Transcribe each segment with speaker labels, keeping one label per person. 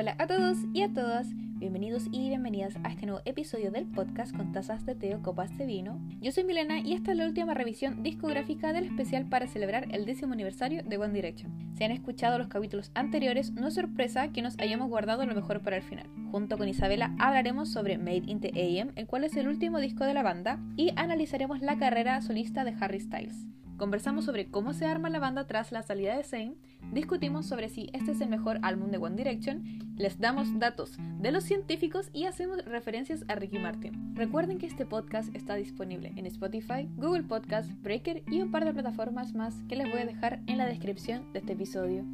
Speaker 1: Hola a todos y a todas, bienvenidos y bienvenidas a este nuevo episodio del podcast con tazas de té o copas de vino. Yo soy Milena y esta es la última revisión discográfica del especial para celebrar el décimo aniversario de One Direction. Si han escuchado los capítulos anteriores, no es sorpresa que nos hayamos guardado lo mejor para el final. Junto con Isabela hablaremos sobre Made in the AM, el cual es el último disco de la banda, y analizaremos la carrera solista de Harry Styles. Conversamos sobre cómo se arma la banda tras la salida de Zayn, discutimos sobre si este es el mejor álbum de One Direction, les damos datos de los científicos y hacemos referencias a Ricky Martin. Recuerden que este podcast está disponible en Spotify, Google Podcast, Breaker y un par de plataformas más que les voy a dejar en la descripción de este episodio.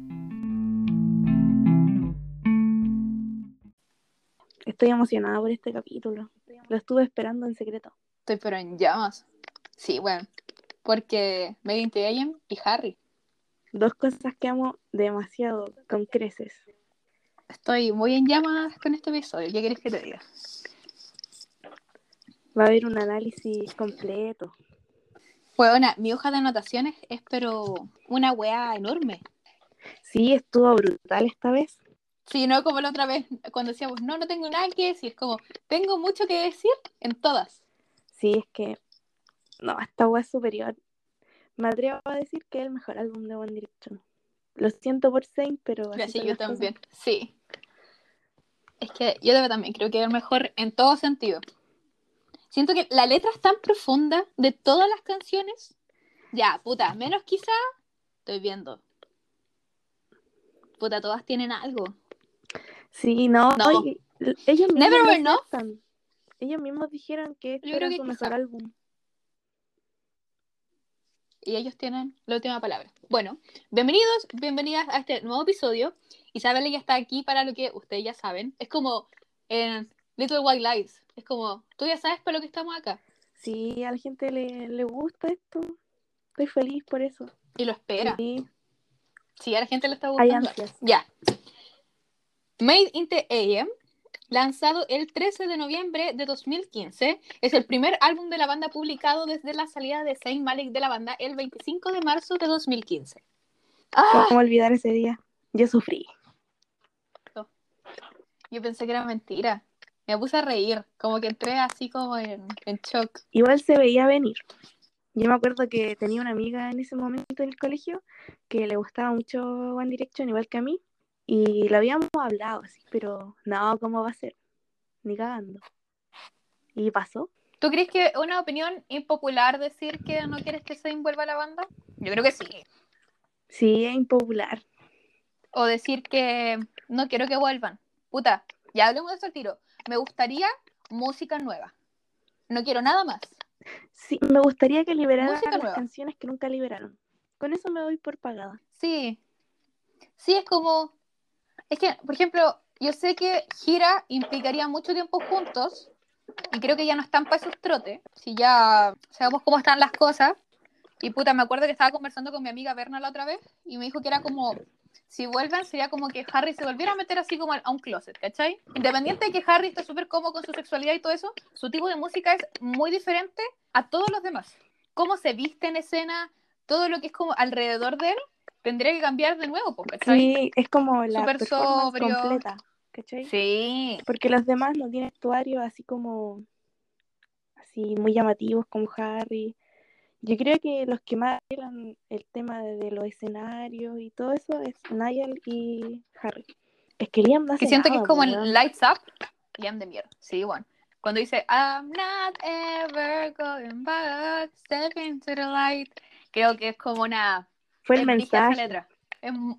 Speaker 2: Estoy emocionada por este capítulo. Lo estuve esperando en secreto.
Speaker 1: Estoy pero en llamas. Sí, bueno, porque Made in the y Harry.
Speaker 2: Dos cosas que amo demasiado, con creces.
Speaker 1: Estoy muy en llamas con este episodio. ¿Qué quieres que te diga?
Speaker 2: Va a haber un análisis completo.
Speaker 1: Bueno, mi hoja de anotaciones es pero una weá enorme.
Speaker 2: Sí, estuvo brutal esta vez.
Speaker 1: Sí, no como la otra vez cuando decíamos, no, no tengo nada que decir. Es como, tengo mucho que decir en todas.
Speaker 2: Sí, es que, no, esta weá es superior. Me atrevo a decir que es el mejor álbum de One Direction. Lo siento por Zayn, pero... así
Speaker 1: yo
Speaker 2: cosas.
Speaker 1: también. Sí. Es que yo también creo que es el mejor en todo sentido. Siento que la letra es tan profunda de todas las canciones. Ya, puta, menos quizá. Estoy viendo. Puta, todas tienen algo.
Speaker 2: Sí, no,
Speaker 1: No.
Speaker 2: l- ellos mismos
Speaker 1: Never.
Speaker 2: Ellos mismos dijeron que este
Speaker 1: Yo
Speaker 2: era
Speaker 1: creo
Speaker 2: su mejor álbum.
Speaker 1: Y ellos tienen la última palabra. Bueno, bienvenidos, bienvenidas a este nuevo episodio. Isabel ya está aquí para lo que ustedes ya saben. Es como en Little White Lies. Es como, tú ya sabes para lo que estamos acá.
Speaker 2: Sí, a la gente le, le gusta esto. Estoy feliz por eso.
Speaker 1: Y lo espera.
Speaker 2: Sí,
Speaker 1: Sí, a la gente le está gustando. Ya. Made in the AM, lanzado el 13 de noviembre de 2015, es el primer álbum de la banda publicado desde la salida de Zayn Malik de la banda el 25 de marzo de 2015. ¡Ah!
Speaker 2: ¿Cómo olvidar ese día? Yo sufrí.
Speaker 1: Yo pensé que era mentira. Me puse a reír, como que entré así como en, en shock.
Speaker 2: Igual se veía venir. Yo me acuerdo que tenía una amiga en ese momento en el colegio que le gustaba mucho One Direction, igual que a mí, y lo habíamos hablado así, pero no, ¿cómo va a ser? Ni cagando. Y pasó.
Speaker 1: ¿Tú crees que es una opinión impopular decir que no quieres que se envuelva la banda? Yo creo que sí.
Speaker 2: Sí, es impopular.
Speaker 1: O decir que no quiero que vuelvan. Puta, ya hablemos de eso al tiro. Me gustaría música nueva. No quiero nada más.
Speaker 2: Sí, me gustaría que liberaran
Speaker 1: Música
Speaker 2: las
Speaker 1: nueva.
Speaker 2: canciones que nunca liberaron. Con eso me doy por pagada.
Speaker 1: Sí. Sí, es como. Es que, por ejemplo, yo sé que gira implicaría mucho tiempo juntos. Y creo que ya no están para esos trotes. Si ya sabemos cómo están las cosas. Y puta, me acuerdo que estaba conversando con mi amiga Berna la otra vez. Y me dijo que era como. Si vuelven, sería como que Harry se volviera a meter así como a un closet, ¿cachai? Independiente de que Harry esté súper cómodo con su sexualidad y todo eso, su tipo de música es muy diferente a todos los demás. Cómo se viste en escena, todo lo que es como alrededor de él, tendría que cambiar de nuevo, ¿cachai?
Speaker 2: Sí, es como la performance
Speaker 1: sobrio.
Speaker 2: completa. ¿Cachai?
Speaker 1: Sí.
Speaker 2: Porque los demás no tienen vestuarios así como así muy llamativos como Harry. Yo creo que los que más arreglan el tema de, de los escenarios y todo eso es Niall y Harry. Es que Liam no
Speaker 1: Que siento que es como
Speaker 2: po,
Speaker 1: en. Lights Up y I'm de mierda. Sí, bueno. Cuando dice I'm not ever going back, step into the light. Creo que es como una
Speaker 2: Fue el
Speaker 1: es
Speaker 2: mensaje.
Speaker 1: letra. Es mu-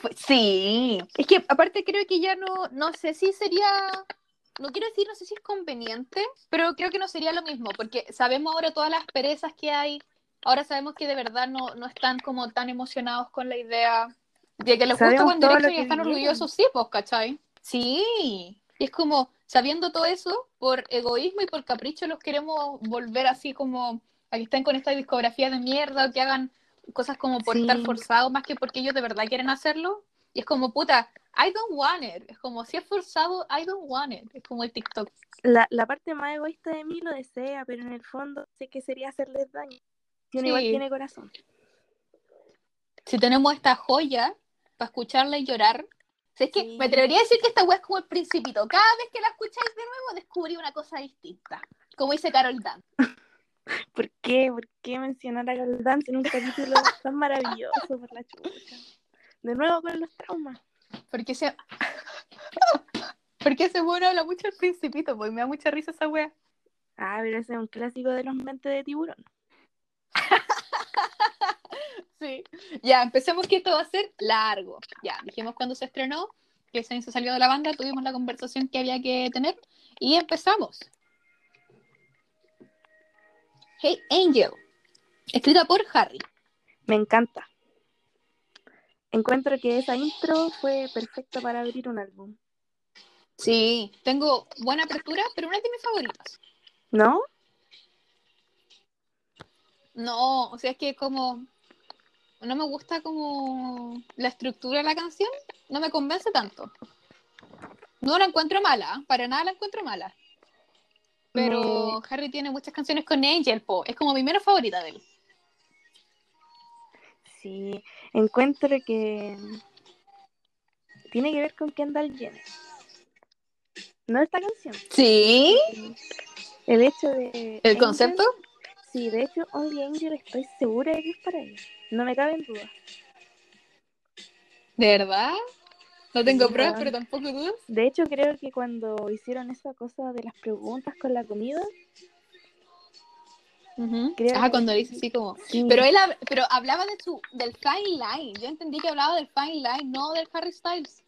Speaker 1: fue- sí. Es que aparte creo que ya no, no sé si sería, no quiero decir, no sé si es conveniente, pero creo que no sería lo mismo, porque sabemos ahora todas las perezas que hay. Ahora sabemos que de verdad no, no están como tan emocionados con la idea de que les gusta
Speaker 2: lo
Speaker 1: Direction y están orgullosos, sí, pues, ¿cachai? Sí. Y es como, sabiendo todo eso, por egoísmo y por capricho los queremos volver así como a que estén con esta discografía de mierda o que hagan cosas como por
Speaker 2: Sí.
Speaker 1: estar forzados más que porque ellos de verdad quieren hacerlo. Y es como, puta, I don't want it. Es como, si es forzado, I don't want it. Es como el TikTok.
Speaker 2: La, la parte más egoísta de mí lo desea, pero en el fondo sé que sería hacerles daño. Si uno igual
Speaker 1: Sí.
Speaker 2: tiene corazón.
Speaker 1: Si tenemos esta joya para escucharla y llorar, es que
Speaker 2: Sí.
Speaker 1: me atrevería a decir que esta weá es como el principito. Cada vez que la escucháis de nuevo, descubrí una cosa distinta. Como dice Carol Dan.
Speaker 2: ¿Por qué? ¿Por qué mencionar a Carol Dance en un capítulo tan maravilloso por la chucha? De nuevo con los traumas.
Speaker 1: Porque se. Porque ese bueno habla mucho al principito, pues me da mucha risa esa wea.
Speaker 2: Ah, pero ese es un clásico de los mentes de tiburón.
Speaker 1: Sí. Ya, empecemos que esto va a ser largo. Ya, dijimos cuando se estrenó, que se salió de la banda, tuvimos la conversación que había que tener y empezamos. Hey Angel, escrita por Harry.
Speaker 2: Me encanta. Encuentro que esa intro fue perfecta para abrir un álbum.
Speaker 1: Sí, tengo buena apertura, pero una de mis favoritas.
Speaker 2: ¿No?
Speaker 1: No, o sea, es que como no me gusta como la estructura de la canción, no me convence tanto. No la encuentro mala, para nada la encuentro mala. Pero Harry tiene muchas canciones con Angel, po. es como mi menos favorita de él.
Speaker 2: Sí, encuentro que tiene que ver con Kendall Jenner. No esta canción.
Speaker 1: ¿Sí?
Speaker 2: El hecho de.
Speaker 1: ¿El
Speaker 2: Angel-
Speaker 1: concepto?
Speaker 2: Sí, de hecho, Only Angel estoy segura de que es para ella. No me cabe en duda.
Speaker 1: ¿De verdad? No tengo
Speaker 2: Sí,
Speaker 1: pruebas, pero tampoco dudas.
Speaker 2: De hecho, creo que cuando hicieron esa cosa de las preguntas con la comida, Creo
Speaker 1: Ah,
Speaker 2: que
Speaker 1: cuando dice así como.
Speaker 2: sí,
Speaker 1: Pero él hab- pero hablaba de su del fine line. Yo entendí que hablaba del fine line, no del Harry Styles.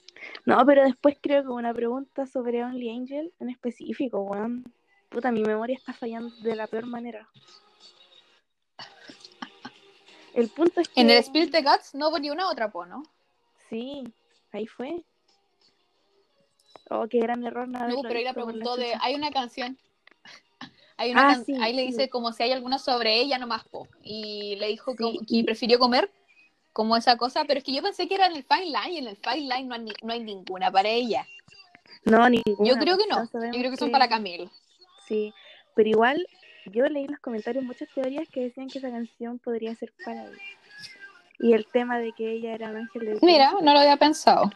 Speaker 2: No, pero después creo que una pregunta sobre Only Angel en específico, weón. Puta, mi memoria está fallando de la peor manera. El punto es que.
Speaker 1: En el Spill the Guts no ponía una otra, po, ¿no?
Speaker 2: Sí, ahí fue. Oh, qué gran error haberlo
Speaker 1: No, pero ahí la
Speaker 2: visto por
Speaker 1: preguntó de. Hay una canción. Hay una
Speaker 2: Ah,
Speaker 1: can-
Speaker 2: sí,
Speaker 1: ahí le dice como si hay alguna sobre ella nomás, po. Y le dijo
Speaker 2: Sí,
Speaker 1: que prefirió comer como esa cosa, pero es que yo pensé que era en el fine line y en el fine line no hay, ni- no hay ninguna para ella.
Speaker 2: No, ninguna.
Speaker 1: Yo creo que no. Yo creo que son para Camille.
Speaker 2: Sí, pero igual yo leí en los comentarios muchas teorías que decían que esa canción podría ser para ella. Y el tema de que ella era un ángel de
Speaker 1: Mira, no lo había pensado.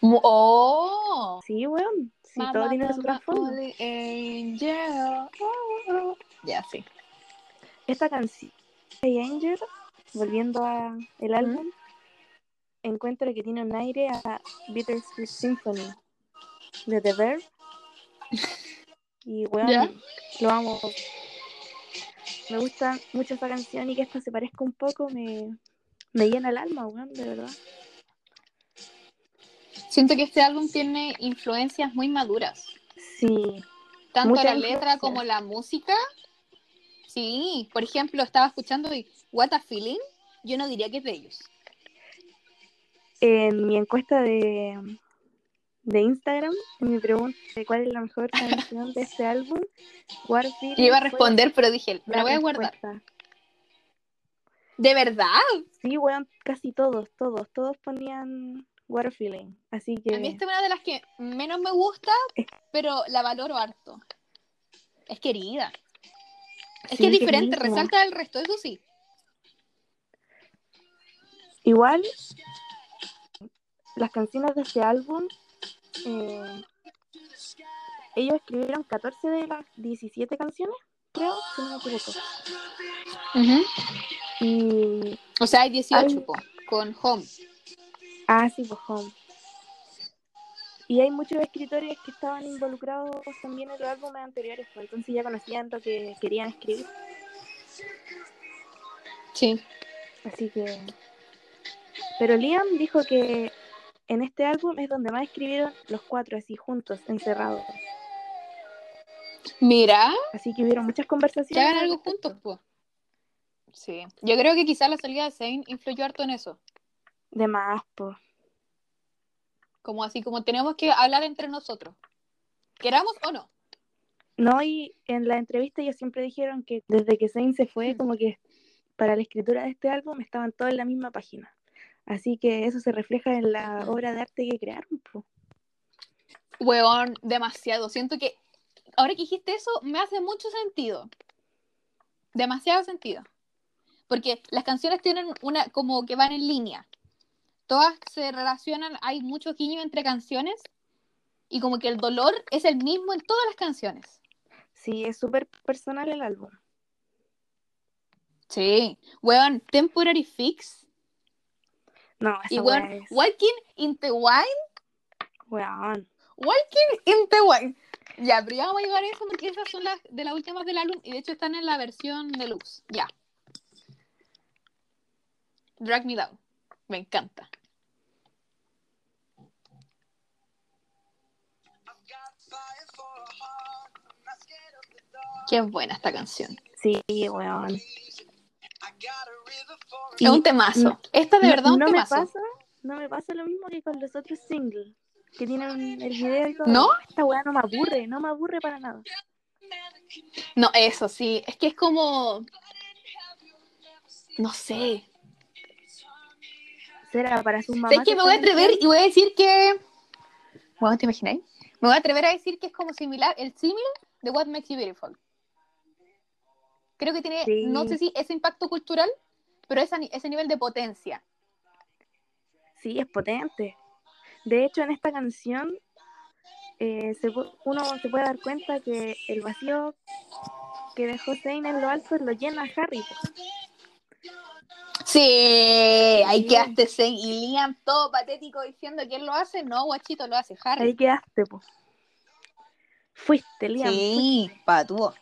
Speaker 1: ¡Oh!
Speaker 2: Sí, weón.
Speaker 1: Mamá,
Speaker 2: todo tiene su trasfondo.
Speaker 1: Oh. Ya, sí.
Speaker 2: Esta canción, Angel, volviendo a el álbum, encuentro que tiene un aire a Bittersweet Symphony de The Verb. Y weón,
Speaker 1: ¿Ya?
Speaker 2: lo amo. Me gusta mucho esa canción y que esta se parezca un poco me, me llena el alma, weón, de verdad.
Speaker 1: Siento que este álbum tiene influencias muy maduras.
Speaker 2: Sí,
Speaker 1: Tanto la letra como la música. Sí, por ejemplo, estaba escuchando y What a Feeling. Yo no diría que es de ellos.
Speaker 2: en mi encuesta de, de Instagram me pregunté cuál es la mejor canción de este álbum.
Speaker 1: Yo iba a responder, pero dije, me
Speaker 2: la
Speaker 1: voy a guardar.
Speaker 2: respuesta.
Speaker 1: ¿De verdad?
Speaker 2: Sí, weón, casi todos, todos, todos ponían a Feeling. Así que
Speaker 1: A mí esta es una de las que menos me gusta, pero la valoro harto. Es querida. Es
Speaker 2: Sí,
Speaker 1: que es diferente, resalta del resto, eso sí.
Speaker 2: igual las canciones de este álbum, eh, ellos escribieron 14 de las 17 canciones, creo, si no me equivoco. Y
Speaker 1: O sea, hay 18
Speaker 2: Ay.
Speaker 1: po, con Home.
Speaker 2: Ah, sí, pues Home. Y hay muchos escritores que estaban involucrados también en los álbumes anteriores, pues entonces ya conocían lo que querían escribir.
Speaker 1: Sí.
Speaker 2: Así que. Pero Liam dijo que en este álbum es donde más escribieron los cuatro, así juntos, encerrados.
Speaker 1: Mira,
Speaker 2: Así que hubieron muchas conversaciones.
Speaker 1: hagan
Speaker 2: al
Speaker 1: algo juntos, pues. Sí. Yo creo que quizás la salida de Zane influyó harto en eso.
Speaker 2: De más, pues.
Speaker 1: Como así, como tenemos que hablar entre nosotros. Queramos o no.
Speaker 2: No, y en la entrevista ellos siempre dijeron que desde que Zayn se fue,
Speaker 1: Mm.
Speaker 2: como que para la escritura de este álbum estaban todos en la misma página. Así que eso se refleja en la obra de arte que crearon. po.
Speaker 1: Weón, demasiado. Siento que ahora que dijiste eso, me hace mucho sentido. Demasiado sentido. Porque las canciones tienen una, como que van en línea. todas se relacionan, hay mucho guiño entre canciones y como que el dolor es el mismo en todas las canciones.
Speaker 2: Sí, es súper personal el álbum.
Speaker 1: Sí, weón, Temporary Fix.
Speaker 2: No, esa
Speaker 1: Y weón,
Speaker 2: es...
Speaker 1: Walking in the Wine.
Speaker 2: Weón.
Speaker 1: Walking in the Wine. Ya, pero ya vamos a llegar a eso porque esas son las de las últimas del álbum y de hecho están en la versión deluxe. Ya. Drag Me Down. Me encanta. Qué buena esta canción.
Speaker 2: Sí, weón.
Speaker 1: Es
Speaker 2: Y
Speaker 1: un temazo. Esta de
Speaker 2: no-
Speaker 1: verdad un
Speaker 2: no me
Speaker 1: temazo.
Speaker 2: pasa, no me pasa lo mismo que con los otros singles que tienen el video y todo.
Speaker 1: ¿No?
Speaker 2: Esta weá no me aburre, no me aburre para nada.
Speaker 1: No, eso sí. Es que es como. No sé.
Speaker 2: Será para sus mamás.
Speaker 1: ¿Sabes que me voy a atrever y voy a decir que. Bueno, ¿te imagináis? Me voy a atrever a decir que es como similar, el símil de What Makes You Beautiful. Creo que tiene,
Speaker 2: Sí.
Speaker 1: no sé si ese impacto cultural, pero ese, ni- ese nivel de potencia.
Speaker 2: Sí, es potente. De hecho, en esta canción eh, se uno se puede dar cuenta que el vacío que dejó Zayn en lo alto lo llena Harry.
Speaker 1: Sí, ahí
Speaker 2: Sí.
Speaker 1: quedaste Zayn y Liam todo patético diciendo quién lo hace. No, guachito, lo hace Harry.
Speaker 2: Ahí quedaste, po. Fuiste, Liam.
Speaker 1: sí, patúo.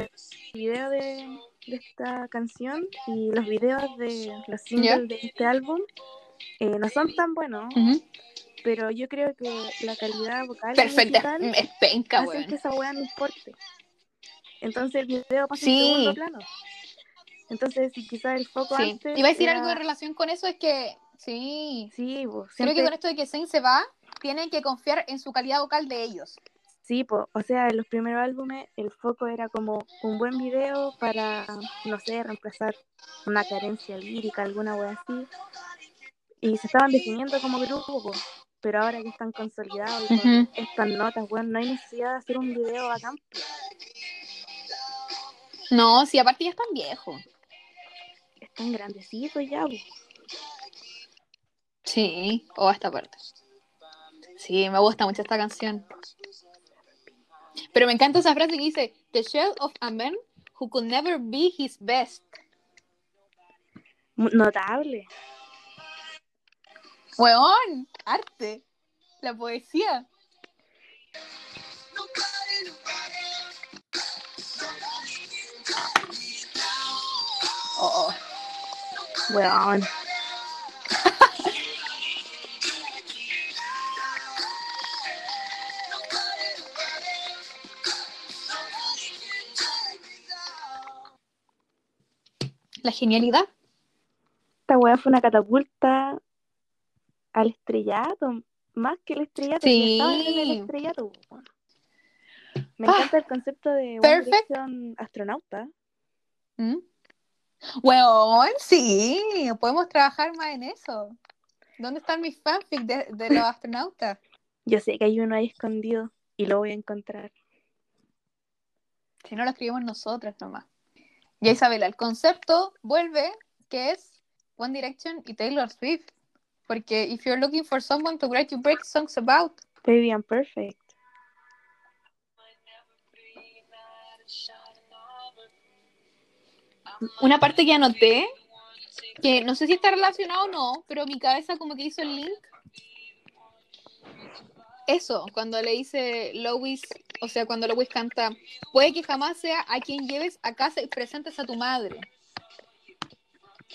Speaker 2: El video de, de esta canción y los videos de los singles de este álbum eh, no son tan buenos,
Speaker 1: Ujú.
Speaker 2: pero yo creo que la calidad vocal
Speaker 1: Perfecta, es penca,
Speaker 2: hace que esa weá no importe. Entonces el video pasa
Speaker 1: Sí.
Speaker 2: en segundo plano. Entonces, si quizás el foco
Speaker 1: Sí.
Speaker 2: antes.
Speaker 1: Iba a decir
Speaker 2: era-
Speaker 1: algo en relación con eso, es que sí,
Speaker 2: Sí, po,
Speaker 1: Creo
Speaker 2: siempre-
Speaker 1: que con esto de que Zayn se va, tienen que confiar en su calidad vocal de ellos.
Speaker 2: Sí, po, o sea, en los primeros álbumes el foco era como un buen video para, no sé, reemplazar una carencia lírica, alguna wea así. Y se estaban definiendo como grupo, po, pero ahora que están consolidados con estas notas, weón, no hay necesidad de hacer un video bacán. po.
Speaker 1: No, si aparte ya están viejos.
Speaker 2: Están grandecitos ya, po.
Speaker 1: Sí, o esta parte. Sí, me gusta mucho esta canción. Pero me encanta esa frase que dice, The shell of a man who could never be his best.
Speaker 2: Notable.
Speaker 1: Weón, arte, la poesía. Oh, oh.
Speaker 2: Weón.
Speaker 1: La genialidad.
Speaker 2: Esta weá fue una catapulta al estrellato, más que el estrellato.
Speaker 1: Sí.
Speaker 2: en el estrellato. Me
Speaker 1: Ah,
Speaker 2: encanta el concepto de. Direction astronauta.
Speaker 1: ¿Mm? Weón, sí, podemos trabajar más en eso. ¿Dónde están mis fanfics de, de los astronautas?
Speaker 2: Yo sé que hay uno ahí escondido y lo voy a encontrar.
Speaker 1: Si no lo escribimos nosotras nomás. Ya Isabela, el concepto vuelve que es One Direction y Taylor Swift. Porque if you're looking for someone to write your break songs about,
Speaker 2: Baby I'm perfect.
Speaker 1: una parte que anoté, que no sé si está relacionado o no, pero mi cabeza como que hizo el link. Eso, cuando le dice Lois, o sea, cuando Lois canta, puede que jamás sea a quien lleves a casa y presentes a tu madre.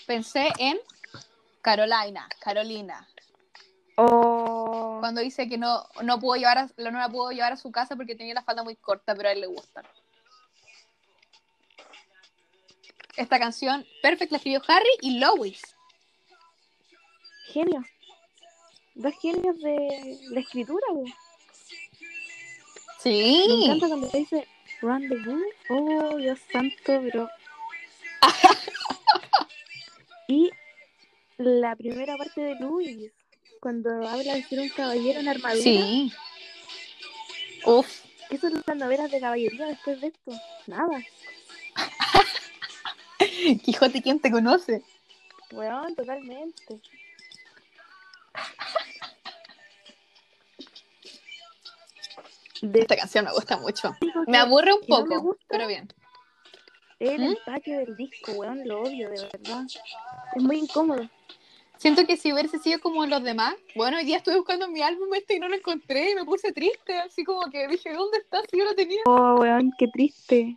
Speaker 1: Pensé en Carolina, Carolina,
Speaker 2: Oh,
Speaker 1: cuando dice que no, no pudo llevar a, no la pudo llevar a su casa porque tenía la falda muy corta, pero a él le gusta. Esta canción, Perfect, la escribió Harry y Lois.
Speaker 2: genios. Dos genios de la escritura. Me
Speaker 1: Sí.
Speaker 2: encanta cuando dice Rendezvous. Oh, Dios santo, pero. y la primera parte de Luis, cuando habla de ser un caballero en armadura.
Speaker 1: Sí. Uf.
Speaker 2: ¿Qué son las novelas de caballería después de esto? Nada.
Speaker 1: Quijote, ¿quién te conoce?
Speaker 2: Weón, totalmente. De
Speaker 1: Esta canción me gusta mucho. Me aburre un
Speaker 2: no
Speaker 1: poco, pero bien.
Speaker 2: el
Speaker 1: ¿Mm?
Speaker 2: empaque del disco, weón, lo odio, de verdad. Es muy incómodo.
Speaker 1: Siento que si hubiese sido como los demás, bueno, hoy día estuve buscando mi álbum este y no lo encontré y me puse triste, así como que dije, ¿dónde está? Si yo lo tenía.
Speaker 2: Oh, weón, qué triste.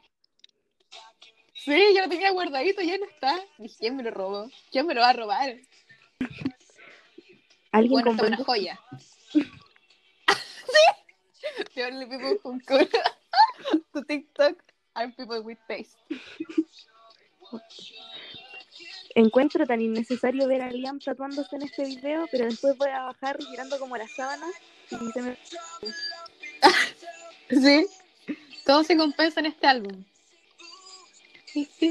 Speaker 1: Sí, yo lo tenía guardadito, ya no está. Dije, ¿quién me lo robó? ¿Quién me lo va a robar?
Speaker 2: Alguien
Speaker 1: Bueno,
Speaker 2: compró
Speaker 1: una joya. sí. The only people who could to TikTok are people with taste.
Speaker 2: Encuentro tan innecesario ver a Liam tatuándose en este video, pero después voy a bajar girando como la sábana y se me...
Speaker 1: Sí. Todo se compensa en este álbum.
Speaker 2: Esta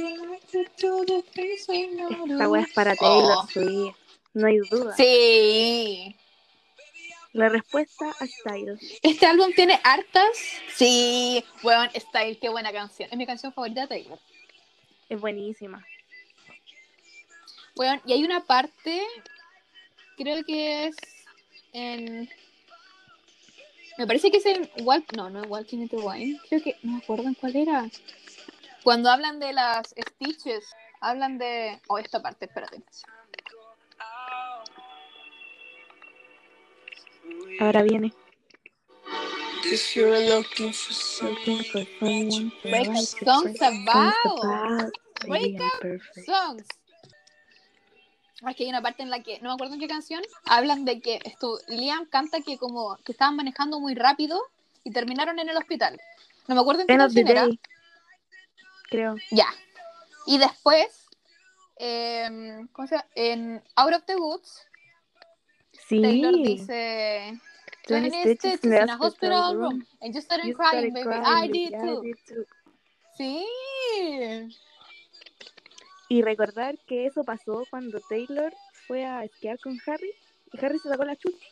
Speaker 2: weá es para Taylor
Speaker 1: Oh.
Speaker 2: Swift, no hay duda.
Speaker 1: Sí.
Speaker 2: La respuesta a Styles.
Speaker 1: Este álbum tiene hartas. Sí. Weón, Style, qué buena canción. Es mi canción favorita de Taylor.
Speaker 2: Es buenísima.
Speaker 1: Weón, y hay una parte, creo que es en. Me parece que es en Walk. No, no es Walking in the Wine. Creo que. No me acuerdo en cuál era. Cuando hablan de las Stitches, hablan de. Oh, esta parte, espérate.
Speaker 2: Ahora viene.
Speaker 1: Break up songs about. Break Songs. Aquí hay una parte en la que, no me acuerdo en qué canción, hablan de que esto, Liam canta que como que estaban manejando muy rápido y terminaron en el hospital. No me acuerdo en qué canción era.
Speaker 2: day. Creo.
Speaker 1: Ya. Y después, em, ¿cómo se llama? En Out of the Woods,
Speaker 2: Sí.
Speaker 1: Taylor dice...
Speaker 2: 20
Speaker 1: 20
Speaker 2: stitches
Speaker 1: stitches
Speaker 2: in
Speaker 1: a hospital room.
Speaker 2: room.
Speaker 1: And you started
Speaker 2: You
Speaker 1: crying,
Speaker 2: started
Speaker 1: baby.
Speaker 2: crying,
Speaker 1: I did
Speaker 2: I
Speaker 1: too.
Speaker 2: did too.
Speaker 1: Sí.
Speaker 2: Y recordar que eso pasó cuando Taylor fue a esquiar con Harry y Harry se sacó la chucha.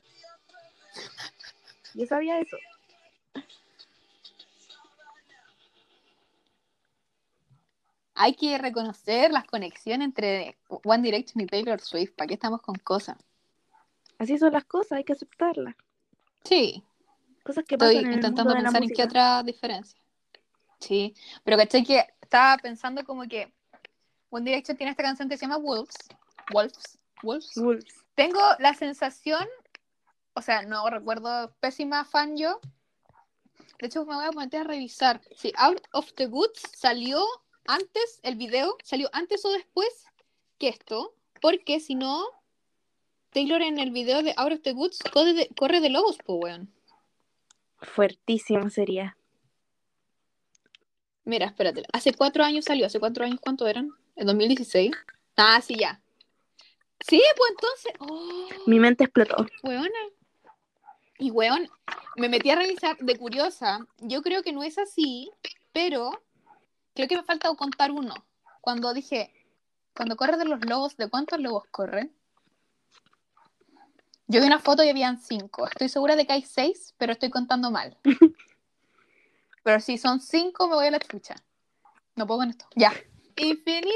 Speaker 2: Yo sabía eso.
Speaker 1: Hay que reconocer las conexiones entre One Direction y Taylor Swift. ¿Para qué estamos con cosas?
Speaker 2: Así son las cosas, hay que aceptarlas.
Speaker 1: Sí.
Speaker 2: Cosas que
Speaker 1: Estoy
Speaker 2: pasan en el
Speaker 1: intentando
Speaker 2: mundo de la
Speaker 1: pensar en qué otra diferencia. Sí, pero caché que estaba pensando como que One Direction tiene esta canción que se llama Wolves. Wolves. Wolves.
Speaker 2: Wolves.
Speaker 1: Tengo la sensación, o sea, no recuerdo, pésima fan yo. De hecho, me voy a poner a revisar. Si Out of the Woods salió antes, el video salió antes o después que esto, porque si no, Taylor en el video de Out of the Woods corre de, corre de lobos, po, weón.
Speaker 2: Fuertísimo sería.
Speaker 1: Mira, espérate. Hace cuatro años salió. ¿Hace cuatro años cuánto eran? ¿En 2016? Ah, sí, ya. Sí, pues entonces. Oh,
Speaker 2: Mi mente explotó.
Speaker 1: weona. Y weón, me metí a revisar de curiosa. Yo creo que no es así, pero creo que me falta contar uno. Cuando dije, cuando corre de los lobos, ¿de cuántos lobos corren? Yo vi una foto y habían cinco. Estoy segura de que hay seis, pero estoy contando mal. Pero si son cinco, me voy a la chucha. No puedo con esto. Ya. Infinity.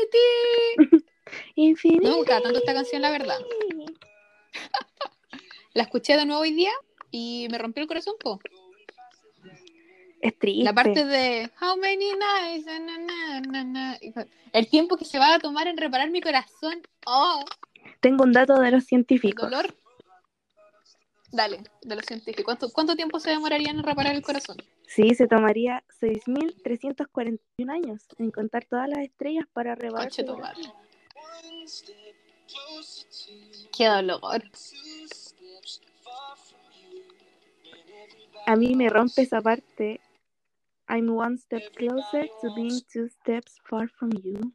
Speaker 1: Me gustaba tanto esta canción, la verdad. La escuché de nuevo hoy día y me rompió el corazón, po.
Speaker 2: Es triste.
Speaker 1: La parte de How many nights, na, na, na, na, na. El tiempo que se va a tomar en reparar mi corazón. Oh,
Speaker 2: Tengo un dato de los
Speaker 1: el
Speaker 2: científicos.
Speaker 1: dolor. Dale, de los científicos. ¿Cuánto, ¿Cuánto tiempo se demorarían en reparar el corazón?
Speaker 2: Sí, se tomaría 6.341 años en contar todas las estrellas para reparar.
Speaker 1: Qué dolor.
Speaker 2: A mí me rompe esa parte. I'm one step closer to being two steps far from you.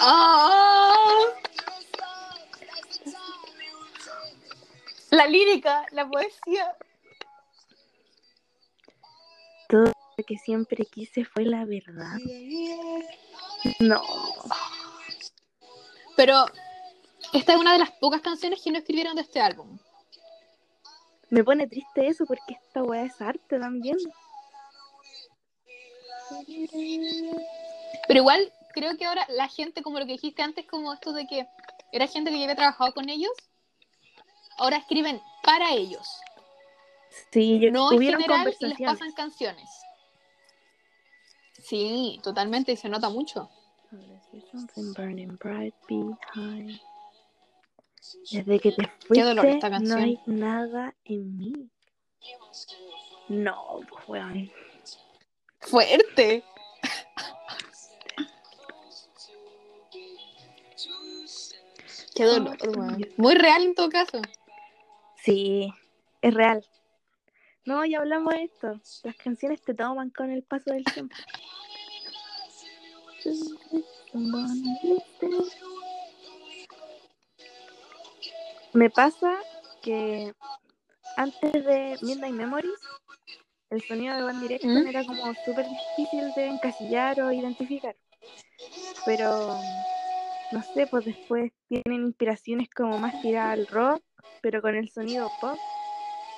Speaker 1: ¡Oh! La lírica, la poesía.
Speaker 2: Todo lo que siempre quise fue la verdad. No.
Speaker 1: Pero esta es una de las pocas canciones que no escribieron de este álbum.
Speaker 2: Me pone triste eso porque esta weá es arte también.
Speaker 1: Pero igual creo que ahora la gente, como lo que dijiste antes, como esto de que era gente que ya había trabajado con ellos, ahora escriben para ellos.
Speaker 2: Sí, yo,
Speaker 1: No en general y les pasan canciones. Sí, totalmente, y se nota mucho.
Speaker 2: Desde que te
Speaker 1: Qué
Speaker 2: fuiste,
Speaker 1: dolor esta
Speaker 2: no
Speaker 1: canción.
Speaker 2: hay nada en mí. No, pues, weón.
Speaker 1: Fuerte. Qué dolor, weón. Muy real en todo caso.
Speaker 2: Sí, es real. No, ya hablamos de esto. Las canciones te toman con el paso del tiempo. Me pasa que antes de Midnight Memories, el sonido de One Direction
Speaker 1: ¿Mm?
Speaker 2: era como súper difícil de encasillar o identificar. Pero, no sé, pues después tienen inspiraciones como más tiradas al rock, pero con el sonido pop.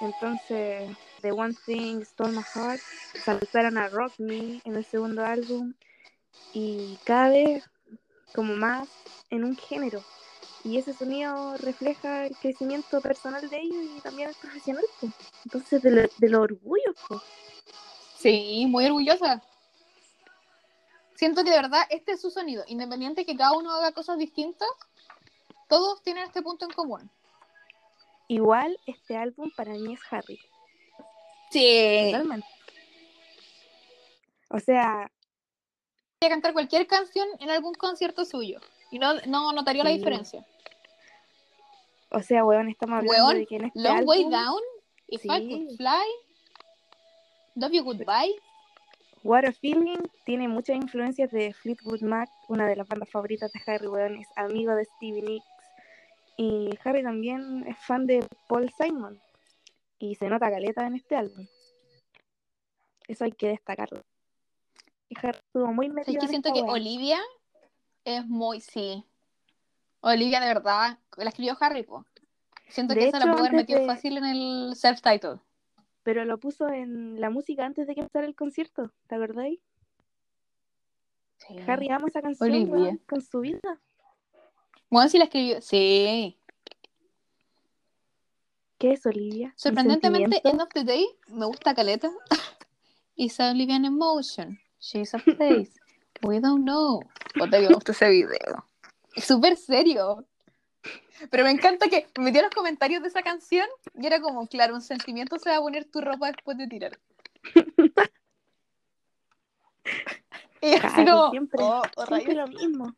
Speaker 2: Entonces, The One Thing, Stole My Heart, saltaron a Rock Me en el segundo álbum y cada vez como más en un género. Y ese sonido refleja el crecimiento personal de ellos y también el profesional. Entonces, de lo, de lo orgullo. pues.
Speaker 1: Sí, muy orgullosa. Siento que de verdad este es su sonido. Independiente que cada uno haga cosas distintas, todos tienen este punto en común.
Speaker 2: Igual, este álbum para mí es Harry.
Speaker 1: Sí.
Speaker 2: Totalmente. O sea,
Speaker 1: Voy a cantar cualquier canción en algún concierto suyo. Y no, no notaría la diferencia.
Speaker 2: o sea, weón, estamos hablando
Speaker 1: Weón,
Speaker 2: de que en este
Speaker 1: Long Way
Speaker 2: álbum,
Speaker 1: Down, If I. Could Fly, Love You Goodbye.
Speaker 2: What a Feeling tiene muchas influencias de Fleetwood Mac, una de las bandas favoritas de Harry, weón, es amigo de Stevie Nicks. Y Harry también es fan de Paul Simon. Y se nota caleta en este álbum. Eso hay que destacarlo. Y Harry estuvo muy
Speaker 1: Es
Speaker 2: metido
Speaker 1: que
Speaker 2: en
Speaker 1: siento que. Olivia es muy, sí. Olivia de verdad, la escribió Harry, po. Siento
Speaker 2: De
Speaker 1: que esa la
Speaker 2: hecho,
Speaker 1: pudo haber metido
Speaker 2: de-
Speaker 1: fácil en el self-title.
Speaker 2: Pero lo puso en la música antes de que empezara el concierto, ¿te acordáis? Harry ama esa canción
Speaker 1: Olivia.
Speaker 2: con su vida.
Speaker 1: Bueno, sí la escribió, sí.
Speaker 2: ¿Qué es Olivia? ¿Un
Speaker 1: Sorprendentemente? End of the Day me gusta Caleta. Is Olivia an emotion? She's a place. We don't know. Puta que me gusta ese video. Es súper serio. Pero me encanta que me metió los comentarios de esa canción y era como, claro, un sentimiento se va a poner tu ropa después de tirar. y así como,
Speaker 2: siempre,
Speaker 1: oh, oh,
Speaker 2: siempre lo mismo.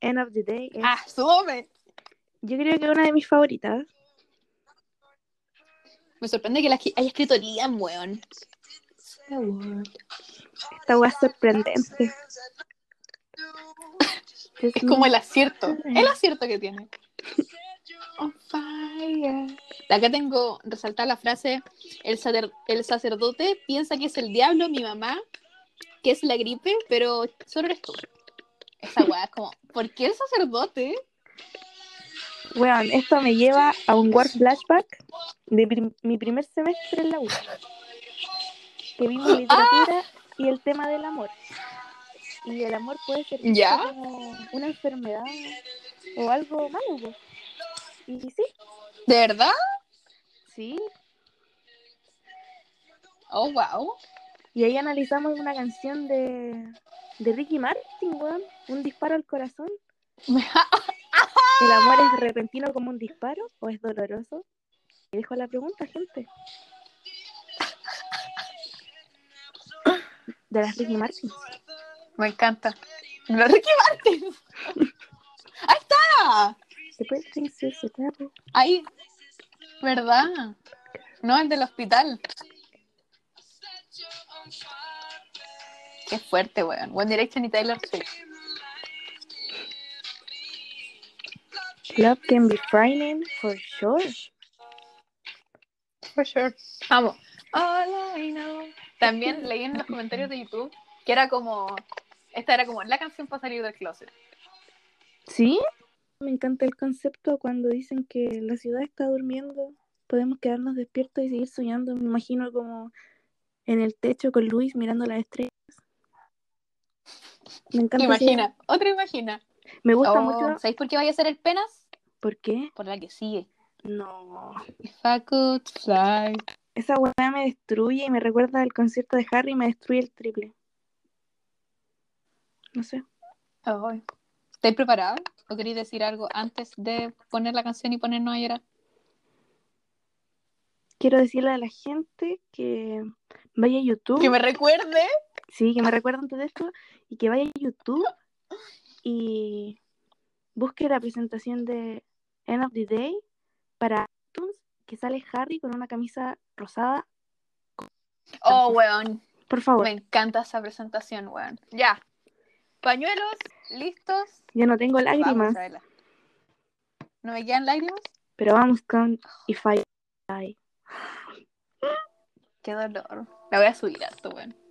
Speaker 2: End of the Day es-
Speaker 1: Ah, súbeme.
Speaker 2: yo creo que es una de mis favoritas.
Speaker 1: Me sorprende que la haya escrito Liam, weón.
Speaker 2: Esta weá es sorprendente.
Speaker 1: Es como el acierto. El acierto que tiene. On fire. Acá tengo resaltar la frase: el, sacer- el sacerdote piensa que es el diablo, mi mamá, que es la gripe, pero solo eres tú. Esa weá es como, ¿por qué el sacerdote?
Speaker 2: Weón, esto me lleva a un War Flashback de prim- mi primer semestre en la U. Que vimos literatura y el tema del amor. Y el amor puede ser como una enfermedad o algo malo. Y sí,
Speaker 1: ¿De verdad?
Speaker 2: sí.
Speaker 1: Oh, wow.
Speaker 2: Y ahí analizamos una canción de, de Ricky Martin, weón. Un disparo al corazón. ¿El amor es repentino como un disparo o es doloroso? Y dejo la pregunta, gente. De las Ricky Martin.
Speaker 1: Me encanta. ¡La Ricky Martin! ¡Ahí está!
Speaker 2: Devil.
Speaker 1: Ahí. ¿Verdad? No, el del hospital. Qué fuerte, weón. One Direction y Taylor Swift.
Speaker 2: Love can be frightening for sure.
Speaker 1: For sure. Vamos. All I know. También leí en los comentarios de YouTube que era como. Esta era como la canción para salir del closet.
Speaker 2: ¿Sí? Me encanta el concepto cuando dicen que la ciudad está durmiendo. Podemos quedarnos despiertos y seguir soñando. Me imagino como en el techo con Luis mirando las estrellas. Me encanta. ese-
Speaker 1: Imagina, otra imagina.
Speaker 2: Me gusta
Speaker 1: Oh,
Speaker 2: mucho.
Speaker 1: ¿Sabéis por qué vaya a ser el penas?
Speaker 2: ¿Por qué?
Speaker 1: Por la que sigue.
Speaker 2: No.
Speaker 1: If I could fly.
Speaker 2: Esa weá me destruye y me recuerda al concierto de Harry y me destruye el triple. No sé.
Speaker 1: Ay. ¿Estáis preparados? ¿O queréis decir algo antes de poner la canción y ponernos a llorar?
Speaker 2: Quiero decirle a la gente que vaya a YouTube.
Speaker 1: Que me recuerde.
Speaker 2: Sí, que me recuerden de esto. Y que vaya a YouTube y busque la presentación de End of the Day para iTunes, que sale Harry con una camisa rosada.
Speaker 1: Oh, weón.
Speaker 2: Por favor,
Speaker 1: Me encanta esa presentación, weón. Ya. Pañuelos, listos.
Speaker 2: yo no tengo lágrimas.
Speaker 1: ¿No me quedan lágrimas?
Speaker 2: pero vamos con If I Die.
Speaker 1: Qué dolor. La voy a subir harto, weón.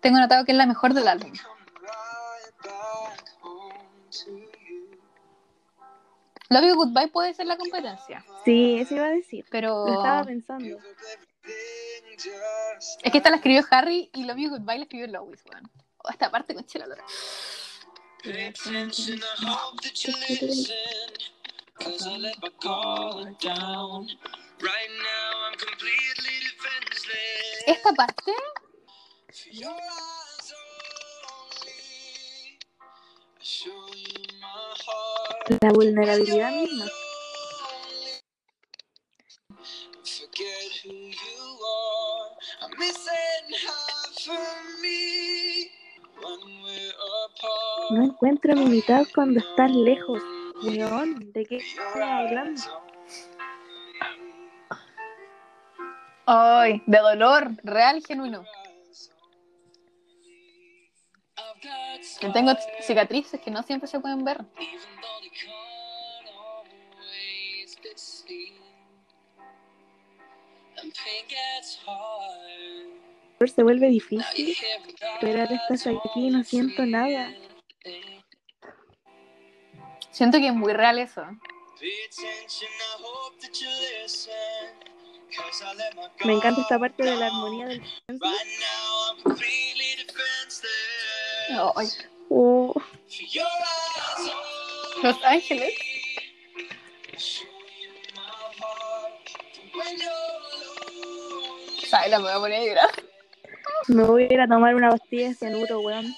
Speaker 1: Tengo notado que es la mejor del álbum.
Speaker 3: come right back home to you.
Speaker 1: Love You Goodbye puede ser la competencia,
Speaker 2: Sí, eso iba a decir.
Speaker 1: pero
Speaker 2: Lo estaba pensando.
Speaker 1: Es que esta la escribió Harry y Love You Goodbye la escribió Lois, weón. O esta parte con chela Lora. Esta parte,
Speaker 3: For your eyes only. I show you my heart.
Speaker 2: La vulnerabilidad misma. No encuentro mi mitad cuando estás lejos. Weón, ¿de qué estás hablando?
Speaker 1: Ay, de dolor, real, genuino. Yo tengo cicatrices que no siempre se pueden ver.
Speaker 2: Se vuelve difícil. Pero ahora estás aquí y no siento nada.
Speaker 1: Siento que es muy real eso.
Speaker 2: Me encanta esta parte de la armonía del.
Speaker 1: Ay,
Speaker 2: Oh.
Speaker 1: Los Ángeles. ¿Sabes? La me voy a poner a llorar.
Speaker 2: me voy a ir a tomar una pastilla de cianuro, weón.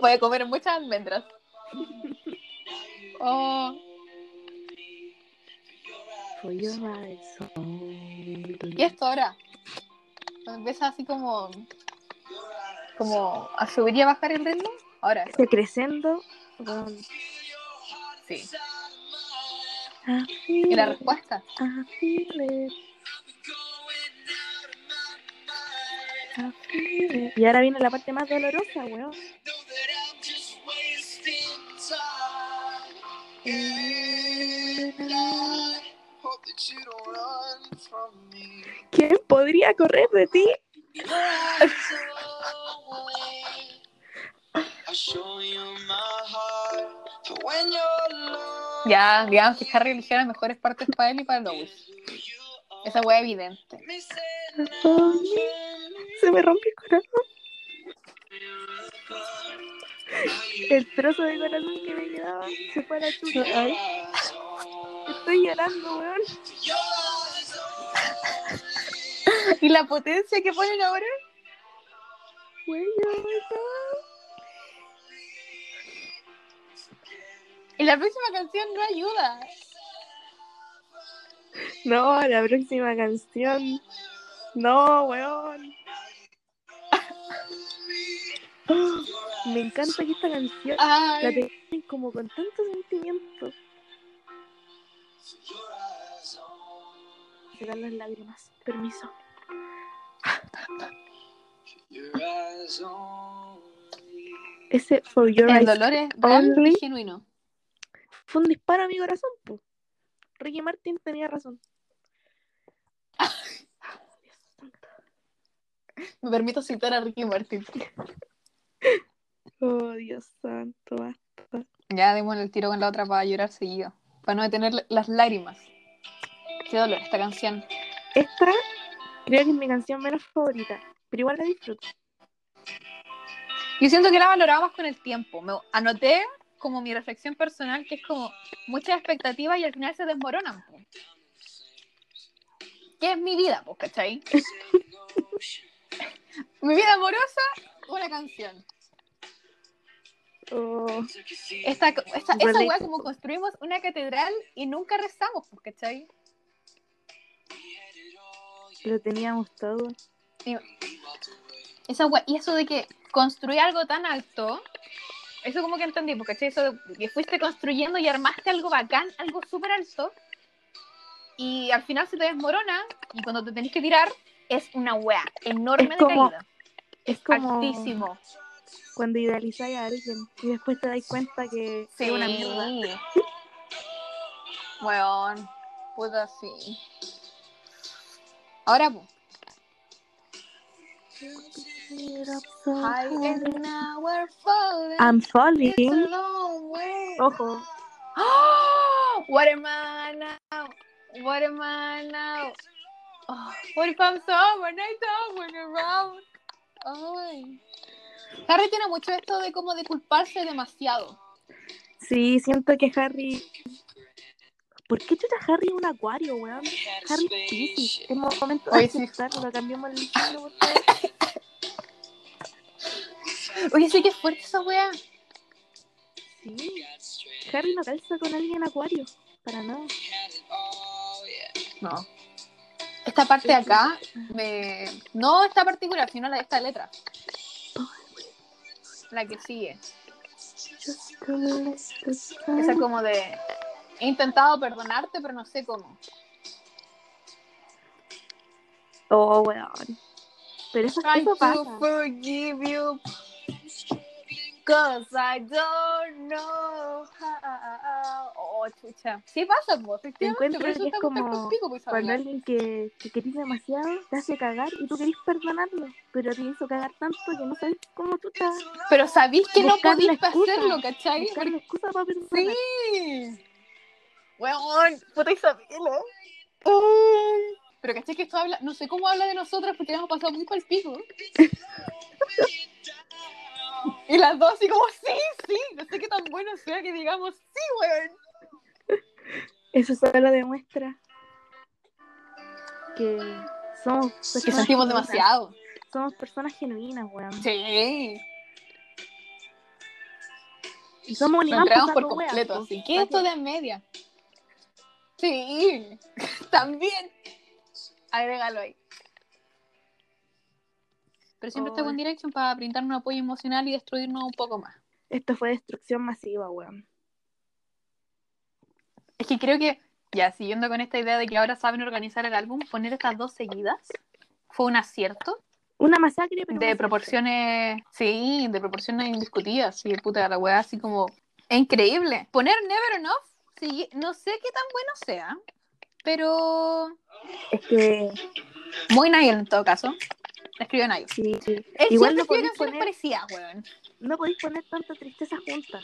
Speaker 1: Voy a comer muchas almendras. Oh,
Speaker 2: For your eyes only.
Speaker 1: y esto ahora. Cuando empieza así como. Como a subir y a bajar el ritmo. Ahora,
Speaker 2: crescendo. weón.
Speaker 1: sí. Y la respuesta.
Speaker 2: Y ahora viene la parte más dolorosa, weón. ¿Quién podría correr de ti?
Speaker 1: Ya, digamos que Harry eligió las mejores partes para él y para Lois. Esa wea evidente.
Speaker 2: Se me rompió el corazón. El trozo de corazón que me quedaba se fue a la chucha. Ay, estoy llorando, weón.
Speaker 1: ¿Y la potencia que ponen ahora?
Speaker 2: Weón.
Speaker 1: Y la próxima canción no ayuda.
Speaker 2: No, la próxima canción. No, weón. Me encanta que esta canción la
Speaker 1: Ay.
Speaker 2: tengan como con tanto sentimiento. Se dan las lágrimas. Permiso. Ese For Your
Speaker 1: El
Speaker 2: Eyes
Speaker 1: dolor es real
Speaker 2: Only.
Speaker 1: y genuino.
Speaker 2: fue un disparo a mi corazón, po. Ricky Martin tenía razón. Dios santo.
Speaker 1: Me permito citar a Ricky Martin.
Speaker 2: Oh, Dios santo. basta.
Speaker 1: Ya démosle el tiro con la otra para llorar seguido. Para no detener las lágrimas. Qué dolor esta canción.
Speaker 2: Esta Creo que es mi canción menos favorita, pero igual la disfruto.
Speaker 1: Yo siento que la valoraba más con el tiempo. Me anoté como mi reflexión personal, que es como muchas expectativas y al final se desmoronan. ¿Qué es mi vida, pues, cachai? mi vida amorosa, una canción.
Speaker 2: Oh,
Speaker 1: Esta, esta, esa weá como construimos una catedral y nunca rezamos, pues, ¿cachai?
Speaker 2: lo teníamos todo.
Speaker 1: Y, esa weá- y eso de que construir algo tan alto, eso como que entendí, porque ¿cachai? Eso de que fuiste construyendo y armaste algo bacán, algo súper alto, y al final se te desmorona, y cuando te tenés que tirar, es una weá enorme
Speaker 2: Es
Speaker 1: de
Speaker 2: como-
Speaker 1: caída.
Speaker 2: Es como
Speaker 1: Altísimo.
Speaker 2: Cuando idealizáis a alguien y después te das cuenta que es una mierda.
Speaker 1: Weón, puta sí. Ahora, pues. We're falling.
Speaker 2: I'm
Speaker 1: It's a
Speaker 2: falling.
Speaker 1: long way.
Speaker 2: Ojo,
Speaker 1: Oh, what am I now? What am I now? Oh, what if I'm sober I don't around? Ay. Harry tiene mucho esto de como de culparse demasiado.
Speaker 2: sí, siento que Harry. ¿Por qué chuta Harry es un acuario, weón? Harry es Piscis. Es momento de
Speaker 1: Oye, sí.
Speaker 2: aceptarlo, cambiemos el signo, por favor.
Speaker 1: Oye, sí que es fuerte esa wea.
Speaker 2: Sí. Harry no calza con alguien acuario. Para nada.
Speaker 1: No. Esta parte de acá, me... no esta particular, sino la de esta letra. La que sigue. Esa como de... He intentado perdonarte, pero no sé cómo.
Speaker 2: Oh, weón. Pero eso, pasa.
Speaker 1: forgive you. Cause I don't know how. Oh, chucha. Sí pasa, pues, Por eso
Speaker 2: que es
Speaker 1: te
Speaker 2: como
Speaker 1: pues,
Speaker 2: Cuando alguien que, que querís demasiado te hace cagar y tú querís perdonarlo, pero te hizo cagar tanto que no sabes cómo tú estás.
Speaker 1: Pero sabís que no
Speaker 2: Buscar
Speaker 1: podís hacerlo, ¿cachai?
Speaker 2: Buscar la excusa para perdonar.
Speaker 1: Sí. Weón, puta Isabela. Ay. Pero caché que esto habla, no sé cómo habla de nosotras porque hemos pasado muy pal pico. y las dos así como, sí, sí, no sé qué tan bueno sea que digamos, sí, weón.
Speaker 2: Eso solo demuestra que somos
Speaker 1: Que
Speaker 2: personas
Speaker 1: sentimos demasiado.
Speaker 2: Somos personas genuinas, weón.
Speaker 1: Sí.
Speaker 2: Y somos un
Speaker 1: entregamos por completo, así que esto de media. Sí, también. Agrégalo ahí. Pero siempre está. One Direction para brindarnos un apoyo emocional y destruirnos un poco más.
Speaker 2: Esto fue destrucción masiva, weón.
Speaker 1: Es que creo que, ya siguiendo con esta idea de que ahora saben organizar el álbum, poner estas dos seguidas fue un acierto
Speaker 2: Una masacre, pero
Speaker 1: de proporciones, sí, de proporciones indiscutidas. Sí, puta, la weá así como. Es increíble. Poner Never Enough, sí, no sé qué tan bueno sea, pero.
Speaker 2: Es que,
Speaker 1: muy Niall en todo caso. Escribió Niall.
Speaker 2: sí, sí.
Speaker 1: Él
Speaker 2: Igual no podéis poner,
Speaker 1: parecidas, weón.
Speaker 2: no podéis poner tanta tristeza junta.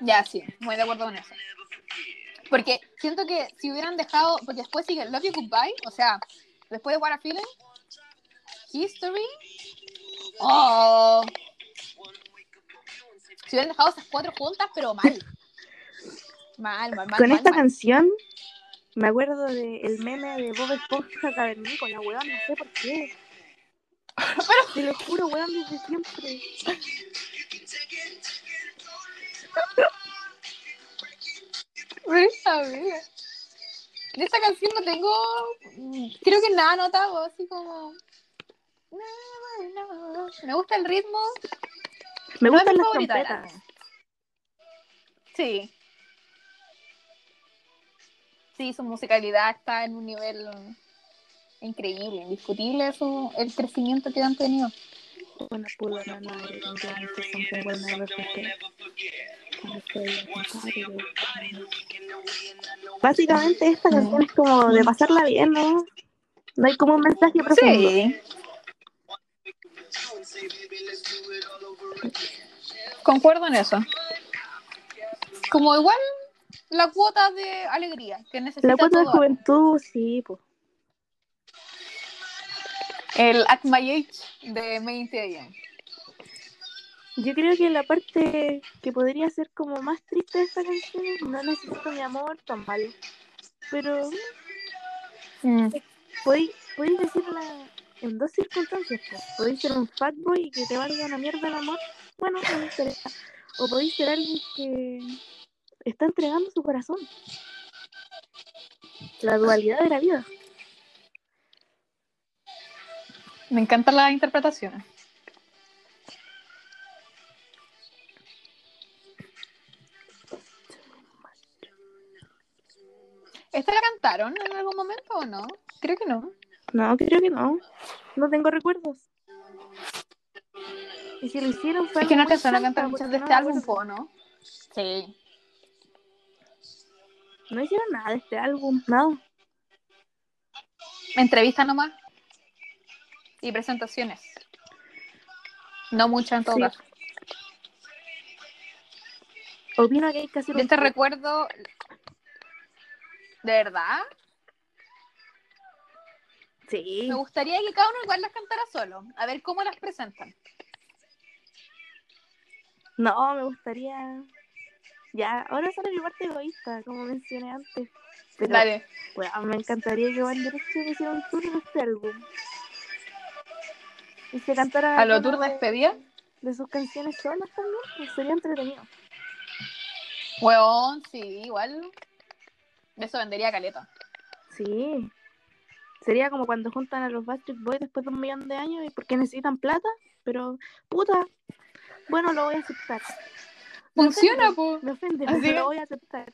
Speaker 1: Ya, sí, muy de acuerdo con eso. Porque siento que si hubieran dejado, porque después sigue Love You Goodbye, o sea, después de What a Feeling, History, oh, si hubieran dejado esas cuatro juntas, pero mal. Mal, mal, mal.
Speaker 2: Con
Speaker 1: mal,
Speaker 2: esta
Speaker 1: mal.
Speaker 2: canción me acuerdo del meme de Bob Esponja Cavernícola, weón, no sé por qué. Te lo juro, weón, desde siempre.
Speaker 1: A ver. De esta canción no tengo, mm, creo que nada anotado, así como... Me gusta el ritmo,
Speaker 2: Me
Speaker 1: No
Speaker 2: gustan las trompetas.
Speaker 1: Sí. Sí, su musicalidad está en un nivel increíble, indiscutible su, el crecimiento que han tenido.
Speaker 2: Wanna pull on another and get into something we'll never forget. Wanna stay like a party with- Básicamente esta canción es como de pasarla bien, ¿no? No hay como un mensaje profundo.
Speaker 1: Sí. Concuerdo en eso. Como igual la cuota de alegría que necesita
Speaker 2: La cuota de juventud, sí, pues.
Speaker 1: El At My Age de 20 AM.
Speaker 2: Yo creo que la parte que podría ser como más triste de esta canción es No necesito mi amor, tan malo. Pero
Speaker 1: Mm.
Speaker 2: podéis, podéis decirla en dos circunstancias. pues. Podéis ser un fuckboy y que te valga una mierda el amor. Bueno, no me interesa. O podéis ser alguien que está entregando su corazón. La dualidad de la vida.
Speaker 1: Me encantan las interpretaciones. ¿Esta la cantaron en algún momento o no? Creo que no.
Speaker 2: No, creo que no. No tengo recuerdos. Y si lo hicieron fue
Speaker 1: Es que no alcanzaron a cantar muchas de este álbum, ¿no? Sí.
Speaker 2: No hicieron nada de este álbum, nada.
Speaker 1: Entrevista nomás. Y presentaciones. No muchas en todo
Speaker 2: Sí.
Speaker 1: caso.
Speaker 2: Opino que hay hacer
Speaker 1: Yo te recuerdo. ¿De verdad?
Speaker 2: Sí.
Speaker 1: Me gustaría que cada uno igual las cantara solo. A ver cómo las presentan.
Speaker 2: No, me gustaría. Ya, ahora sale mi parte egoísta, como mencioné antes. Pero,
Speaker 1: Dale.
Speaker 2: me encantaría que One Direction hiciera un tour de este álbum. Y se cantara.
Speaker 1: ¿A lo tour de
Speaker 2: de-
Speaker 1: despedida?
Speaker 2: De sus canciones solas también, pues sería entretenido.
Speaker 1: Weón, sí, igual. Eso vendería caleta.
Speaker 2: Sí. Sería como cuando juntan a los Backstreet Boys después de un millón de años y porque necesitan plata, pero puta, bueno, lo voy a aceptar.
Speaker 1: Funciona, po.
Speaker 2: Me ofende, pero lo voy a aceptar.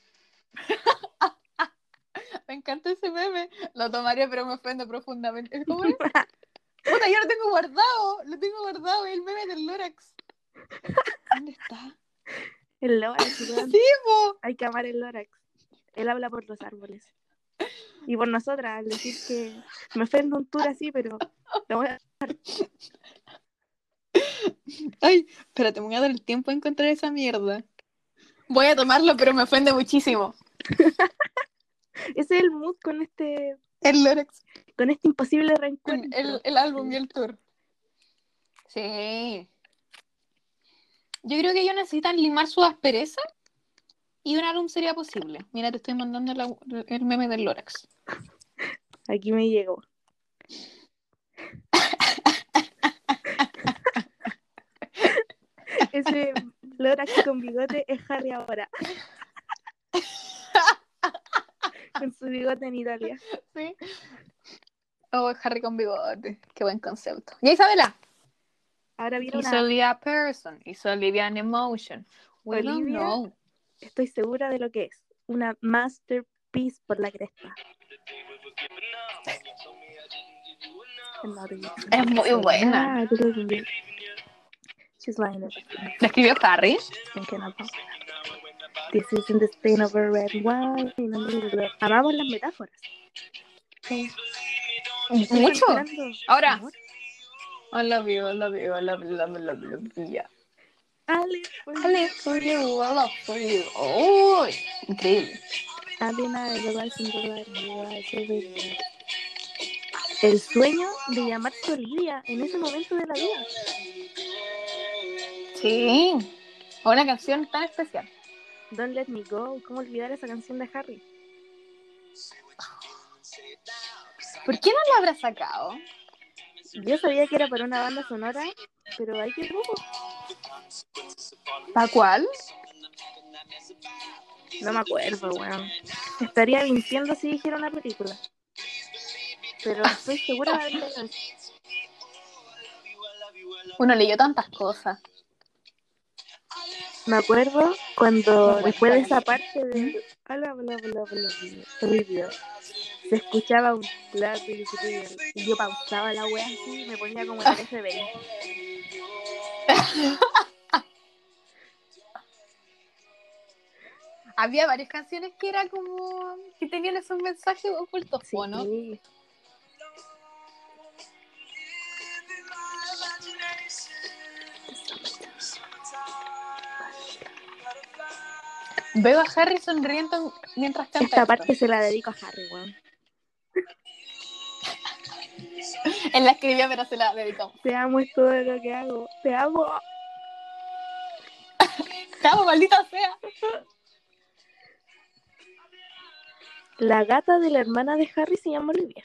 Speaker 1: Me encanta ese meme. Lo tomaría, pero me ofende profundamente. ¿Cómo es? Puta, yo lo tengo guardado. Lo tengo guardado. El meme del Lorax. ¿Dónde está?
Speaker 2: El Lorax.
Speaker 1: Sí, po.
Speaker 2: Hay que amar el Lorax. Él habla por los árboles. Y por nosotras, al decir que me ofende un tour así, pero lo voy a-
Speaker 1: Ay, espérate, me voy a dar el tiempo de encontrar esa mierda. Voy a tomarlo, pero me ofende muchísimo.
Speaker 2: Ese es el mood con este,
Speaker 1: El Lorax.
Speaker 2: con este imposible
Speaker 1: con
Speaker 2: reencuentro.
Speaker 1: el, el álbum y el tour. Sí. Yo creo que ellos necesitan limar su aspereza y un álbum sería posible. Mira, te estoy mandando la- el meme del Lorax.
Speaker 2: Aquí me llegó. Ese Lorax con bigote es Harry ahora. con su bigote en Italia.
Speaker 1: Sí. Oh, Harry con bigote. Qué buen concepto. ¿Y Isabela?
Speaker 2: Ahora viene
Speaker 1: Is
Speaker 2: una.
Speaker 1: Olivia a person? Is Olivia an emotion? We don't
Speaker 2: Olivia.
Speaker 1: know.
Speaker 2: Estoy segura de lo que es. Una masterpiece por la cresta.
Speaker 1: Es muy buena.
Speaker 2: Ah. She's lying to
Speaker 1: ¿La escribió
Speaker 2: about This isn't the stain of a red wine. Amamos las metáforas. Estoy
Speaker 1: Mucho. Ahora. I love you, I love you, I love you, love you, love you, love you. Yeah.
Speaker 2: I live for
Speaker 1: I live for you, I love for you. Oh, increíble.
Speaker 2: I. El sueño de llamarse Olivia en ese momento de la vida.
Speaker 1: Sí. Una canción tan especial.
Speaker 2: Don't Let Me Go. ¿Cómo olvidar esa canción de Harry?
Speaker 1: ¿Por qué no la habrá sacado?
Speaker 2: Yo sabía que era para una banda sonora, pero hay que poco.
Speaker 1: ¿Para cuál?
Speaker 2: No me acuerdo, weón. Estaría mintiendo si dijera una película. Pero estoy segura de haberla.
Speaker 1: Uno leyó tantas cosas.
Speaker 2: Me acuerdo cuando después de esa parte de bla, bla, bla, bla, se escuchaba un real. y yo pausaba la wea así y me ponía como en 13
Speaker 1: Había varias canciones que era como que tenían esos mensajes ocultos,
Speaker 2: Sí.
Speaker 1: ¿o ¿no? Veo a Harry sonriendo mientras canta.
Speaker 2: Esta
Speaker 1: esto.
Speaker 2: parte se la dedico a Harry, weón.
Speaker 1: Él la escribió, pero se la dedicamos.
Speaker 2: Te amo, es todo lo que hago. Te amo.
Speaker 1: Te amo, maldita sea.
Speaker 2: La gata de la hermana de Harry se llama Olivia.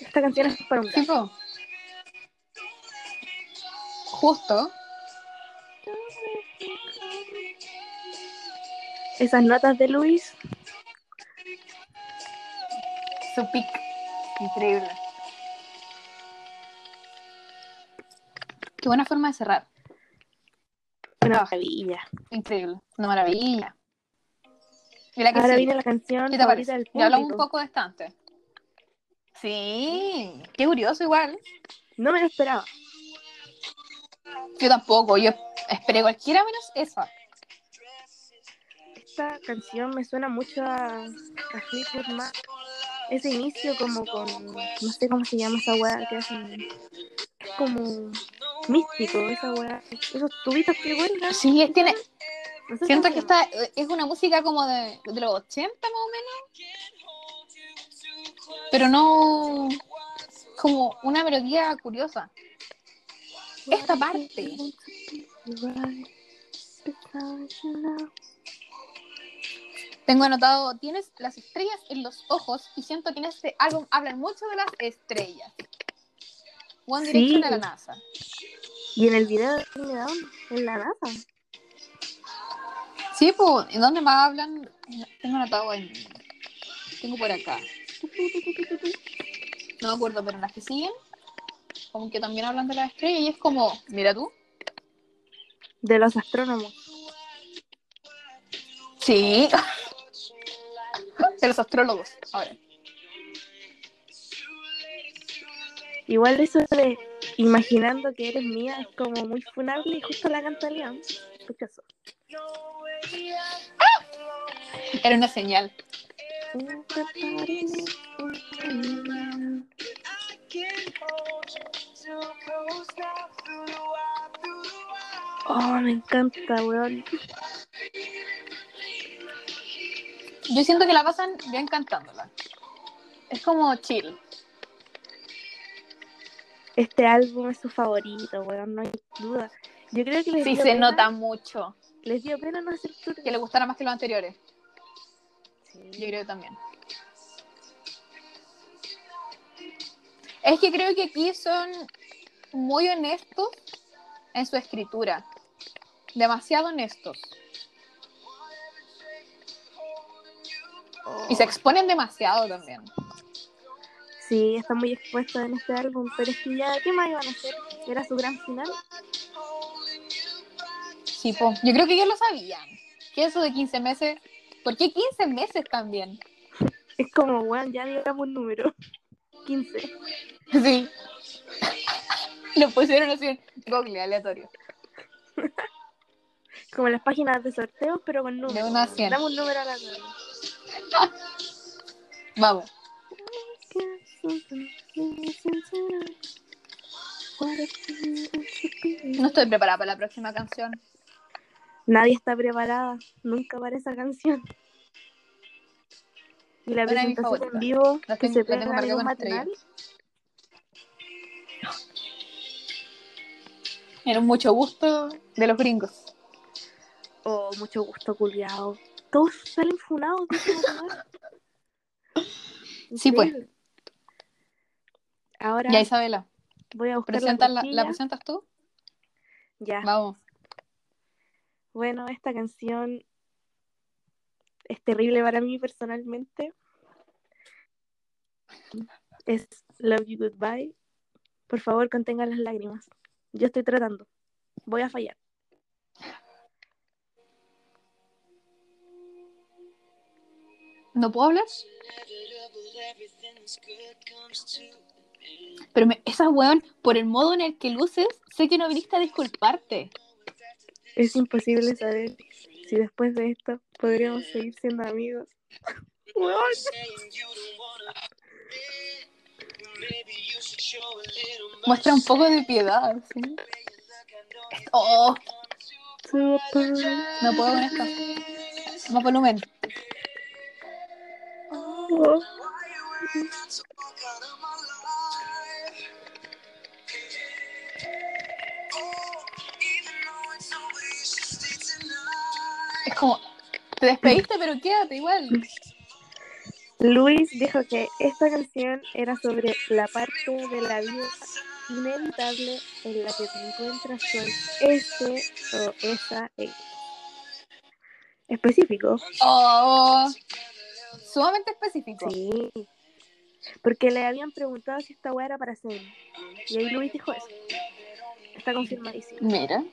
Speaker 2: Esta canción es para un gato.
Speaker 1: Justo.
Speaker 2: Esas notas de Luis.
Speaker 1: Su pic. Increíble. Qué buena forma de cerrar.
Speaker 2: Una
Speaker 1: Ah.
Speaker 2: maravilla.
Speaker 1: Increíble. Una maravilla. Y la que
Speaker 2: Ahora viene la canción
Speaker 1: ¿Qué te
Speaker 2: favorita
Speaker 1: parece?
Speaker 2: del
Speaker 1: Y hablamos un poco de esta antes. Sí, qué curioso igual.
Speaker 2: No me lo esperaba.
Speaker 1: Yo tampoco, yo esperé cualquiera menos esa.
Speaker 2: Esta canción me suena mucho a, a Fleetwood Mac. Ese inicio como con, no sé cómo se llama esa weá que hacen, es como místico esa weá, esos tubitos que vuelven.
Speaker 1: Sí, tiene,
Speaker 2: no sé
Speaker 1: siento que esta es una música como de, de los 80 más o menos. Pero no como una melodía curiosa. Esta parte. Tengo anotado, tienes las estrellas en los ojos y siento que en este álbum hablan mucho de las estrellas. One
Speaker 2: Sí.
Speaker 1: Direction a la NASA.
Speaker 2: Y en el video de en la NASA.
Speaker 1: Sí, pues, ¿en dónde más hablan? Tengo anotado en... Tengo por acá. No me acuerdo, pero en las que siguen, como que también hablan de las estrellas y es como, mira tú.
Speaker 2: De los astrónomos.
Speaker 1: Sí. De los astrólogos. Ahora.
Speaker 2: Igual eso de imaginando que eres mía es como muy funable y justo la canta León. Sospechoso.
Speaker 1: Era una señal.
Speaker 2: Oh, me encanta, weón.
Speaker 1: Yo siento que la pasan bien cantándola. Es como chill.
Speaker 2: Este álbum es su favorito, weón, no hay duda. Yo creo que les
Speaker 1: Sí,
Speaker 2: dio
Speaker 1: se
Speaker 2: pena-
Speaker 1: nota mucho.
Speaker 2: Les dio pena no hacer tour.
Speaker 1: Que le gustara más que los anteriores.
Speaker 2: Sí.
Speaker 1: Yo creo también. Es que creo que aquí son muy honestos en su escritura. Demasiado honestos. Y se exponen demasiado también.
Speaker 2: Sí, está muy expuesto en este álbum, pero es que ya, ¿qué más iban a hacer? Era su gran final.
Speaker 1: Sí, po. Yo creo que ellos lo sabían. Que eso de 15 meses. ¿Por qué 15 meses también?
Speaker 2: Es como, weón, ya digamos un número. 15.
Speaker 1: Sí. Lo pusieron así en Google, aleatorio.
Speaker 2: Como las páginas de sorteos, pero con números.
Speaker 1: De a.
Speaker 2: Dame un número a la cara.
Speaker 1: Vamos. No estoy preparada para la próxima canción.
Speaker 2: Nadie está preparada nunca para esa canción. Y la
Speaker 1: Una
Speaker 2: presentación en vivo
Speaker 1: La
Speaker 2: que
Speaker 1: tengo-
Speaker 2: se pega en matinal.
Speaker 1: Era un mucho gusto de los gringos.
Speaker 2: Oh, mucho gusto, culiao. Todos salen funados.
Speaker 1: Sí, pues.
Speaker 2: Ahora
Speaker 1: Ya, Isabela,
Speaker 2: voy a buscar
Speaker 1: ¿presentas
Speaker 2: la.
Speaker 1: ¿la presentas tú?
Speaker 2: Ya.
Speaker 1: Vamos.
Speaker 2: Bueno, esta canción es terrible para mí personalmente. Es Love You Goodbye. Por favor, contengan las lágrimas. Yo estoy tratando. Voy a fallar.
Speaker 1: ¿No puedo hablar? Pero me, esa weón, por el modo en el que luces, sé que no viniste a disculparte.
Speaker 2: Es imposible saber si después de esto podríamos seguir siendo amigos. Weón.
Speaker 1: Muestra un poco de piedad, ¿sí? Oh, no puedo con esto. Más volumen. Es como, te despediste, pero quédate igual.
Speaker 2: Luis dijo que esta canción era sobre la parte de la vida inevitable en la que te encuentras con ese o esa ex. específico.
Speaker 1: Oh, sumamente específico.
Speaker 2: Sí. Porque le habían preguntado si esta weá era para Zen. Y ahí Luis dijo eso. Está confirmadísimo.
Speaker 1: Mira.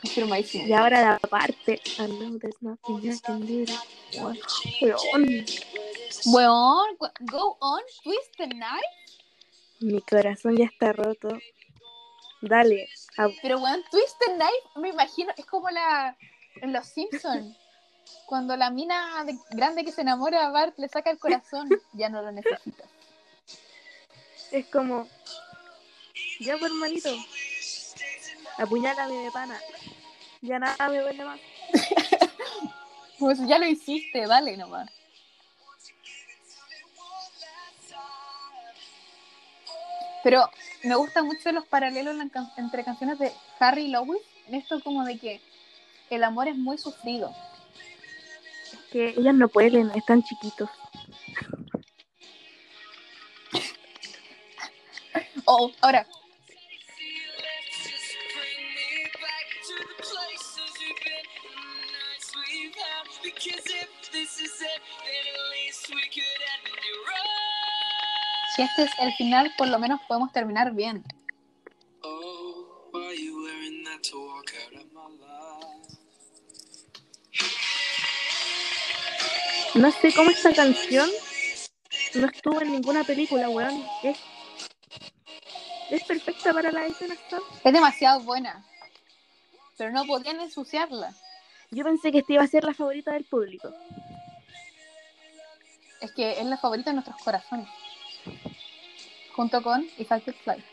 Speaker 1: Confirmadísimo.
Speaker 2: Y ahora la parte. I know there's nothing I can do. Weón,
Speaker 1: Weón, go on, twist the knife.
Speaker 2: Mi corazón ya está roto. Dale. a-
Speaker 1: Pero weón, twist the knife, me imagino, es como la en Los Simpsons. Cuando la mina de- grande que se enamora a Bart le saca el corazón, ya no lo necesita.
Speaker 2: Es como. Ya, pues, hermanito. Apuñálame de pana. Ya nada me duele más.
Speaker 1: Pues ya lo hiciste, dale nomás. Pero me gustan mucho los paralelos entre canciones de Harry y Lois. Esto como de que el amor es muy sufrido.
Speaker 2: Que ellas no pueden, están chiquitos.
Speaker 1: Oh, ahora, si este es el final, por lo menos podemos terminar bien.
Speaker 2: No sé cómo esta canción no estuvo en ninguna película, weón. Es, es perfecta para la escena.
Speaker 1: Es demasiado buena. Pero no podían ensuciarla.
Speaker 2: Yo pensé que esta iba a ser la favorita del público.
Speaker 1: Es que es la favorita de nuestros corazones. Junto con If I Could Fly.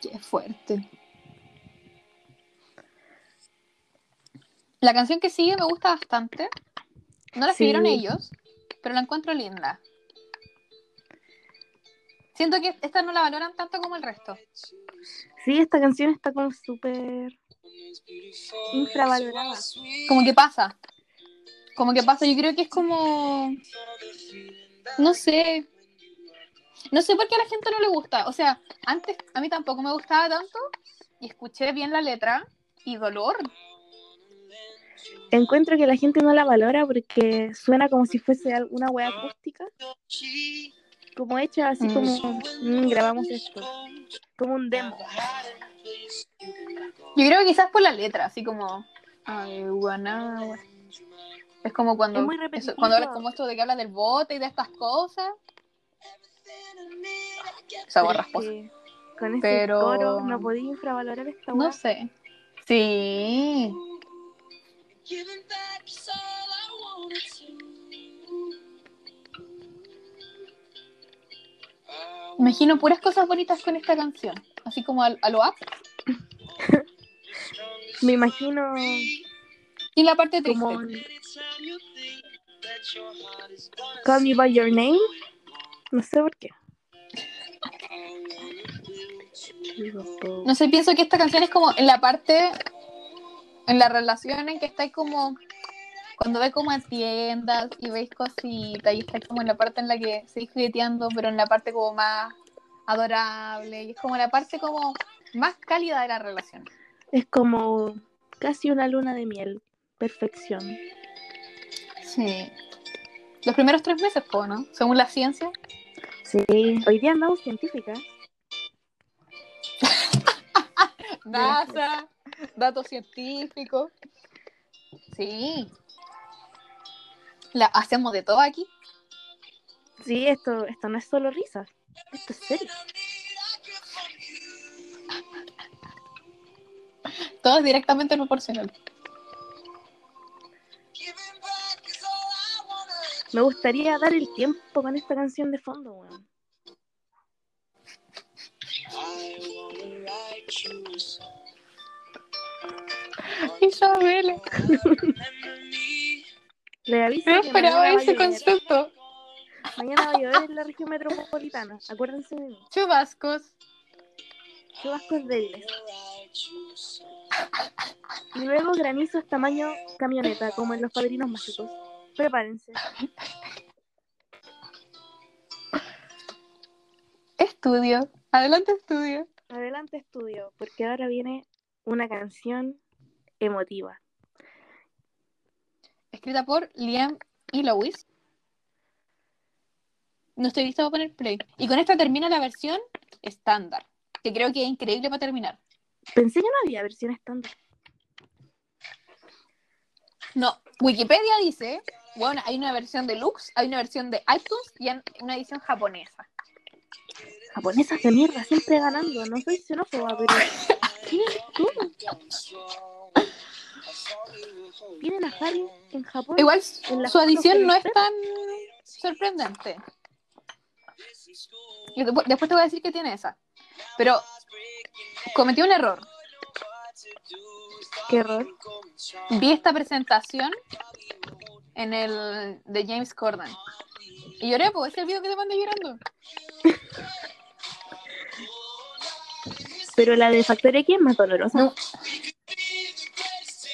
Speaker 1: Qué fuerte. La canción que sigue me gusta bastante. No la
Speaker 2: Sí.
Speaker 1: escribieron ellos, pero la encuentro linda. Siento que esta no la valoran tanto como el resto.
Speaker 2: Sí, esta canción está como súper infravalorada.
Speaker 1: Como que pasa. Como que pasa. Yo creo que es como. No sé. No sé por qué a la gente no le gusta. O sea, antes a mí tampoco me gustaba tanto. Y escuché bien la letra. Y dolor.
Speaker 2: Encuentro que la gente no la valora porque suena como si fuese una wea acústica. Como hecha así
Speaker 1: Mm.
Speaker 2: como "Mm, grabamos esto. Como un demo.
Speaker 1: Yo creo que quizás por la letra, así como. Wanna- Es como cuando.
Speaker 2: Es
Speaker 1: eso- cuando hablas como esto de que habla del bote y de estas cosas. Esa rasposa.
Speaker 2: que Con
Speaker 1: Pero-
Speaker 2: coro no podía infravalorar esta
Speaker 1: No
Speaker 2: wea.
Speaker 1: sé. Sí. Imagino puras cosas bonitas con esta canción. Así como al- a, lo up.
Speaker 2: Me imagino
Speaker 1: Y la parte triste.
Speaker 2: como Call Me By Your Name. No sé por qué.
Speaker 1: No sé, pienso que esta canción es como en la parte, en la relación en que estáis como, cuando vais como a tiendas y veis cositas y estáis como en la parte en la que seguís jugueteando, pero en la parte como más adorable y es como la parte como más cálida de la relación.
Speaker 2: Es como casi una luna de miel. Perfección.
Speaker 1: Sí. Los primeros tres meses, ¿no? Según la ciencia.
Speaker 2: Sí. Hoy día andamos científicas.
Speaker 1: NASA, datos científicos. Sí. La, hacemos de todo aquí.
Speaker 2: Sí, esto, esto no es solo risas. Esto es serio.
Speaker 1: Todo es directamente proporcional.
Speaker 2: Me gustaría dar el tiempo con esta canción de fondo, weón.
Speaker 3: I wanna write you a song.
Speaker 1: Isabel.
Speaker 3: Remember me
Speaker 2: Le aviso
Speaker 1: No esperaba ese concepto.
Speaker 2: Mañana va a llover en la región metropolitana. Acuérdense de mí.
Speaker 1: Chubascos.
Speaker 2: Chubascos débiles. Y luego granizos tamaño camioneta, como en los padrinos mágicos. Prepárense.
Speaker 1: Estudio. Adelante, estudio.
Speaker 2: Adelante estudio, porque ahora viene una canción emotiva.
Speaker 1: Escrita por Liam y Lois. No estoy lista para poner play. Y con esta termina la versión estándar. Que creo que es increíble para terminar.
Speaker 2: Pensé que no había versión estándar.
Speaker 1: No, Wikipedia dice, bueno, hay una versión deluxe, hay una versión de iTunes y una edición japonesa.
Speaker 2: Japonesas de mierda, siempre ganando. No soy xenófoba, pero. ¿Quién eres tú? Vienen a Harry en Japón.
Speaker 1: Igual
Speaker 2: En
Speaker 1: su edición no es tan sorprendente. Y después te voy a decir que tiene esa. Pero cometí un error.
Speaker 2: Qué error.
Speaker 1: Vi esta presentación en el de James Corden. Y lloré, pues, ese video que te mandé llorando.
Speaker 2: Pero la de Factor X es más dolorosa.
Speaker 1: No.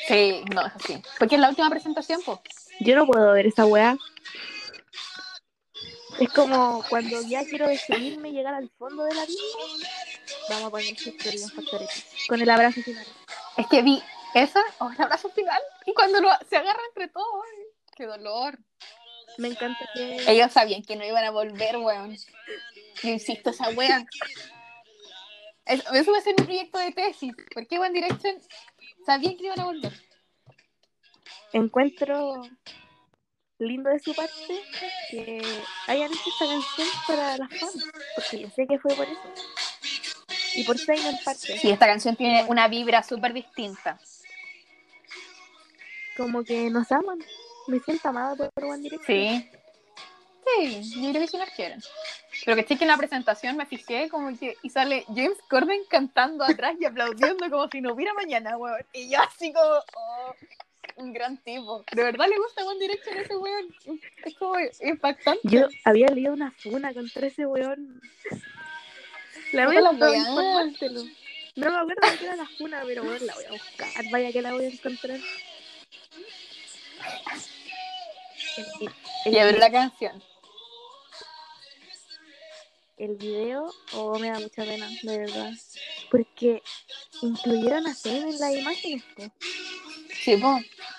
Speaker 1: Sí, no, es así. Porque es la última presentación, pues.
Speaker 2: Yo no puedo ver esa weá. Es como cuando ya quiero destruirme y llegar al fondo del abismo. Vamos a poner historia en Factor X. Con el abrazo final.
Speaker 1: Es que vi esa, o el abrazo final, y cuando lo- se agarra entre todos, qué dolor.
Speaker 2: Me encanta que.
Speaker 1: Ellos sabían que no iban a volver, weón. Yo insisto, esa weón. Es- Eso va a ser mi proyecto de tesis. ¿Por qué One Direction sabían que iban a volver?
Speaker 2: encuentro lindo de su parte que hayan hecho esta canción para las fans, porque yo sé que fue por eso. Y por Zayn en parte.
Speaker 1: Sí, esta canción tiene una vibra súper distinta.
Speaker 2: Como que nos aman. Me siento amada por One Direction.
Speaker 1: Sí. Sí, yo creo que sí nos quieren. Pero que que en la presentación me fijé como que y sale James Corden cantando atrás y aplaudiendo como si no hubiera mañana, weón. Y yo así como, oh, un gran tipo. De verdad le gusta One Direction a ese weón. Es como impactante.
Speaker 2: Yo había leído una funa contra ese weón. La voy
Speaker 1: No
Speaker 2: a buscar. No me acuerdo de qué era la funa, pero la voy a buscar. Vaya que la voy a encontrar. El, el
Speaker 1: Y a ver
Speaker 2: vi-
Speaker 1: la canción.
Speaker 2: el video, oh, me da mucha pena, de verdad. Porque incluyeron a Zayn en las imágenes.
Speaker 1: Sí.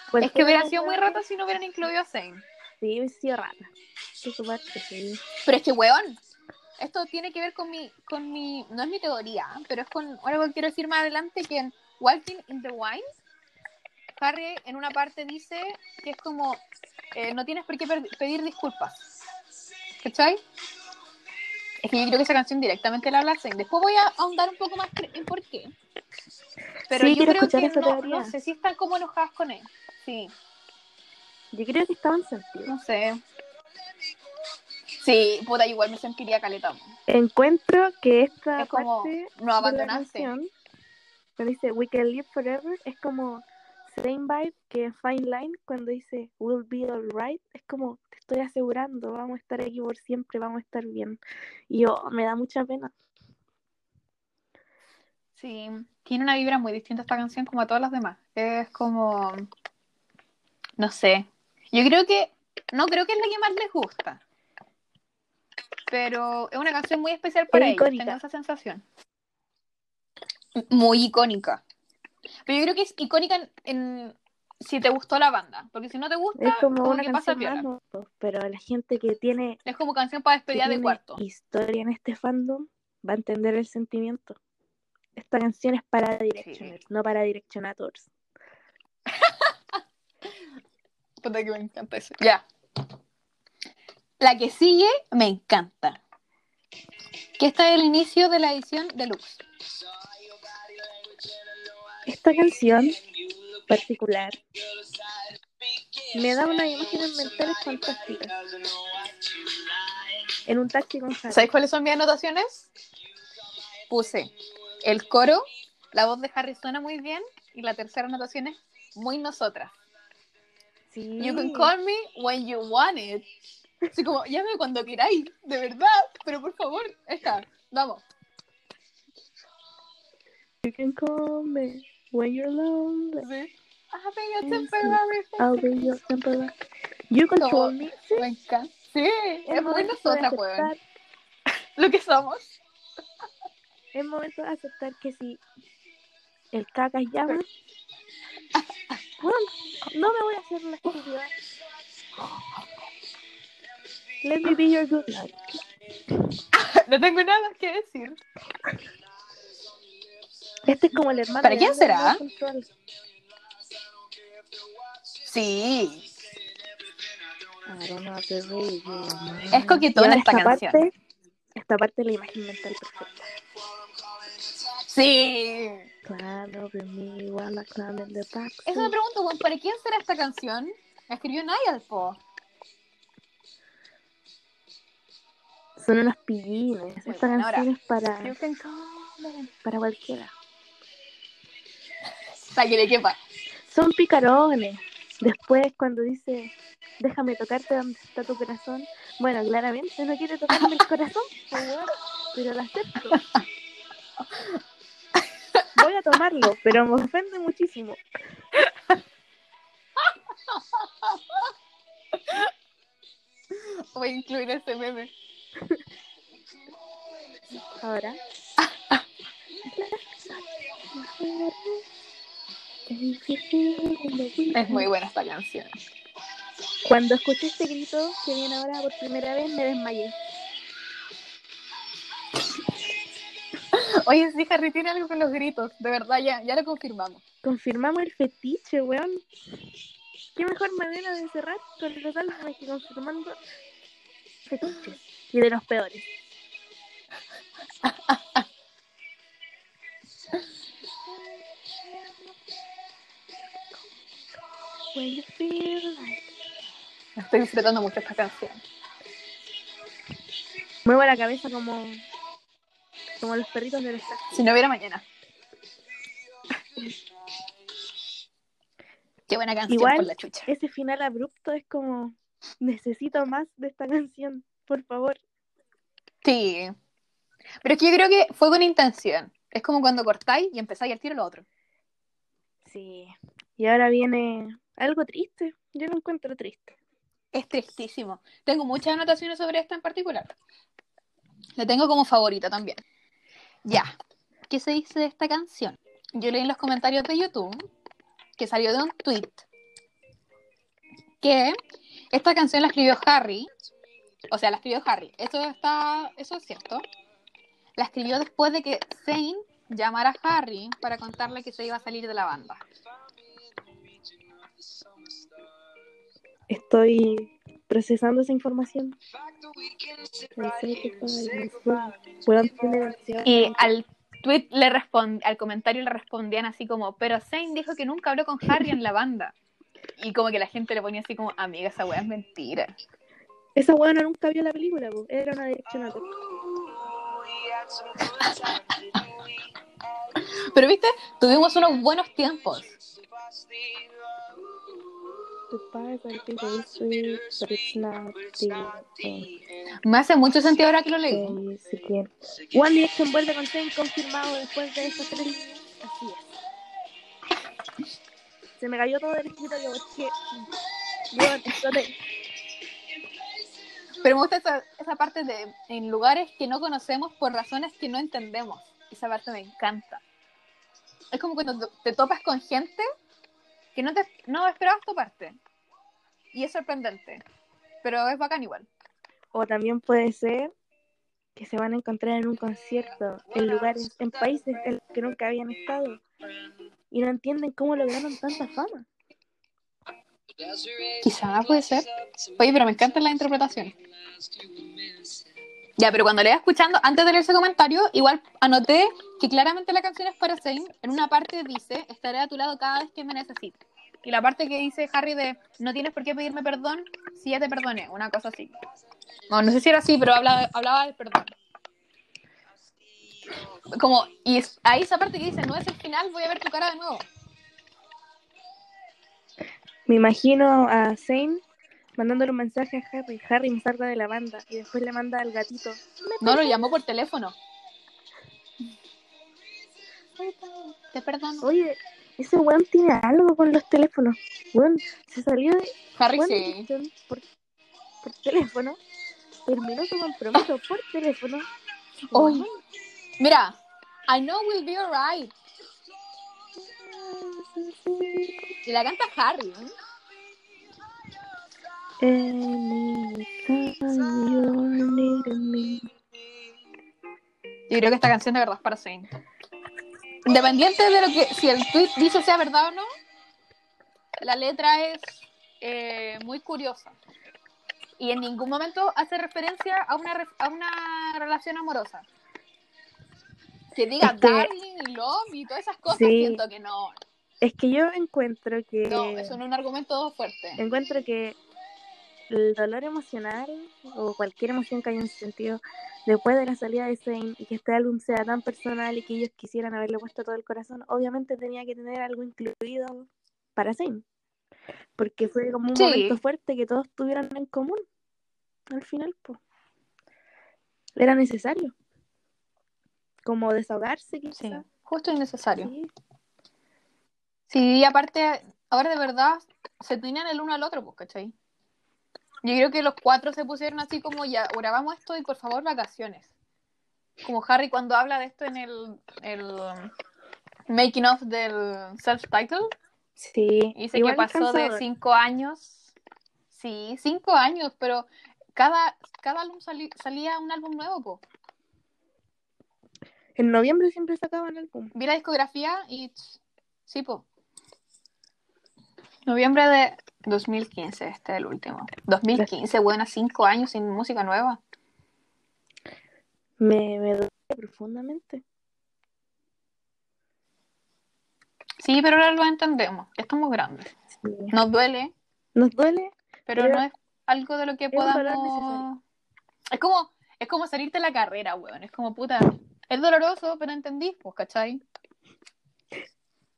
Speaker 2: ¿Cuál
Speaker 1: Es que hubiera sido muy rata si no hubieran incluido a Zayn.
Speaker 2: Sí, hubiera sido rata. Sí.
Speaker 1: Pero es que, weón, esto tiene que ver con mi, con mi, no es mi teoría, pero es con algo que quiero decir más adelante, que en Walking in the Wine, Harry en una parte dice que es como, eh, no tienes por qué pedir disculpas. ¿Cachai? Es que yo creo que esa canción directamente la habla Zayn. Después voy a ahondar un poco más en por qué. Pero
Speaker 2: Sí,
Speaker 1: yo creo que no, no sé si están como enojadas con él. Sí.
Speaker 2: Yo creo que estaban sentidos.
Speaker 1: No sé. Sí, puta, igual me sentiría caleta.
Speaker 2: Encuentro que esta
Speaker 1: Es como,
Speaker 2: parte
Speaker 1: no abandonaste.
Speaker 2: canción, dice We can live forever, es como same vibe que Fine Line cuando dice We'll be alright. Es como, te estoy asegurando, vamos a estar aquí por siempre, vamos a estar bien. Y yo, me da mucha pena.
Speaker 1: Sí, tiene una vibra muy distinta esta canción como a todas las demás. Es como, no sé. Yo creo que, no creo que es la que más les gusta. Pero es una canción muy especial para
Speaker 2: Es
Speaker 1: ellos,
Speaker 2: icónica.
Speaker 1: tengo esa sensación. Muy icónica. Pero yo creo que es icónica en, en- si te gustó la banda. Porque si no te gusta,
Speaker 2: Es como,
Speaker 1: como
Speaker 2: una
Speaker 1: que pasa
Speaker 2: canción más,
Speaker 1: piola.
Speaker 2: ¿no? pero la gente que tiene,
Speaker 1: Es como canción para despedida de cuarto.
Speaker 2: historia en este fandom va a entender el sentimiento. Esta canción es para Directioners, no para Directionators.
Speaker 1: Puta que me encanta eso. Ya. La que sigue me encanta. Que esta es el inicio de la edición deluxe.
Speaker 2: Esta canción particular me da unas imágenes mentales fantásticas. En un taxi con Harry.
Speaker 1: ¿Sabéis cuáles son mis anotaciones? Puse el coro, la voz de Harry suena muy bien y la tercera anotación es muy nosotras.
Speaker 2: Sí.
Speaker 1: You can call me when you want it. Así como, llame cuando queráis, de verdad. Pero por favor, esta, vamos.
Speaker 2: You can call me when you're lonely.
Speaker 1: Sí. I'll be your temporary
Speaker 2: I'll be your temporary. You control me. Sí.
Speaker 1: Me encanta. Sí, es muy
Speaker 2: momento de
Speaker 1: nosotras, weón.
Speaker 2: aceptar-
Speaker 1: Lo que somos.
Speaker 2: Es momento de aceptar que si el caca llama, bueno, no me voy a hacer la estúpida. Let me be your good night.
Speaker 1: No tengo nada que decir.
Speaker 2: Este es como el hermano.
Speaker 1: ¿Para
Speaker 2: de
Speaker 1: quién será?
Speaker 2: de Control.
Speaker 1: Sí. Es coquetona
Speaker 2: ahora
Speaker 1: esta canción.
Speaker 2: Parte, esta parte de la imagen mental perfecta.
Speaker 1: Sí.
Speaker 2: Climb over me while I climb in the back.
Speaker 1: Eso me pregunto, ¿para quién será esta canción? La escribió Niall, po.
Speaker 2: Son unos pillines.
Speaker 1: Muy
Speaker 2: Esta canción es para, para cualquiera.
Speaker 1: Para que le quepa.
Speaker 2: Son picarones. Después, cuando dice, déjame tocarte donde está tu corazón. Bueno, claramente no quiere tocarme el corazón, pues, pero lo acepto. Voy a tomarlo, pero me ofende muchísimo.
Speaker 1: Voy a incluir ese meme.
Speaker 2: Ahora.
Speaker 1: Es muy buena esta canción.
Speaker 2: Cuando escuché este grito que viene ahora por primera vez, me desmayé.
Speaker 1: Oye, sí, Harry tiene algo con los gritos. De verdad, ya, ya lo confirmamos.
Speaker 2: Confirmamos el fetiche, weón. Qué mejor manera de cerrar con los álbumes que confirmando fetiches. Y de los peores. When you feel like-
Speaker 1: Estoy disfrutando mucho esta canción.
Speaker 2: Muevo la cabeza como, como los perritos del estadio.
Speaker 1: Si no hubiera mañana. Qué buena canción
Speaker 2: Igual-
Speaker 1: por la chucha.
Speaker 2: Ese final abrupto es como, necesito más de esta canción, por favor.
Speaker 1: Sí. Pero es que yo creo que fue con intención. Es como cuando cortáis y empezáis al tiro lo otro.
Speaker 2: Sí. Y ahora viene algo triste. Yo lo encuentro triste.
Speaker 1: Es tristísimo. Tengo muchas anotaciones sobre esta en particular. La tengo como favorita también. Ya. ¿Qué se dice de esta canción? Yo leí en los comentarios de YouTube que salió de un tweet que esta canción la escribió Harry. O sea, la escribió Harry. Eso está, eso es cierto. La escribió después de que Zane llamara a Harry para contarle que se iba a salir de la banda.
Speaker 2: Estoy procesando esa información.
Speaker 1: Y al tweet le respond, al comentario le respondían así como, pero Zane dijo que nunca habló con Harry en la banda. Y como que la gente le ponía así como, amiga, esa weá es mentira.
Speaker 2: Esa weona nunca vio la película, po. era una dirección a
Speaker 1: Pero viste, tuvimos unos buenos tiempos.
Speaker 2: Goodbye, but people sweet, but it's not the same.
Speaker 1: Me hace mucho sentido ahora que lo leí.
Speaker 2: Say it again. One Direction vuelve con Zayn confirmado después de estas tres. Así es. Se me cayó todo el escritorio porque exploté.
Speaker 1: Pero me gusta esa, esa parte de en lugares que no conocemos por razones que no entendemos. Esa parte me encanta. Es como cuando te topas con gente que no te no esperabas toparte. Y es sorprendente. Pero es bacán igual.
Speaker 2: O también puede ser que se van a encontrar en un concierto en lugares, en países en los que nunca habían estado y no entienden cómo lograron tanta fama.
Speaker 1: Quizá puede ser. Oye, pero me encantan las interpretaciones. Ya, pero cuando le iba escuchando, antes de leer ese comentario, igual anoté que claramente la canción es para Zayn. En una parte dice, estaré a tu lado cada vez que me necesites. Y la parte que dice Harry de, no tienes por qué pedirme perdón si ya te perdoné, una cosa así. No, no sé si era así, pero habla- hablaba del perdón. Como, y es- ahí esa parte que dice, no es el final, voy a ver tu cara de nuevo.
Speaker 2: Me imagino a Zane mandándole un mensaje a Harry. Harry me salga de la banda y después le manda al gatito.
Speaker 1: No, lo llamó por teléfono. Te perdono.
Speaker 2: Oye, ese weón tiene algo con los teléfonos. Weón, se salió de
Speaker 1: Harry sí.
Speaker 2: Por, por teléfono. Terminó su compromiso por teléfono.
Speaker 1: Oye. Mira, I know we'll be alright. Y la canta Harry. ¿eh? Yo creo que esta canción de verdad es para Zayn. Independiente de lo que, si el tweet dice sea verdad o no, la letra es eh, muy curiosa. Y en ningún momento hace referencia a una, a una relación amorosa. Que diga
Speaker 2: Es que-
Speaker 1: darling love y todas esas cosas,
Speaker 2: Sí.
Speaker 1: siento que no.
Speaker 2: Es que yo encuentro que.
Speaker 1: No, eso no es un argumento fuerte.
Speaker 2: Encuentro que el dolor emocional o cualquier emoción que haya sentido después de la salida de Zayn y que este álbum sea tan personal y que ellos quisieran haberle puesto todo el corazón, obviamente tenía que tener algo incluido para Zayn. Porque fue como un
Speaker 1: Sí.
Speaker 2: momento fuerte que todos tuvieran en común. Al final, pues. Era necesario. Como desahogarse,
Speaker 1: Sí,
Speaker 2: quizás.
Speaker 1: justo innecesario.
Speaker 2: Sí.
Speaker 1: Sí, y aparte, ahora de verdad se tenían el uno al otro, pues, ¿cachai? Yo creo que los cuatro se pusieron así como ya, grabamos esto y por favor vacaciones. Como Harry cuando habla de esto en el, el um, making of del self-title,
Speaker 2: Sí.
Speaker 1: dice
Speaker 2: Igual
Speaker 1: que pasó de cinco años. Sí, cinco años, pero cada, cada álbum sali- salía un álbum nuevo, po.
Speaker 2: En noviembre siempre sacaban álbum.
Speaker 1: Vi la discografía y sí, po. Noviembre de 2015, este es el último. 2015, buena, cinco años sin música nueva.
Speaker 2: Me, me duele profundamente.
Speaker 1: Sí, pero ahora lo entendemos. Estamos grandes.
Speaker 2: Sí.
Speaker 1: Nos duele,
Speaker 2: Nos duele,
Speaker 1: pero
Speaker 2: Pero
Speaker 1: no es algo de lo que podamos. Es como, es como salirte de la carrera, weón. Es como puta. Es doloroso, pero entendís, pues, ¿cachai?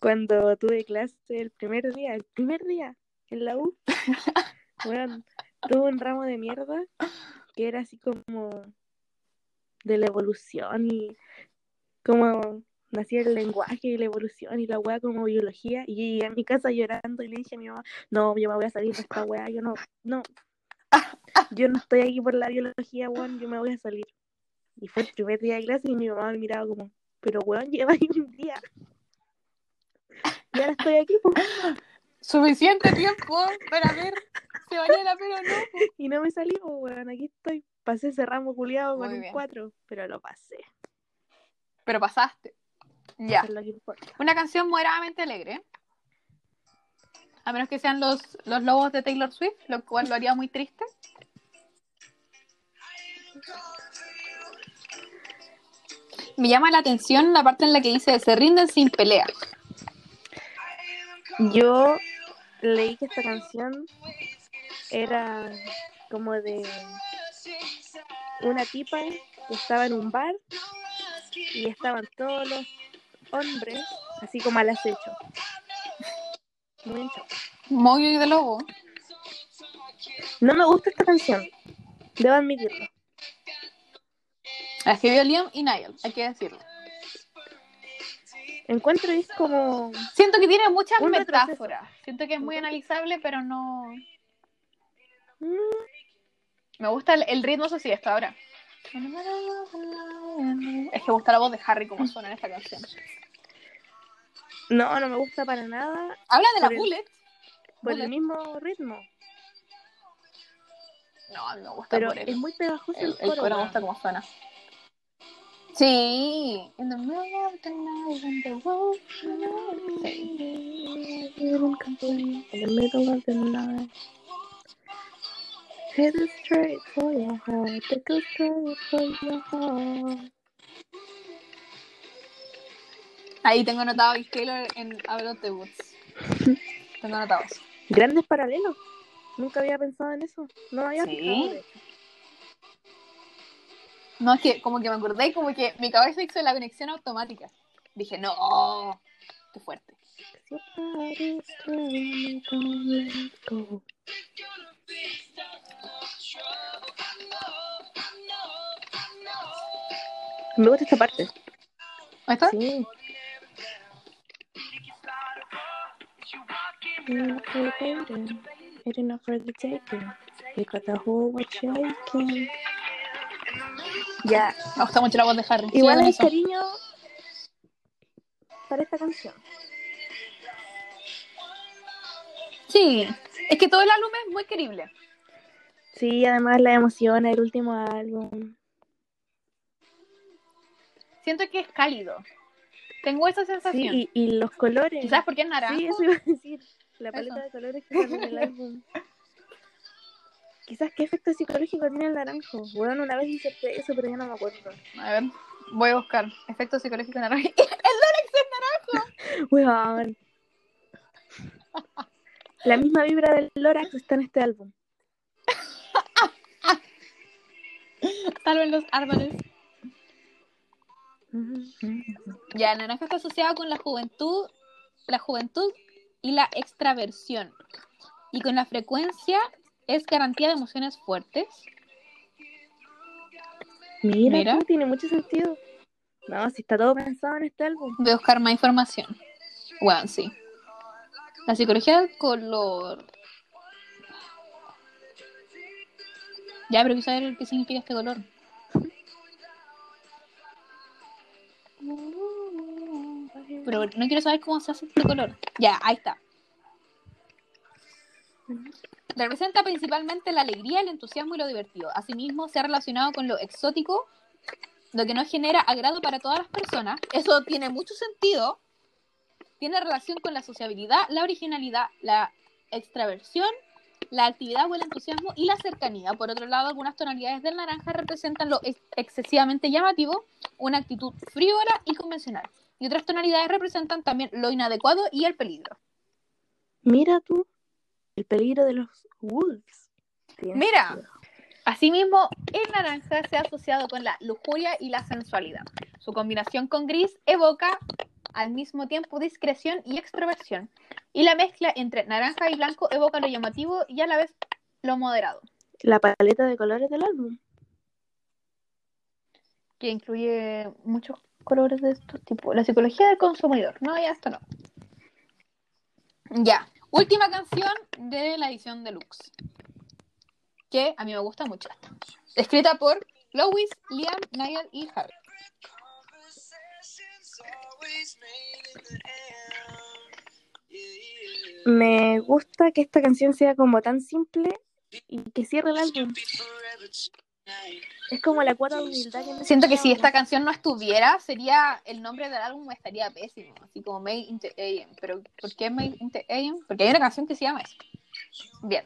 Speaker 2: Cuando tuve clase el primer día, el primer día en la U, bueno, tuve un ramo de mierda que era así como de la evolución y cómo nacía el lenguaje y la evolución y la weá como biología y llegué a mi casa llorando y le dije a mi mamá, no, yo me voy a salir de esta weá, yo no, no, yo no estoy aquí por la biología, weón, yo me voy a salir. Y fue el primer día de clase y mi mamá me miraba como, pero weón, lleva ahí un día. Y ahora estoy aquí, pues,
Speaker 1: Suficiente tiempo para ver si valía la pena o no.
Speaker 2: y no me salí, pues, weón, aquí estoy. Pasé ese ramo culiado con un
Speaker 1: bien.
Speaker 2: 4, pero lo pasé.
Speaker 1: Pero pasaste. Ya. Una canción moderadamente alegre. A menos que sean los, los lobos de Taylor Swift, lo cual lo haría muy triste. Me llama la atención la parte en la que dice se rinden sin pelea.
Speaker 2: Yo leí que esta canción era como de una tipa que estaba en un bar y estaban todos los hombres así como al acecho. Muy.
Speaker 1: Muy de lobo.
Speaker 2: No me gusta esta canción, debo admitirlo.
Speaker 1: La escribió Liam y Niall, hay que decirlo.
Speaker 2: Encuentro es como
Speaker 1: Siento que tiene muchas
Speaker 2: Un retroceso.
Speaker 1: metáforas. Siento que es muy analizable, pero no.
Speaker 2: mm,
Speaker 1: Me gusta el, el ritmo, eso sí, hasta ahora. Es que me gusta la voz de Harry como suena en esta canción.
Speaker 2: no, no me gusta para nada
Speaker 1: Habla de la
Speaker 2: el-
Speaker 1: bullet.
Speaker 2: por
Speaker 1: Bullet.
Speaker 2: el mismo ritmo,
Speaker 1: No, me gusta
Speaker 2: pero
Speaker 1: por el,
Speaker 2: es muy pegajoso
Speaker 1: el,
Speaker 2: el,
Speaker 1: el
Speaker 2: coro.
Speaker 1: coro me gusta cómo suena. Sí. In the middle of the night when the world- Sí.
Speaker 2: In the middle of the night. Headed straight for your heart, take a straight for your heart.
Speaker 1: Ahí tengo anotado Bill Taylor en Out of the Woods. Tengo anotado eso.
Speaker 2: Grandes paralelos. Nunca había pensado en eso. No había
Speaker 1: Sí.
Speaker 2: fijado.
Speaker 1: No, es que como que me acordé y como que mi cabeza hizo la conexión automática. Dije, no, qué fuerte.
Speaker 2: Me gusta esta parte.
Speaker 1: ¿Ahí está?
Speaker 2: Sí. It enough for the taking. We got the whole world shaking. Ya,
Speaker 1: Me gusta mucho la voz de Harry.
Speaker 2: Igual hay
Speaker 1: eso.
Speaker 2: cariño para esta canción.
Speaker 1: Sí, es que todo el álbum es muy querible.
Speaker 2: Sí, además la emoción del último álbum.
Speaker 1: Siento que es cálido. Tengo esa
Speaker 2: Sí,
Speaker 1: sensación.
Speaker 2: y, y los colores.
Speaker 1: ¿Y ¿Sabes por qué es naranja?
Speaker 2: Sí, eso iba a decir. La paleta
Speaker 1: Eso.
Speaker 2: de colores que sale en el álbum. Quizás qué efecto psicológico tiene el naranjo. Bueno, una vez hice eso, pero ya no me acuerdo.
Speaker 1: A ver, voy a buscar efecto psicológico naranja. ¡El Lorax es naranja!
Speaker 2: Weón. La misma vibra del Lorax está en este álbum.
Speaker 1: Salven los árboles. Ya, el naranja está asociado con la juventud, la juventud y la extraversión. Y con la frecuencia es garantía de emociones fuertes.
Speaker 2: Mira,
Speaker 1: Mira.
Speaker 2: tú, tiene mucho sentido. No, si está todo pensado en este álbum.
Speaker 1: Voy a buscar más información. Bueno, sí. La psicología del color. Ya, pero quiero saber qué significa este color. Pero no quiero saber cómo se hace este color. Ya, ahí está. Representa principalmente la alegría, el entusiasmo y lo divertido. Asimismo, se ha relacionado con lo exótico, lo que no genera agrado para todas las personas. Eso tiene mucho sentido. Tiene relación con la sociabilidad, la originalidad, la extraversión, la actividad o el entusiasmo y la cercanía. Por otro lado, algunas tonalidades del naranja representan lo ex- excesivamente llamativo, una actitud frívola y convencional. Y otras tonalidades representan también lo inadecuado y el peligro.
Speaker 2: Mira tú, el peligro de los wolves.
Speaker 1: Mira.
Speaker 2: sentido.
Speaker 1: Asimismo, el naranja se ha asociado con la lujuria y la sensualidad. Su combinación con gris evoca al mismo tiempo discreción y extroversión. Y la mezcla entre naranja y blanco evoca lo llamativo y a la vez lo moderado,
Speaker 2: La paleta de colores del álbum.
Speaker 1: que incluye muchos colores de estos tipos. La psicología del consumidor. No, ya esto no. Ya. Última canción de la edición deluxe. Que a mí me gusta mucho. Escrita por Lois, Liam, Niall y Harry.
Speaker 2: Me gusta que esta canción sea como tan simple y que cierre el álbum. Es como la cuota de humildad que
Speaker 1: Siento que si esta canción no estuviera, sería el nombre del álbum estaría pésimo, así como Made in the AM. Pero ¿por qué Made in the AM? Porque hay una canción que se llama eso. Bien.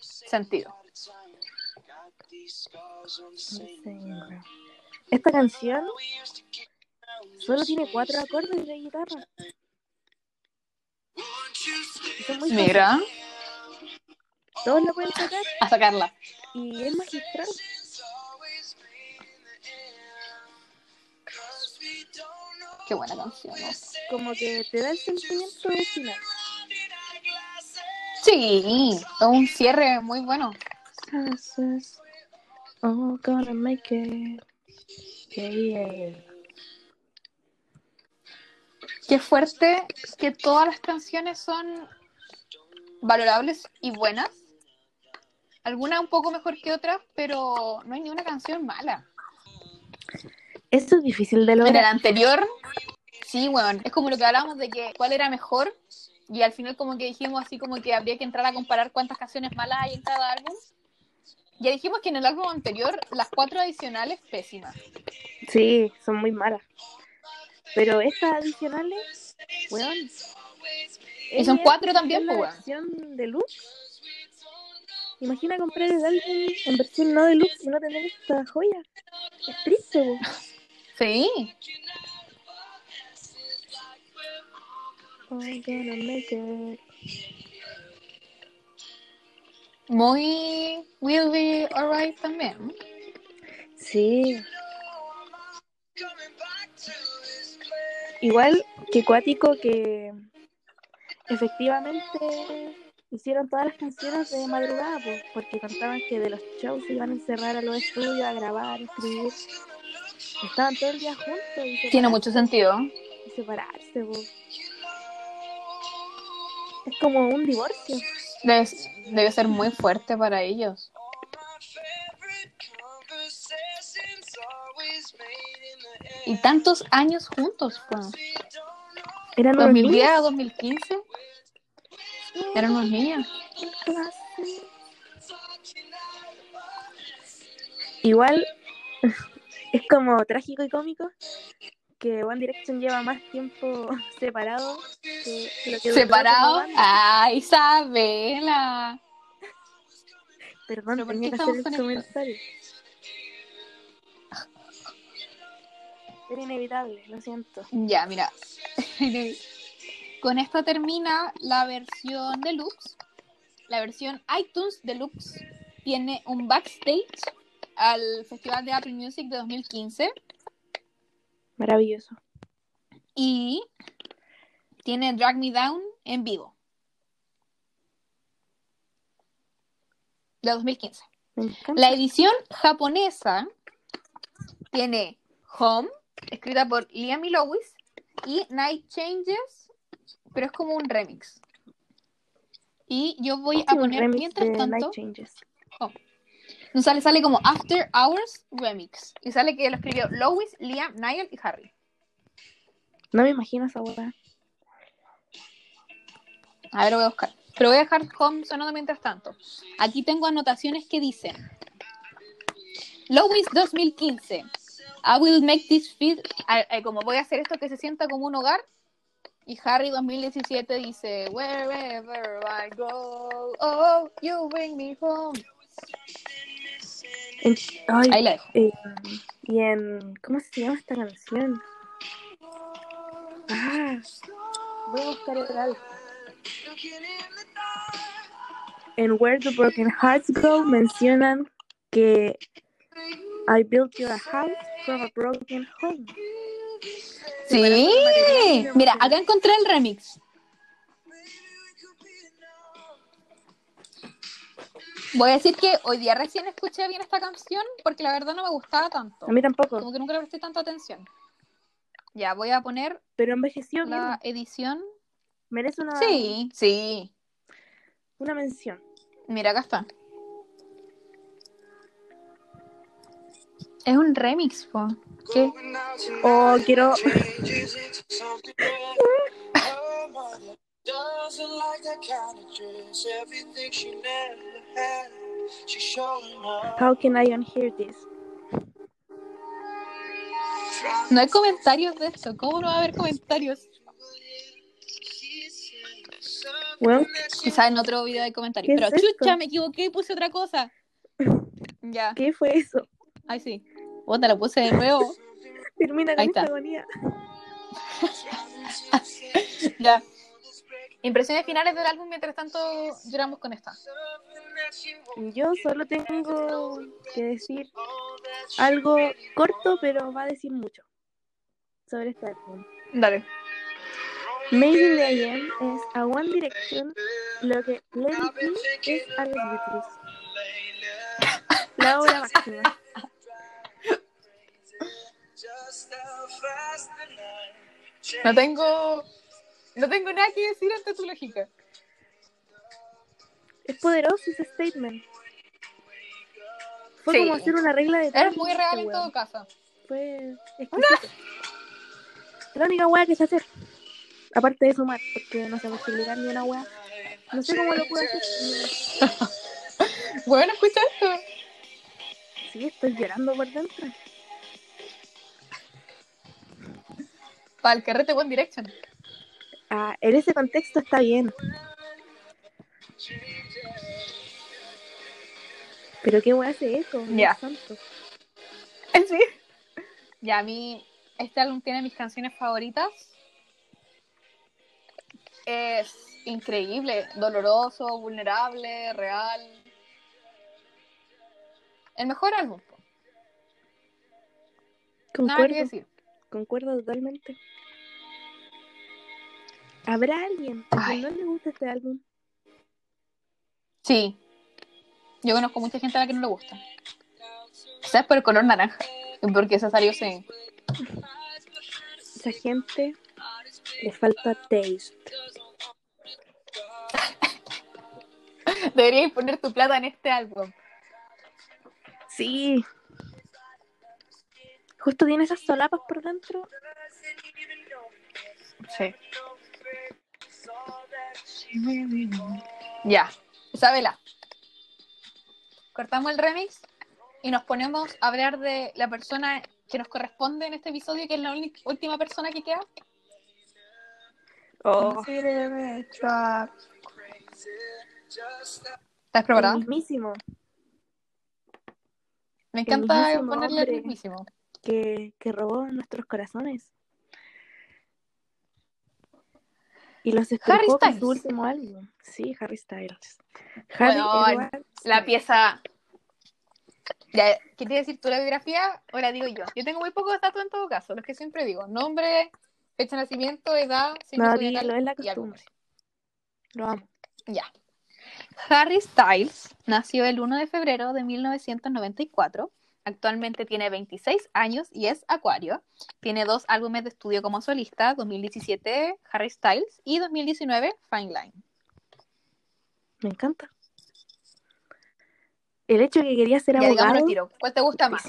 Speaker 1: Sentido.
Speaker 2: Esta canción solo tiene cuatro acordes de guitarra.
Speaker 1: Mira.
Speaker 2: Todos lo pueden tocar
Speaker 1: a sacarla.
Speaker 2: Y es magistral.
Speaker 1: Qué buena canción. ¿no?
Speaker 2: Como que te da el sentimiento de final.
Speaker 1: Sí, un cierre muy bueno.
Speaker 2: Oh, gonna make it. Yeah, yeah.
Speaker 1: Qué fuerte que todas las canciones son valorables y buenas. Algunas un poco mejor que otras, pero no hay ni una canción mala.
Speaker 2: Eso es difícil de
Speaker 1: En el
Speaker 2: lograr.
Speaker 1: anterior, sí, bueno, es como lo que hablábamos de que cuál era mejor y al final como que dijimos así como que habría que entrar a comparar cuántas canciones malas hay en cada álbum. Ya dijimos que en el álbum anterior las cuatro adicionales pésimas.
Speaker 2: Sí, son muy malas. Pero estas adicionales, weón.
Speaker 1: Y son cuatro también, pues, weón.
Speaker 2: versión deluxe. Imagina comprar el álbum en versión no deluxe y no tener esta joya. Es triste, po.
Speaker 1: Sí, muy Will Be Alright también.
Speaker 2: Sí. Igual Qué cuático que efectivamente hicieron todas las canciones de madrugada, pues, porque contaban que de los shows se iban a encerrar a los estudios a grabar, a escribir. Estaban todo el día juntos y
Speaker 1: Tiene mucho sentido.
Speaker 2: y separarse, pues. Es como un divorcio.
Speaker 1: Debe, debe ser muy fuerte para ellos. Y tantos años juntos, pues.
Speaker 2: Eran unos
Speaker 1: 2010
Speaker 2: niños.
Speaker 1: a 2015. Eran unos niños.
Speaker 2: Igual es como trágico y cómico que One Direction lleva más tiempo separado que lo que
Speaker 1: ¿Separado? ¡Ah, Isabela!
Speaker 2: Perdón,
Speaker 1: ¿Pero
Speaker 2: tenía que hacer el comentario. Era inevitable, lo siento.
Speaker 1: Ya, mira. Con esto termina la versión deluxe. La versión iTunes Deluxe tiene un backstage al Festival de Apple Music de 2015
Speaker 2: Maravilloso.
Speaker 1: y tiene Drag Me Down en vivo. De 2015.
Speaker 2: Me encanta.
Speaker 1: La edición japonesa tiene Home, escrita por Liam y Lois, y Night Changes, pero es como un remix. Y yo voy a poner, mientras tanto,
Speaker 2: Changes.
Speaker 1: nos sale, sale como After Hours Remix. Y sale que lo escribió Lois, Liam, Niall y Harry.
Speaker 2: No me imagino esa hueá.
Speaker 1: A ver, lo voy a buscar. Pero voy a dejar Home sonando mientras tanto. Aquí tengo anotaciones que dicen: Lois 2015. I will make this feel. como voy a hacer esto que se sienta como un hogar. Y Harry 2017 dice: Wherever I go, oh, you bring me home.
Speaker 2: En- ay,
Speaker 1: Ahí la dejo.
Speaker 2: eh, y en. ¿Cómo se llama esta canción? Ah, voy a buscar el álbum. En Where the Broken Hearts Go mencionan que I built you a house from a broken home.
Speaker 1: Sí. Mira, acá encontré el remix. Voy a decir que hoy día recién escuché bien esta canción porque la verdad no me gustaba tanto.
Speaker 2: A mí tampoco,
Speaker 1: Como que nunca le presté tanta atención. Ya, voy a poner
Speaker 2: pero envejeció bien.
Speaker 1: la edición.
Speaker 2: Merece una,
Speaker 1: Sí, sí.
Speaker 2: una mención.
Speaker 1: Mira, acá está. Es un remix, po. ¿Qué?
Speaker 2: Oh, quiero. How can I unhear this?
Speaker 1: No hay comentarios de esto. ¿Cómo no va a haber comentarios?
Speaker 2: Bueno,
Speaker 1: Quizá en otro video hay comentarios.
Speaker 2: ¿Qué es
Speaker 1: Pero
Speaker 2: esto?
Speaker 1: chucha, me equivoqué y puse otra cosa. Ya.
Speaker 2: ¿qué fue eso?
Speaker 1: Ay, sí. Otra, la puse de nuevo.
Speaker 2: Termina con
Speaker 1: Ahí
Speaker 2: esta
Speaker 1: está.
Speaker 2: agonía.
Speaker 1: ya. Impresiones finales del álbum, mientras tanto lloramos con esta.
Speaker 2: Yo solo tengo que decir algo corto, pero va a decir mucho sobre este álbum.
Speaker 1: Dale.
Speaker 2: Made in the AM es a One Direction lo que Be es a los Beatles. La obra máxima.
Speaker 1: No tengo. No tengo nada que decir ante tu lógica.
Speaker 2: Es poderoso ese statement. Fue
Speaker 1: Sí.
Speaker 2: como hacer una regla de
Speaker 1: muy real en todo caso.
Speaker 2: Fue exquisito. La única weá que sé hacer. Aparte de sumar, porque no sé multiplicar ni una weá. No sé cómo lo puedo hacer.
Speaker 1: Bueno, escucha esto.
Speaker 2: Sí, estoy llorando por dentro.
Speaker 1: Para el carrete One Direction.
Speaker 2: Ah, en ese contexto está bien. Pero qué weá hace. Dios
Speaker 1: Ya.
Speaker 2: santo.
Speaker 1: Sí. Ya, a mí, este álbum tiene mis canciones favoritas. Es increíble, doloroso, vulnerable, real. El mejor álbum. po. Nada que
Speaker 2: Concuerdo,
Speaker 1: decir.
Speaker 2: Concuerdo totalmente. ¿Habrá alguien a quien no le gusta este álbum?
Speaker 1: Sí. Yo conozco mucha gente a la que no le gusta. Quizás por el color naranja. Porque se salió sin.
Speaker 2: Esa gente le falta taste.
Speaker 1: Deberías poner tu plata en este álbum.
Speaker 2: Sí. Justo tiene esas solapas por dentro.
Speaker 1: Sí. Ya. Isabela. Cortamos el remix y nos ponemos a hablar de la persona que nos corresponde en este episodio, que es la única- última persona que queda.
Speaker 2: Oh,
Speaker 1: ¿Estás preparada?
Speaker 2: el mismísimo.
Speaker 1: Me encanta
Speaker 2: mismísimo
Speaker 1: ponerle el
Speaker 2: hombre.
Speaker 1: mismísimo.
Speaker 2: Que, que robó nuestros corazones. Y los
Speaker 1: Harry
Speaker 2: con
Speaker 1: Styles.
Speaker 2: su último álbum. Sí, Harry Styles. Harry
Speaker 1: Bueno,
Speaker 2: Edward
Speaker 1: La pieza. Ya, ¿Quieres decir tú la biografía o la digo yo? Yo tengo muy pocos datos en todo caso, los que siempre digo. Nombre, fecha de nacimiento, edad, signo
Speaker 2: No, dilo, es la costumbre. Lo amo.
Speaker 1: Ya. Harry Styles nació el 1 de febrero de 1994. Actualmente tiene 26 años y es acuario. Tiene dos álbumes de estudio como solista, 2017 Harry Styles y 2019 Fine Line.
Speaker 2: Me encanta. El hecho de que quería ser
Speaker 1: Ya
Speaker 2: abogado.
Speaker 1: tiro. ¿Cuál te gusta más?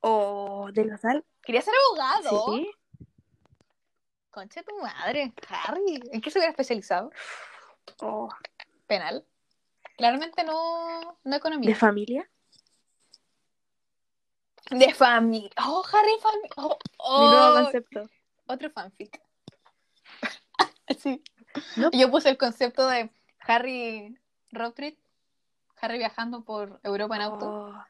Speaker 2: O de los al...
Speaker 1: ¿Quería ser abogado?
Speaker 2: Sí.
Speaker 1: Concha de tu madre, Harry. ¿En qué se hubiera especializado?
Speaker 2: Oh,
Speaker 1: Penal. Claramente no, no economía.
Speaker 2: de familia.
Speaker 1: De familia. Oh, Harry familia. Oh,
Speaker 2: Mi nuevo
Speaker 1: oh.
Speaker 2: concepto.
Speaker 1: Otro fanfic. sí.
Speaker 2: No.
Speaker 1: Yo puse el concepto de Harry road trip, Harry viajando por Europa en auto,
Speaker 2: Oh,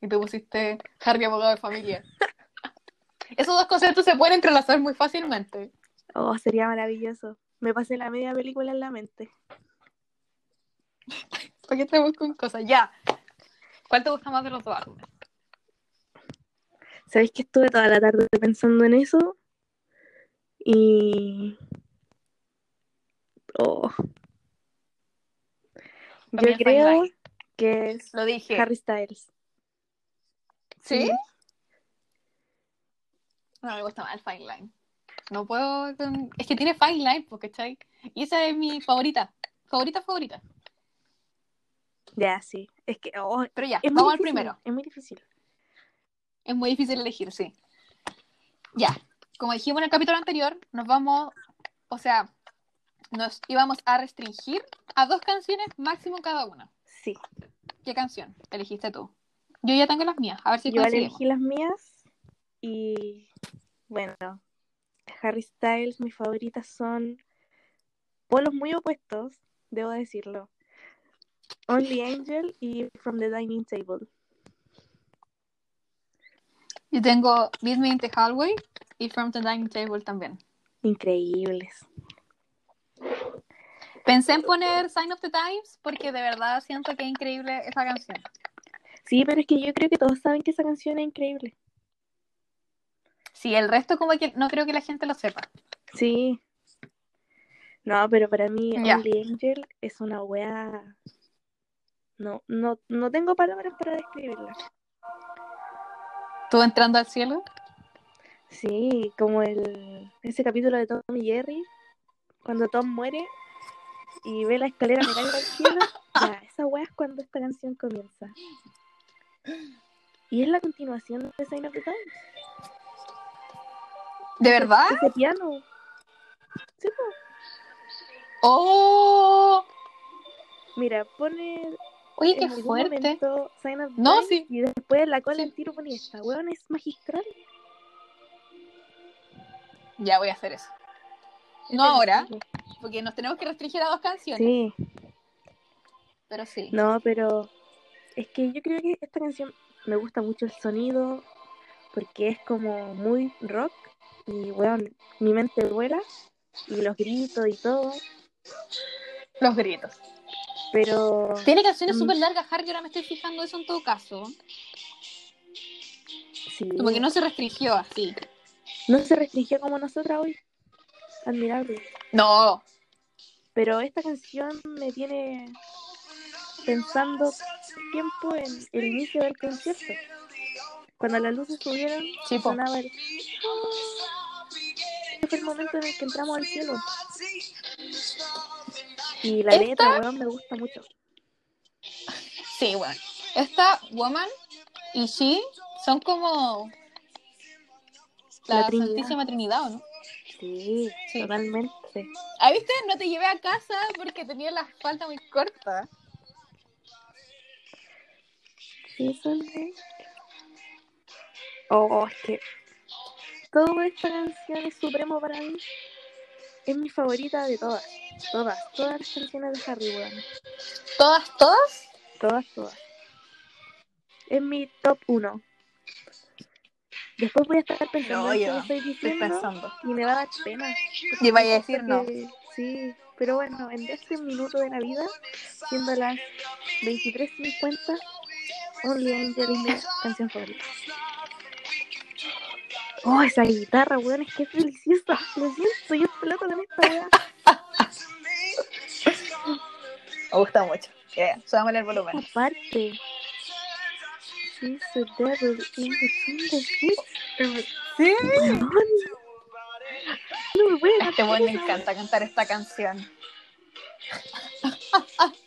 Speaker 1: y tú pusiste Harry abogado de familia. Esos dos conceptos se pueden entrelazar muy fácilmente.
Speaker 2: oh, sería maravilloso. Me pasé la media película en la mente.
Speaker 1: ¿Por qué te busco cosas? Ya. ¿Cuál te gusta más de los dos álbumes?
Speaker 2: ¿Sabéis que estuve toda la tarde pensando en eso? Y. Oh. Yo creo que es
Speaker 1: Lo dije.
Speaker 2: Harry Styles.
Speaker 1: ¿Sí? No, me gusta más el Fine Line. No puedo. Es que tiene Fine Line, porque ¿cachai? Y esa es mi favorita. Favorita, favorita.
Speaker 2: Ya, sí. Es que. oh,
Speaker 1: Pero ya, vamos al primero.
Speaker 2: Es muy difícil.
Speaker 1: Es muy difícil elegir, sí. Ya, como dijimos en el capítulo anterior, nos vamos, o sea, nos íbamos a restringir a dos canciones máximo cada una.
Speaker 2: Sí.
Speaker 1: ¿Qué canción elegiste tú? Yo ya tengo las mías, a ver si
Speaker 2: Yo elegí las mías. Y. Bueno. Harry Styles, mis favoritas son. Polos muy opuestos, debo decirlo. Only Angel y From the Dining Table.
Speaker 1: Yo tengo Beat Me in the Hallway y From the Dining Table también.
Speaker 2: Increíbles.
Speaker 1: Pensé en poner Sign of the Times porque de verdad siento que es increíble esa canción.
Speaker 2: Sí, pero es que yo creo que todos saben que esa canción es increíble.
Speaker 1: Sí, el resto como que no creo que la gente lo sepa.
Speaker 2: Sí. No, pero para mí. Only Angel es una wea. No, no, no tengo palabras para describirla.
Speaker 1: ¿Tú entrando al cielo?
Speaker 2: Sí, como el ese capítulo de Tom y Jerry, cuando Tom muere y ve la escalera mecánica al cielo. Ya, esa wea es cuando esta canción comienza. Y es la continuación de Sign of the Times.
Speaker 1: ¿De verdad?
Speaker 2: Ese piano. Sí, po.
Speaker 1: ¡Oh!
Speaker 2: Mira, pone
Speaker 1: Oye, qué fuerte.
Speaker 2: momento
Speaker 1: No, sí.
Speaker 2: y después la cola
Speaker 1: Sí.
Speaker 2: el tiro ponía esta. Weón, es magistral.
Speaker 1: Ya voy a hacer eso. No ahora, porque nos tenemos que restringir a dos canciones.
Speaker 2: Sí,
Speaker 1: Pero sí.
Speaker 2: no, pero es que yo creo que esta canción me gusta mucho el sonido porque es como muy rock y weón, mi mente vuela y los gritos y todo,
Speaker 1: Los gritos.
Speaker 2: Pero
Speaker 1: Tiene canciones
Speaker 2: Mm.
Speaker 1: súper largas, Harry, ahora me estoy fijando eso en todo caso.
Speaker 2: sí,
Speaker 1: Como que no se restringió así.
Speaker 2: no se restringió como nosotras hoy. admirable.
Speaker 1: No.
Speaker 2: Pero esta canción me tiene pensando tiempo en el inicio del concierto. Cuando las luces subieron,
Speaker 1: Sí,
Speaker 2: sonaba el... Ese fue el momento en el que entramos al cielo. Y la
Speaker 1: Esta-
Speaker 2: letra, weón, me gusta mucho.
Speaker 1: Sí, bueno. Esta Woman y She son como la,
Speaker 2: La Trinidad.
Speaker 1: Santísima Trinidad, ¿o no?
Speaker 2: Sí,
Speaker 1: Sí.
Speaker 2: totalmente.
Speaker 1: Ah, ¿viste? No te llevé a casa porque tenía la falda muy corta.
Speaker 2: Sí, son de- Oh, es que toda esta canción es supremo para mí. Es mi favorita de todas. Todas, todas las canciones de Harry, weón.
Speaker 1: ¿Todas, todas?
Speaker 2: Todas, todas. Es mi top 1. Después voy a estar pensando
Speaker 1: No,
Speaker 2: en
Speaker 1: yo
Speaker 2: qué estoy diciendo y me va a dar pena.
Speaker 1: Y vaya a decir no.
Speaker 2: Sí, pero bueno, en este minuto de la vida, siendo las 23.50, Only Angel es mi canción favorita. Oh, esa guitarra, weón, es que es deliciosa. Lo siento, yo exploto con esta weá.
Speaker 1: Me gusta mucho. Yeah, súbame el volumen.
Speaker 2: Aparte.
Speaker 1: Sí. A este buen le encanta cantar esta canción.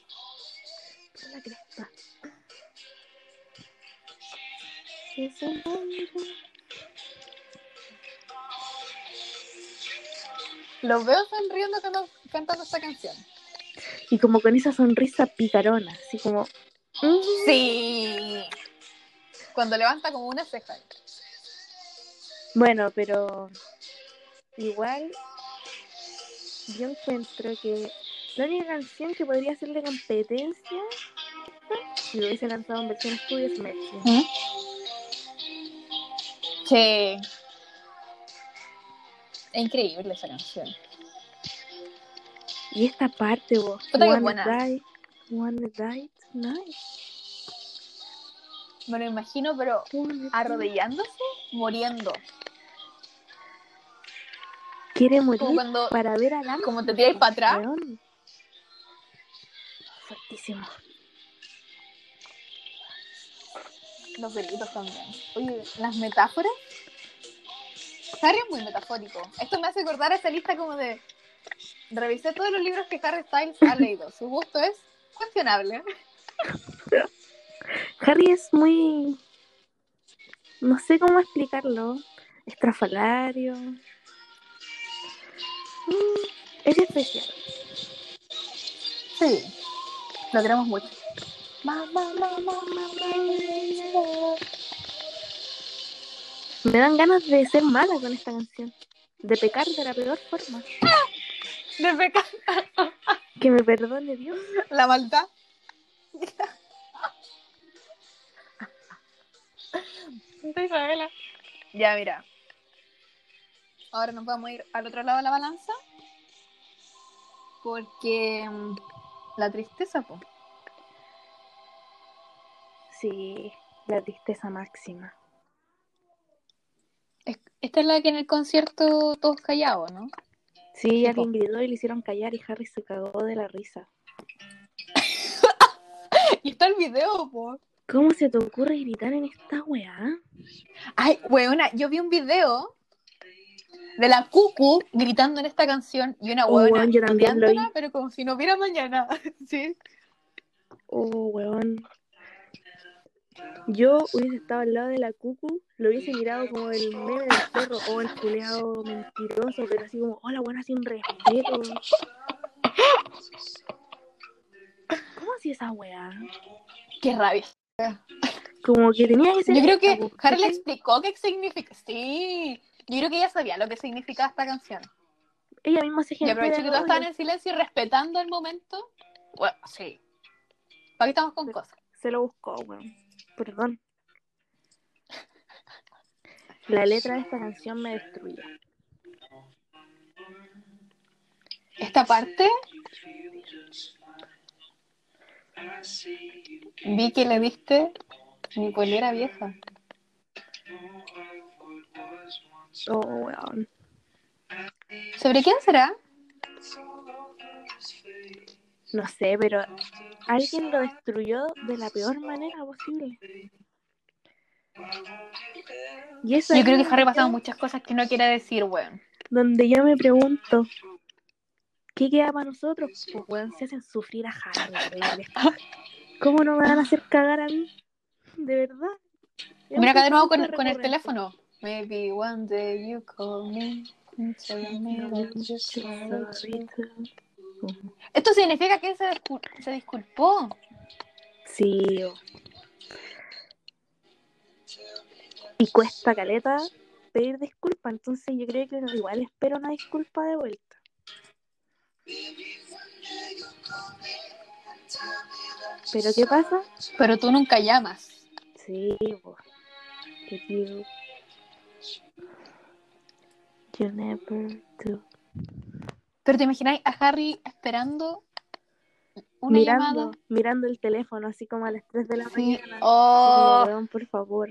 Speaker 1: Los veo sonriendo cantando esta canción.
Speaker 2: Y como con esa sonrisa picarona, así como. mm,
Speaker 1: Sí. Cuando levanta como una ceja.
Speaker 2: Bueno, pero igual yo encuentro que la única canción que podría hacerle competencia si lo hubiese lanzado en versión estudio es Mercy.
Speaker 1: Sí. Es increíble esa canción.
Speaker 2: Y esta parte, vos, wanna
Speaker 1: buena.
Speaker 2: die, wanna die tonight,
Speaker 1: Me lo imagino, pero arrodillándose, muriendo.
Speaker 2: Quiere morir
Speaker 1: Como cuando
Speaker 2: para ver a
Speaker 1: como te tiras para atrás.
Speaker 2: Weón. Fuertísimo.
Speaker 1: Los gritos también. Oye, las metáforas. Harry es muy metafórico. Esto me hace acordar a esa lista como de. Revisé todos los libros que Harry Styles ha leído. Su gusto es cuestionable.
Speaker 2: Harry es muy. No sé cómo explicarlo. Estrafalario. Mm, Es especial.
Speaker 1: Sí. Lo queremos mucho.
Speaker 2: Me dan ganas de ser mala con esta canción. De pecar de la peor forma.
Speaker 1: De pecar
Speaker 2: Que me perdone Dios.
Speaker 1: la maldad. De Isabela. Ya, mira. Ahora nos vamos a ir al otro lado de la balanza. Porque mm, la tristeza, pues.
Speaker 2: Sí, la tristeza máxima.
Speaker 1: Esta es la que en el concierto todos callados, ¿no?
Speaker 2: Sí, alguien gritó y le hicieron callar y Harry se cagó de la risa.
Speaker 1: Y está el video, po.
Speaker 2: ¿Cómo se te ocurre gritar en esta weá?
Speaker 1: Ay, weona, yo vi un video de la Cucu gritando en esta canción y una
Speaker 2: Oh,
Speaker 1: weona
Speaker 2: weón, yo también lo vi.
Speaker 1: odiándola, pero como si no hubiera mañana. sí.
Speaker 2: Oh, weón. Yo hubiese estado al lado de la cucu, lo hubiese mirado como el meme del perro o el culeado mentiroso, pero así como, hola, buena sin respeto. ¿Cómo hacía esa weá?
Speaker 1: Qué rabia.
Speaker 2: Como que tenía que ser.
Speaker 1: Yo creo que Harry le explicó qué significa. Sí. Yo creo que ella sabía lo que significaba esta canción.
Speaker 2: Ella misma se
Speaker 1: Y
Speaker 2: generó.
Speaker 1: aproveché que todos estaban en silencio y respetando el momento. Bueno, sí. ¿Para qué estamos con cosas?
Speaker 2: Se lo buscó, weón. Perdón. La letra de esta canción me destruye.
Speaker 1: Esta parte. Vi que le diste mi polera vieja.
Speaker 2: Oh, weón.
Speaker 1: ¿Sobre quién será?
Speaker 2: No sé, pero alguien lo destruyó de la peor manera posible. Y eso
Speaker 1: Yo creo que Harry ha pasado muchas cosas que no quiere decir, weón.
Speaker 2: Donde yo me pregunto, ¿qué queda para nosotros? Pues, weón, se hacen sufrir a Harry. horrible. ¿Cómo no me van a hacer cagar a mí? De verdad.
Speaker 1: Mira acá de nuevo con, el teléfono. Maybe one day you call me. and tell me that you're sorry. Esto significa que se, discul- se disculpó.
Speaker 2: Sí. Y cuesta caleta pedir disculpas, entonces yo creo que igual espera una disculpa de vuelta. Pero ¿qué pasa?
Speaker 1: Pero tú nunca llamas.
Speaker 2: Sí, you... You never do.
Speaker 1: Pero te imagináis a Harry esperando una
Speaker 2: mirando,
Speaker 1: llamada.
Speaker 2: mirando el teléfono así como a las 3 de la
Speaker 1: Sí.
Speaker 2: mañana.
Speaker 1: Oh,
Speaker 2: por favor.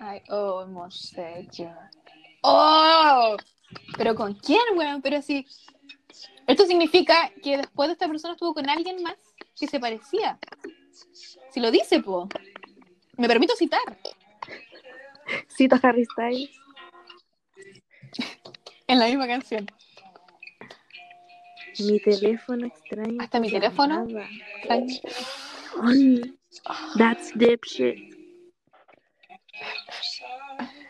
Speaker 1: I almost said you. Oh, pero con quién, weón. Pero sí. Esto significa que después de esta persona estuvo con alguien más que se parecía. Si lo dice, po. Me permito citar.
Speaker 2: Cito a Harry Styles.
Speaker 1: En la misma canción.
Speaker 2: Mi teléfono extraño.
Speaker 1: Hasta mi teléfono.
Speaker 2: That's dipshit.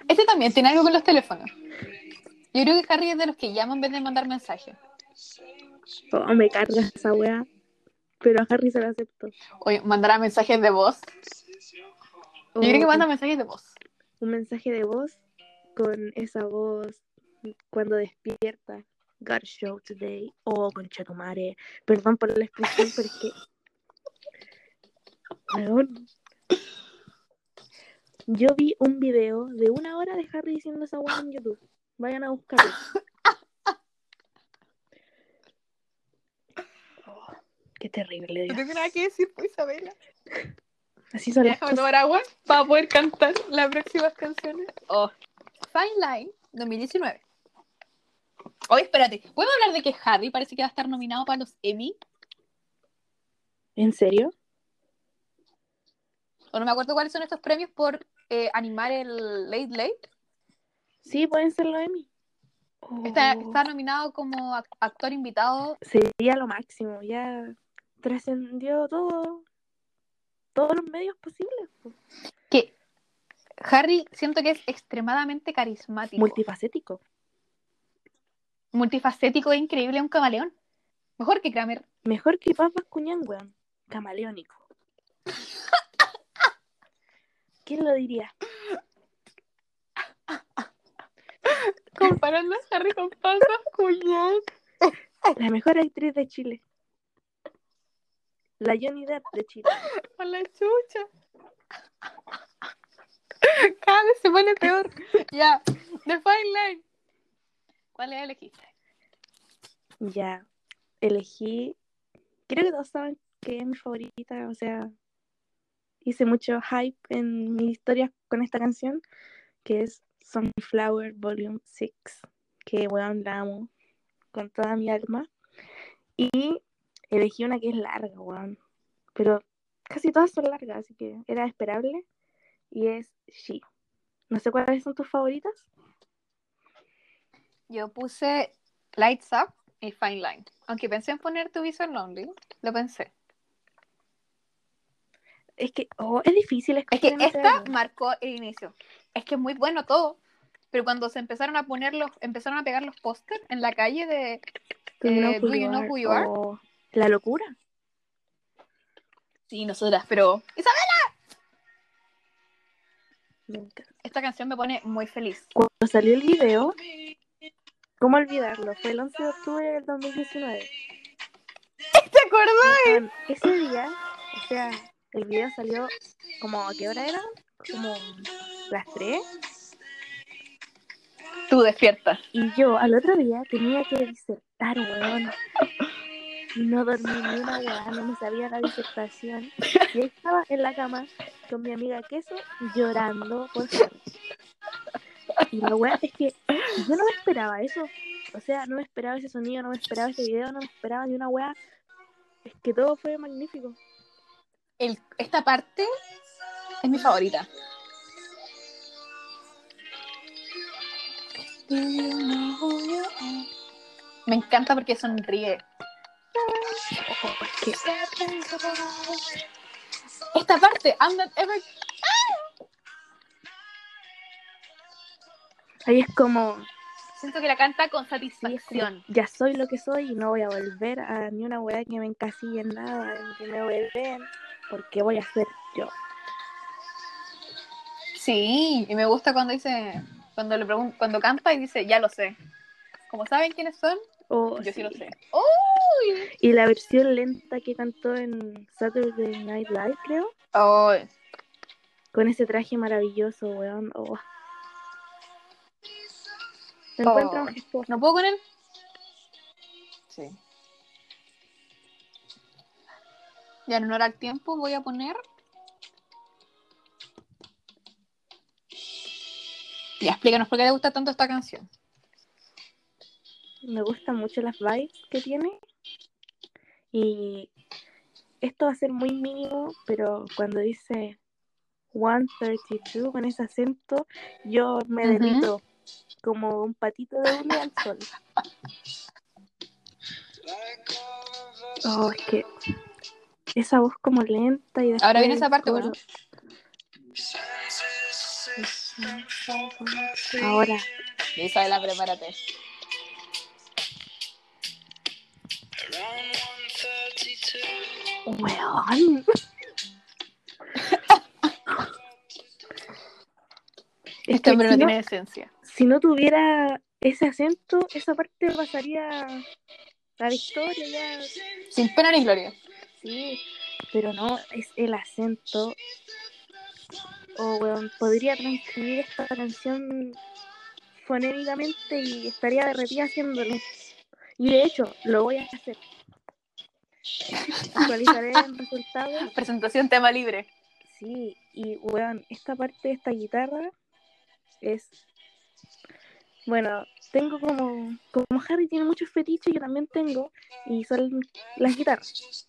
Speaker 1: Este también tiene algo con los teléfonos. Yo creo que Harry es de los que llaman en vez de mandar mensajes.
Speaker 2: Oh, me carga esa weá. Pero a Harry se lo acepto.
Speaker 1: Oye, mandará mensajes de voz. Yo creo que
Speaker 2: Oh,
Speaker 1: manda mensajes de voz.
Speaker 2: un mensaje de voz con esa voz cuando despierta. Got a show today. Oh, concha tu madre. Perdón por la expresión, pero es que. Weón. Yo vi un video de una hora de Harry diciendo esa weá en YouTube. Vayan a buscarlo. Oh, qué terrible. Dios.
Speaker 1: tengo nada que decir, pues, Isabela.
Speaker 2: Así son las
Speaker 1: Déjame tomar agua para poder cantar las próximas canciones. Oh. Fine Line 2019. Oye, espérate. ¿Podemos hablar de que Harry parece que va a estar nominado para los Emmy?
Speaker 2: ¿En serio?
Speaker 1: O no me acuerdo cuáles son estos premios por eh, animar el Late Late.
Speaker 2: Sí, pueden ser los Emmy.
Speaker 1: Está,
Speaker 2: Oh.
Speaker 1: está nominado como ac- actor invitado.
Speaker 2: sería lo máximo, ya trascendió todo, todos los medios posibles, po.
Speaker 1: Que Harry siento que es extremadamente carismático.
Speaker 2: multifacético.
Speaker 1: Multifacético e increíble, un camaleón. Mejor que Kramer.
Speaker 2: Mejor que Paz Bascuñán, weón. Camaleónico. ¿Quién lo diría?
Speaker 1: Comparando a Harry con Paz Bascuñán.
Speaker 2: La mejor actriz de Chile. La Johnny Depp de Chile.
Speaker 1: Con la chucha. Cada vez se pone peor. Ya, The Fine Line. ¿Cuál le elegiste?
Speaker 2: Ya, elegí. Creo que todos saben que es mi favorita, o sea, hice mucho hype en mi historia con esta canción, que es Sunflower Volume 6, que weón la amo con toda mi alma. Y elegí una que es larga, weón, pero casi todas son largas, así que era esperable. Y es She. No sé cuáles son tus favoritas.
Speaker 1: Yo puse Lights Up y Fine Line. Aunque pensé en poner Be So Lonely, lo pensé.
Speaker 2: Es que, oh, es difícil
Speaker 1: Es que esta marcó el inicio. Es que es muy bueno todo. Pero cuando se empezaron a poner los, empezaron a pegar los pósters en la calle de
Speaker 2: Do you know
Speaker 1: eh,
Speaker 2: who
Speaker 1: Do
Speaker 2: you
Speaker 1: Know
Speaker 2: are?
Speaker 1: Who You Are?
Speaker 2: Oh, la locura.
Speaker 1: Sí, nosotras, pero Isabel,
Speaker 2: Me encanta.
Speaker 1: esta canción me pone muy feliz.
Speaker 2: Cuando salió el video, ¿cómo olvidarlo? Fue el 11 de octubre del 2019.
Speaker 1: ¿Te acuerdas?
Speaker 2: Weón, Ese día, o sea, el video salió como, ¿a qué hora era? Como las 3.
Speaker 1: Tú despierta.
Speaker 2: Y yo al otro día tenía que disertar, weón. Y no dormí ni una weá, no me sabía la disertación. Y ahí estaba en la cama con mi amiga Queso llorando por Harry. Y la weá es que yo no me esperaba eso. O sea, no me esperaba ese sonido, no me esperaba ese video, no me esperaba ni una weá. Es que todo fue magnífico.
Speaker 1: El- esta parte es mi favorita. Me encanta porque sonríe.
Speaker 2: Ojo, es que
Speaker 1: Esta parte, I'm not ever.
Speaker 2: Ahí es como,
Speaker 1: Siento que la canta con satisfacción.
Speaker 2: ya soy lo que soy y no voy a volver a ni una weá que me encasille en nada, en que me vuelven, porque voy a ser yo.
Speaker 1: Sí, y me gusta cuando dice, cuando le cuando canta y dice, ya lo sé. Como saben quiénes son,
Speaker 2: Oh,
Speaker 1: yo sí lo sé. ¡Uy!
Speaker 2: Y la versión lenta que cantó en Saturday Night Live, creo,
Speaker 1: Ay,
Speaker 2: con ese traje maravilloso, weón. Oh.
Speaker 1: Oh. ¿No puedo con él? Sí. Ya en honor al tiempo voy a poner. Ya, explícanos por qué te gusta tanto esta canción.
Speaker 2: Me gustan mucho las vibes que tiene. Y esto va a ser muy mínimo, pero cuando dice 132 con ese acento, yo me
Speaker 1: Ujú.
Speaker 2: derrito como un patito de hule al sol. Oh, es que esa voz como lenta y
Speaker 1: Ahora viene esa parte,
Speaker 2: coro.
Speaker 1: ¿no?
Speaker 2: Ahora,
Speaker 1: Isabela, prepárate.
Speaker 2: weón. Es
Speaker 1: Este
Speaker 2: que si no-
Speaker 1: tiene esencia.
Speaker 2: Si no tuviera ese acento, esa parte pasaría a la historia ya.
Speaker 1: Sin pena ni gloria.
Speaker 2: Sí, pero no, es el acento. O, weón, podría transcribir esta canción fonémicamente y estaría derretida haciéndolo. Y de hecho, lo voy a hacer. Actualizaré el resultado.
Speaker 1: Presentación tema libre.
Speaker 2: Sí, y weón, esta parte de esta guitarra es. Bueno, tengo como. Como Harry tiene muchos fetiches, yo también tengo, y son las guitarras.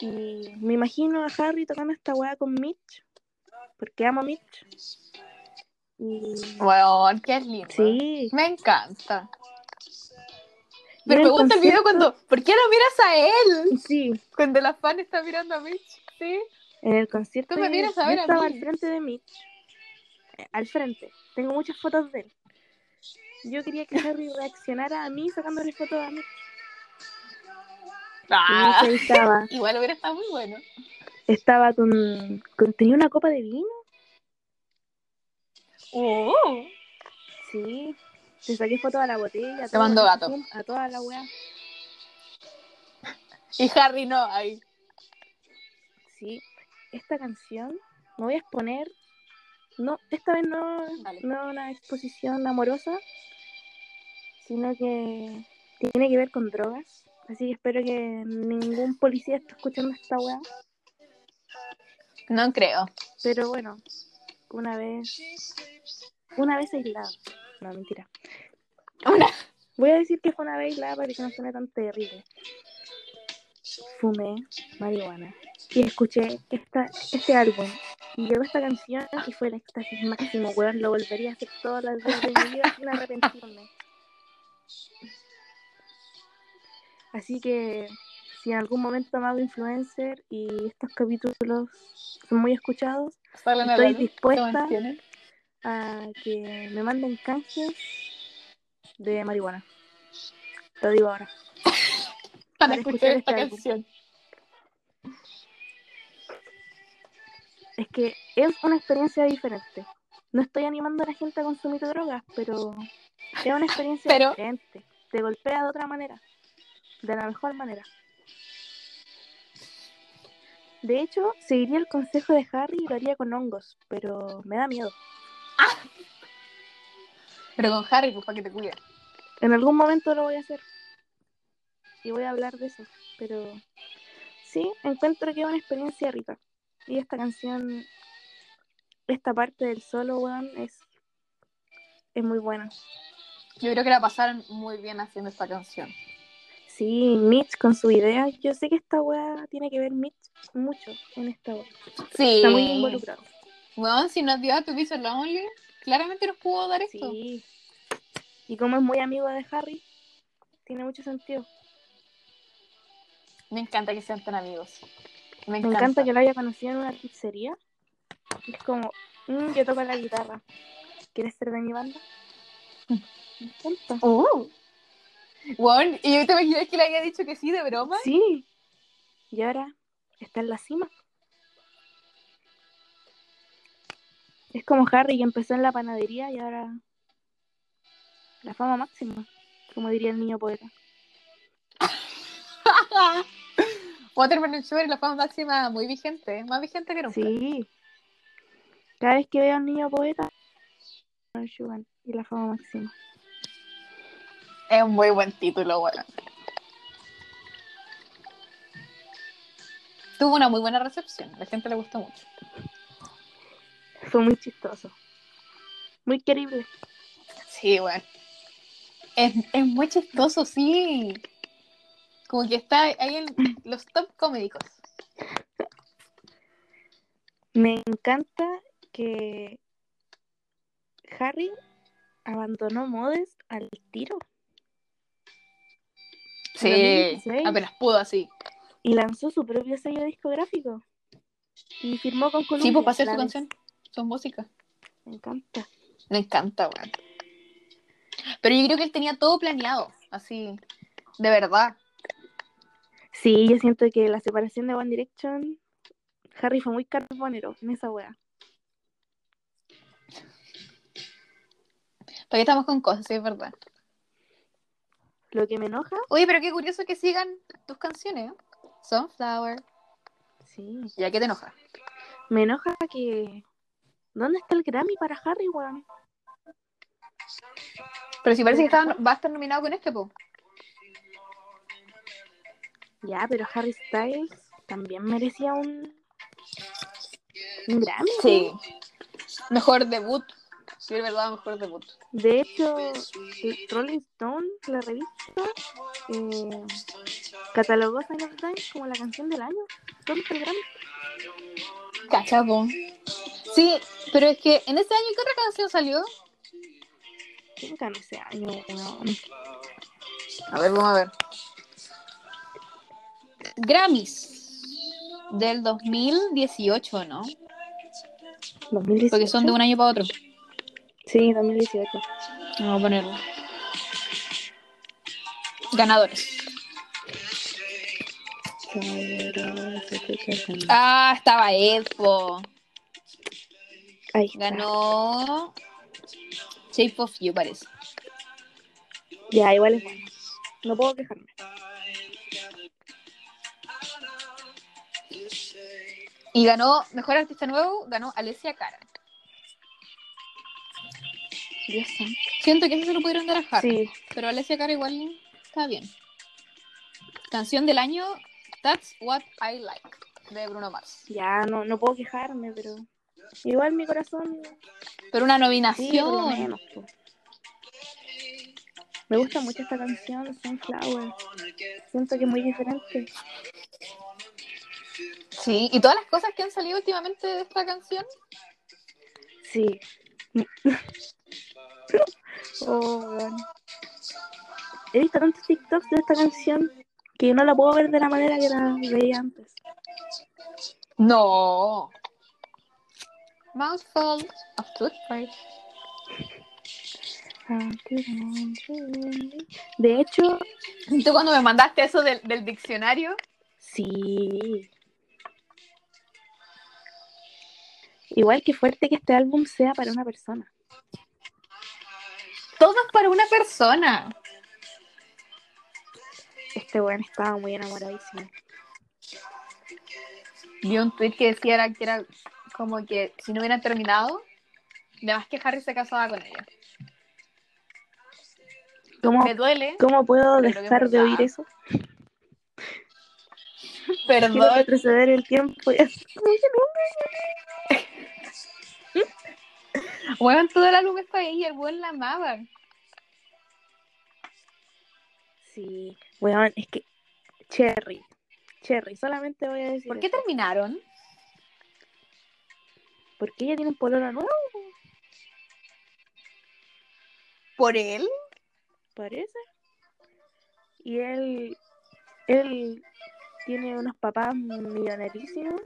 Speaker 2: Y me imagino a Harry tocando esta weá con Mitch, porque amo a Mitch. Y.
Speaker 1: Weón, qué lindo.
Speaker 2: Sí,
Speaker 1: Me encanta. Pero me gusta el video cuando. ¿Por qué no miras a él?
Speaker 2: sí,
Speaker 1: Cuando la fan está mirando a Mitch. Sí.
Speaker 2: en el concierto.
Speaker 1: Tú me miras a ver a
Speaker 2: estaba
Speaker 1: mí.
Speaker 2: al frente de Mitch. eh, Al frente. Tengo muchas fotos de él. Yo quería que Harry reaccionara a mí sacándole fotos a. Y
Speaker 1: Ah, igual hubiera estado muy bueno.
Speaker 2: Estaba con, con- Tenía una copa de vino.
Speaker 1: Uh,
Speaker 2: Sí. Le saqué fotos a la botella.
Speaker 1: Te mando gato.
Speaker 2: A toda la weá.
Speaker 1: y Harry no, ahí.
Speaker 2: Sí. Esta canción. Me voy a exponer. No, esta vez no, no una exposición amorosa. Sino que tiene que ver con drogas. Así que espero que ningún policía esté escuchando esta weá.
Speaker 1: No creo.
Speaker 2: Pero bueno, una vez. Una vez aislada. No, mentira.
Speaker 1: Una-
Speaker 2: Voy a decir que fue una vez aislada para que no suene tan terrible. Fumé marihuana y escuché esta, este álbum. Y llegó esta canción y fue el éxtasis máximo, weón. Lo volvería a hacer todas las veces de mi vida sin arrepentirme. Así que si en algún momento me hago influencer y estos capítulos son muy escuchados,
Speaker 1: Salen
Speaker 2: Estoy dispuesta. a que me manden canjes de marihuana. Lo digo ahora.
Speaker 1: Para
Speaker 2: para
Speaker 1: escuchar esta
Speaker 2: este
Speaker 1: canción.
Speaker 2: Es que es una experiencia diferente. No estoy animando a la gente a consumir drogas, pero es una experiencia
Speaker 1: Pero-
Speaker 2: diferente. Te golpea de otra manera. De la mejor manera. De hecho, seguiría el consejo de Harry y lo haría con hongos, pero me da miedo.
Speaker 1: Pero con Harry, pues para que te cuide.
Speaker 2: En algún momento lo voy a hacer. Y voy a hablar de eso. Pero sí, encuentro que es una experiencia rica. Y esta canción, esta parte del solo, weón, es es muy buena.
Speaker 1: Yo creo que la pasaron muy bien haciendo esta canción.
Speaker 2: Sí, Mitch con su idea. Yo sé que esta weá tiene que ver Mitch mucho en esta weá.
Speaker 1: Sí.
Speaker 2: Está muy involucrado.
Speaker 1: Bueno, si nos dio a tu piso Lonely, claramente nos pudo dar esto.
Speaker 2: Sí. Y como es muy amigo de Harry, tiene mucho sentido.
Speaker 1: Me encanta que sean tan amigos. Me
Speaker 2: Me
Speaker 1: encanta.
Speaker 2: que lo haya conocido en una pizzería. Es como, "Mm, yo toco la guitarra. ¿Quieres ser de mi banda? Me encanta.
Speaker 1: Uh. Bueno, y yo te imaginas que le había dicho que sí de broma.
Speaker 2: Sí. Y ahora está en la cima. Es como Harry que empezó en la panadería y ahora la fama máxima, como diría el niño poeta.
Speaker 1: Watermelon Sugar y la fama máxima muy vigente, más vigente que nunca.
Speaker 2: Sí. Cada vez que veo a un niño poeta, Sugar y la fama máxima.
Speaker 1: Es un muy buen título, bueno. Tuvo una muy buena recepción, a la gente le gustó mucho.
Speaker 2: Fue muy chistoso. Muy querible.
Speaker 1: Sí, bueno. Es, es muy chistoso, sí. Como que está ahí en los top comédicos.
Speaker 2: Me encanta que Harry abandonó Modes al tiro
Speaker 1: Sí,
Speaker 2: 2016.
Speaker 1: apenas pudo así.
Speaker 2: y lanzó su propio sello discográfico. Y firmó con Columbia.
Speaker 1: Sí, pues hacer su canción, su música.
Speaker 2: Me encanta.
Speaker 1: Me encanta, weón. Pero yo creo que él tenía todo planeado, así, de verdad.
Speaker 2: Sí, yo siento que la separación de One Direction, Harry fue muy carbonero en esa wea.
Speaker 1: Todavía estamos con cosas, sí, es verdad.
Speaker 2: Lo que me enoja,
Speaker 1: Oye, pero qué curioso que sigan tus canciones. ¿eh? Sunflower.
Speaker 2: sí,
Speaker 1: ¿Ya qué te enoja?
Speaker 2: me enoja que. ¿Dónde está el Grammy para Harry, weón?
Speaker 1: Pero si parece que estaba- va a estar nominado con este, po.
Speaker 2: Ya, pero Harry Styles también merecía un. Un Grammy.
Speaker 1: Sí. Mejor debut. Sí, es verdad, mejor debut.
Speaker 2: De hecho, Rolling Stone, la revista, eh, catalogó Sign of como la canción del año. ¿Dónde está el Grammy?
Speaker 1: Cachapo. Sí, pero es que en ese año, ¿qué otra canción salió?
Speaker 2: ¿Quién ganó ese año?
Speaker 1: A ver, vamos a ver. Grammys del 2018, ¿no?
Speaker 2: 2018.
Speaker 1: Porque son de un año para otro.
Speaker 2: Sí, 2018.
Speaker 1: Vamos a ponerlo. Ganadores. Ah, estaba Edpo. Ganó Shape of You, parece.
Speaker 2: Ya, igual es bueno. No puedo quejarme.
Speaker 1: Y ganó Mejor Artista Nuevo, ganó Alessia Cara.
Speaker 2: Dios santo.
Speaker 1: Siento que eso se lo pudieron dar a Harry.
Speaker 2: Sí,
Speaker 1: Pero Alessia Cara igual está bien. Canción del año, That's What I Like, de Bruno Mars.
Speaker 2: ya no, no puedo quejarme, pero igual mi corazón
Speaker 1: Pero una
Speaker 2: sí, por lo
Speaker 1: nominación.
Speaker 2: menos. Me gusta mucho esta canción, Sunflower. Siento que es muy diferente.
Speaker 1: Sí, y todas las cosas que han salido últimamente de esta canción.
Speaker 2: Sí. oh, bueno. He visto tantos TikToks de esta canción que no la puedo ver de la manera que la veía antes.
Speaker 1: No. Mouthful of toothpaste.
Speaker 2: De hecho,
Speaker 1: Tú cuando me mandaste eso del, del diccionario,
Speaker 2: sí. Igual que fuerte que este álbum sea para una persona.
Speaker 1: Todo es para una persona.
Speaker 2: Este weón estaba muy enamoradísimo.
Speaker 1: Vi un tweet que decía era- que era como que si no hubieran terminado, además que Harry se casaba con ella.
Speaker 2: ¿Cómo,
Speaker 1: Me duele,
Speaker 2: ¿cómo puedo dejar de oír eso? Quiero
Speaker 1: perdón.
Speaker 2: retroceder el tiempo y así
Speaker 1: Weón, todo el álbum es para ella, el weón la amaba.
Speaker 2: Sí, weón, es que Cherry, Cherry, solamente voy a decir
Speaker 1: ¿Por qué terminaron?
Speaker 2: Porque ella tiene un pololo nuevo,
Speaker 1: ¿Por él?
Speaker 2: parece. Y él, él tiene unos papás millonarísimos.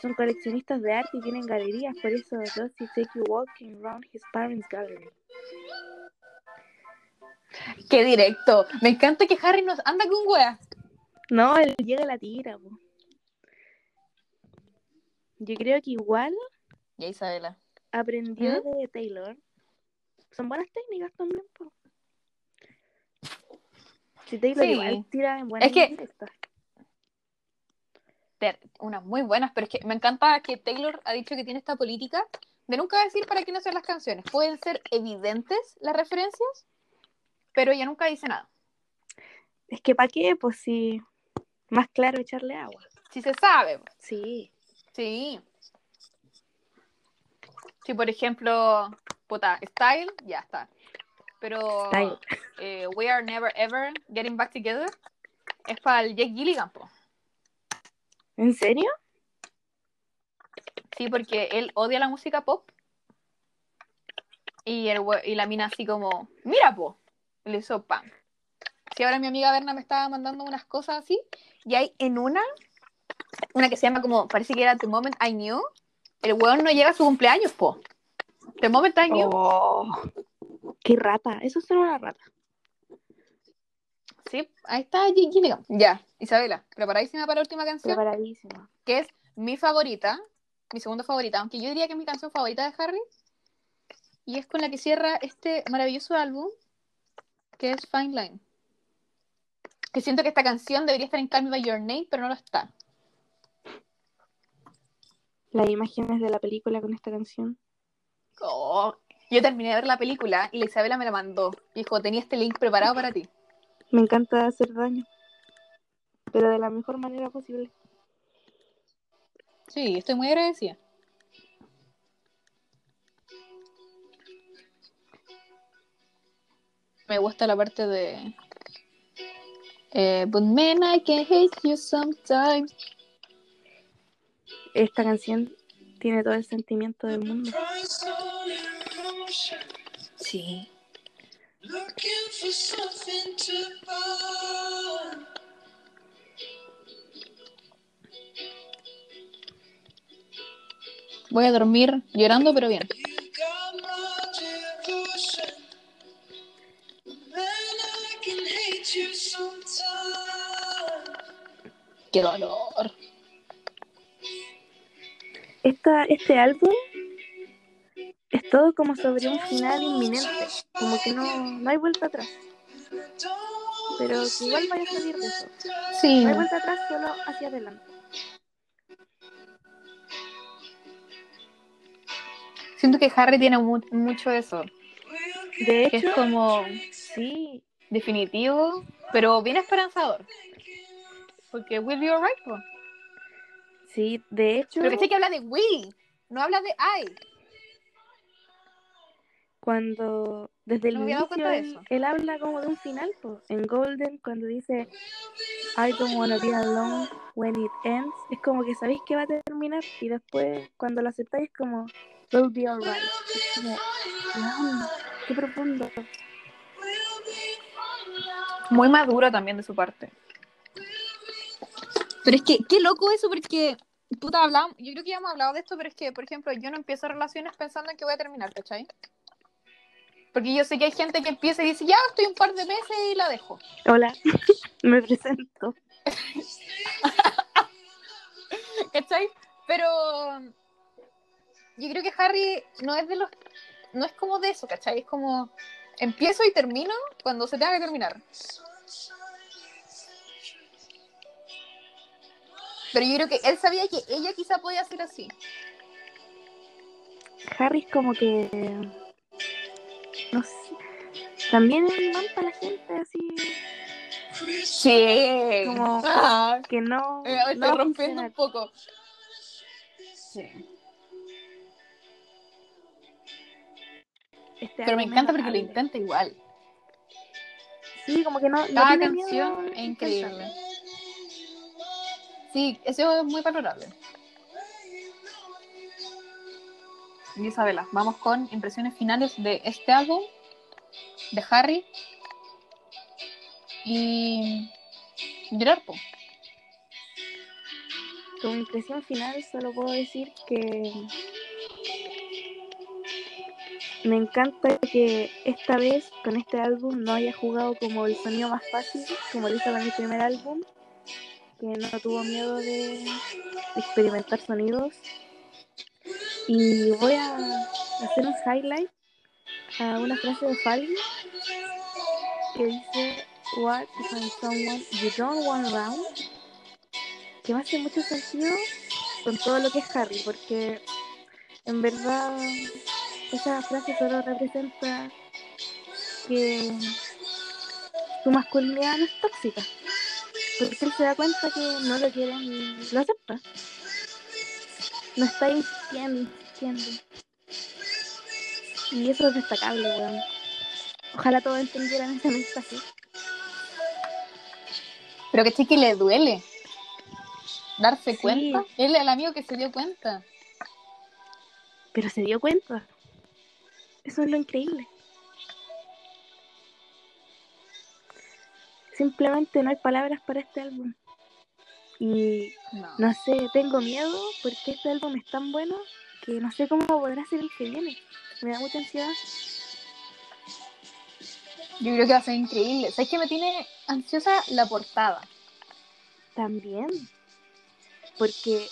Speaker 2: Son coleccionistas de arte y tienen galerías, por eso he take you walking around his parents' gallery.
Speaker 1: Qué directo. Me encanta que Harry nos anda con wea.
Speaker 2: No, él llega a la tira, po. Yo creo que igual
Speaker 1: Ya, Isabela.
Speaker 2: aprendió
Speaker 1: ¿Mm?
Speaker 2: de Taylor. Son buenas técnicas también, po. Si Taylor
Speaker 1: Sí.
Speaker 2: igual tira en buenas
Speaker 1: Es que-
Speaker 2: indirectas.
Speaker 1: Unas muy buenas, pero es que me encanta que Taylor ha dicho que tiene esta política de nunca decir para quién hacer las canciones. Pueden ser evidentes las referencias, pero ella nunca dice nada.
Speaker 2: Es que ¿para qué? Pues si más claro echarle agua.
Speaker 1: Si se sabe,
Speaker 2: Sí.
Speaker 1: sí. Si por ejemplo, puta, Style, ya está. Pero eh, We Are Never Ever Getting Back Together es para el Jake Gilligan, po.
Speaker 2: ¿En serio?
Speaker 1: Sí, porque él odia la música pop. Y, el, y la mina así como, mira, po. Le hizo pam. Sí, ahora mi amiga Berna me estaba mandando unas cosas así. Y hay en una, una que se llama como, parece que era The Moment I Knew. El weón no llega a su cumpleaños, po. The Moment I Knew.
Speaker 2: Oh, qué rata. Eso es una rata.
Speaker 1: Sí, ahí está Gilligan. Ya, Isabela, preparadísima para la última canción.
Speaker 2: Preparadísima.
Speaker 1: que es mi favorita, mi segunda favorita, aunque yo diría que es mi canción favorita de Harry, y es con la que cierra este maravilloso álbum, que es Fine Line. Que siento que esta canción debería estar en Call Me By Your Name, pero no lo está.
Speaker 2: Las imágenes de la película con esta canción.
Speaker 1: Oh, Yo terminé de ver la película y la Isabela me la mandó. Y dijo, tenía este link preparado para ti.
Speaker 2: Me encanta hacer daño. Pero de la mejor manera posible.
Speaker 1: Sí, estoy muy agradecida. Me gusta la parte de. Eh, But man, I can hate you sometimes.
Speaker 2: Esta canción tiene todo el sentimiento del mundo.
Speaker 1: Sí.
Speaker 3: Looking for something to buy.
Speaker 1: Voy a dormir llorando, pero bien. Qué dolor.
Speaker 2: Esta, este álbum es todo como sobre un final inminente. Como que no, no hay vuelta atrás. Pero que igual vaya a salir de eso.
Speaker 1: Sí.
Speaker 2: No hay vuelta atrás, solo hacia adelante.
Speaker 1: Siento que Harry tiene mu- mucho eso.
Speaker 2: De
Speaker 1: Que es
Speaker 2: hecho,
Speaker 1: como
Speaker 2: sí,
Speaker 1: definitivo, pero bien esperanzador. Porque will be alright,
Speaker 2: sí, de hecho,
Speaker 1: Pero que que habla de we, no habla de I.
Speaker 2: cuando desde el
Speaker 1: No
Speaker 2: inicio él,
Speaker 1: eso.
Speaker 2: él habla como de un final, pues, en Golden, cuando dice I don't wanna be alone when it ends, es como que sabéis que va a terminar y después cuando lo aceptáis es como will be alright. Es como, wow, qué profundo.
Speaker 1: Muy maduro también de su parte. Pero es que, qué loco eso, porque, puta, hablamos, yo creo que ya hemos hablado de esto, pero es que, por ejemplo, yo no empiezo relaciones pensando en que voy a terminar, ¿cachai? Porque yo sé que hay gente que empieza y dice, ya, estoy un par de meses y la dejo.
Speaker 2: Hola, me presento.
Speaker 1: ¿Cachai? Pero yo creo que Harry no es de los, no es como de eso, ¿cachai? Es como, empiezo y termino cuando se tenga que terminar. Pero yo creo que él sabía que ella quizá podía ser así.
Speaker 2: Harry es como que no sé, también es para la gente así
Speaker 1: Sí.
Speaker 2: Como-
Speaker 1: Ah,
Speaker 2: que no,
Speaker 1: eh,
Speaker 2: no
Speaker 1: estoy rompiendo
Speaker 2: funcionar.
Speaker 1: un poco. Sí.
Speaker 2: este
Speaker 1: Pero me encanta porque lo intenta igual.
Speaker 2: Sí, como que no.
Speaker 1: Cada
Speaker 2: miedo
Speaker 1: canción
Speaker 2: en
Speaker 1: es increíble. Sí, eso es muy valorable. Isabela, vamos con impresiones finales de este álbum, de Harry y llorar.
Speaker 2: Como impresión final, solo puedo decir que me encanta que esta vez con este álbum no haya jugado como el sonido más fácil, como lo hizo con el primer álbum, que no tuvo miedo de experimentar sonidos. Y voy a hacer un highlight a una frase de Falvin que dice What if I'm someone you don't want around? que me hace mucho sentido con todo lo que es Harry, porque en verdad esa frase solo representa que su masculinidad no es tóxica, porque él se da cuenta que no lo quieren y lo acepta. No está insistiendo, insistiendo. Y eso es destacable, weón. Ojalá todos entendieran ese mensaje.
Speaker 1: Pero que que le duele darse
Speaker 2: Sí.
Speaker 1: cuenta. Él es el amigo que se dio cuenta.
Speaker 2: Pero se dio cuenta. Eso es lo increíble. Simplemente no hay palabras para este álbum. Y
Speaker 1: No.
Speaker 2: no sé, tengo miedo porque este álbum es tan bueno que no sé cómo podrá ser el que viene. Me da mucha ansiedad.
Speaker 1: Yo creo que va a ser increíble. ¿Sabes que me tiene ansiosa la portada?
Speaker 2: También. Porque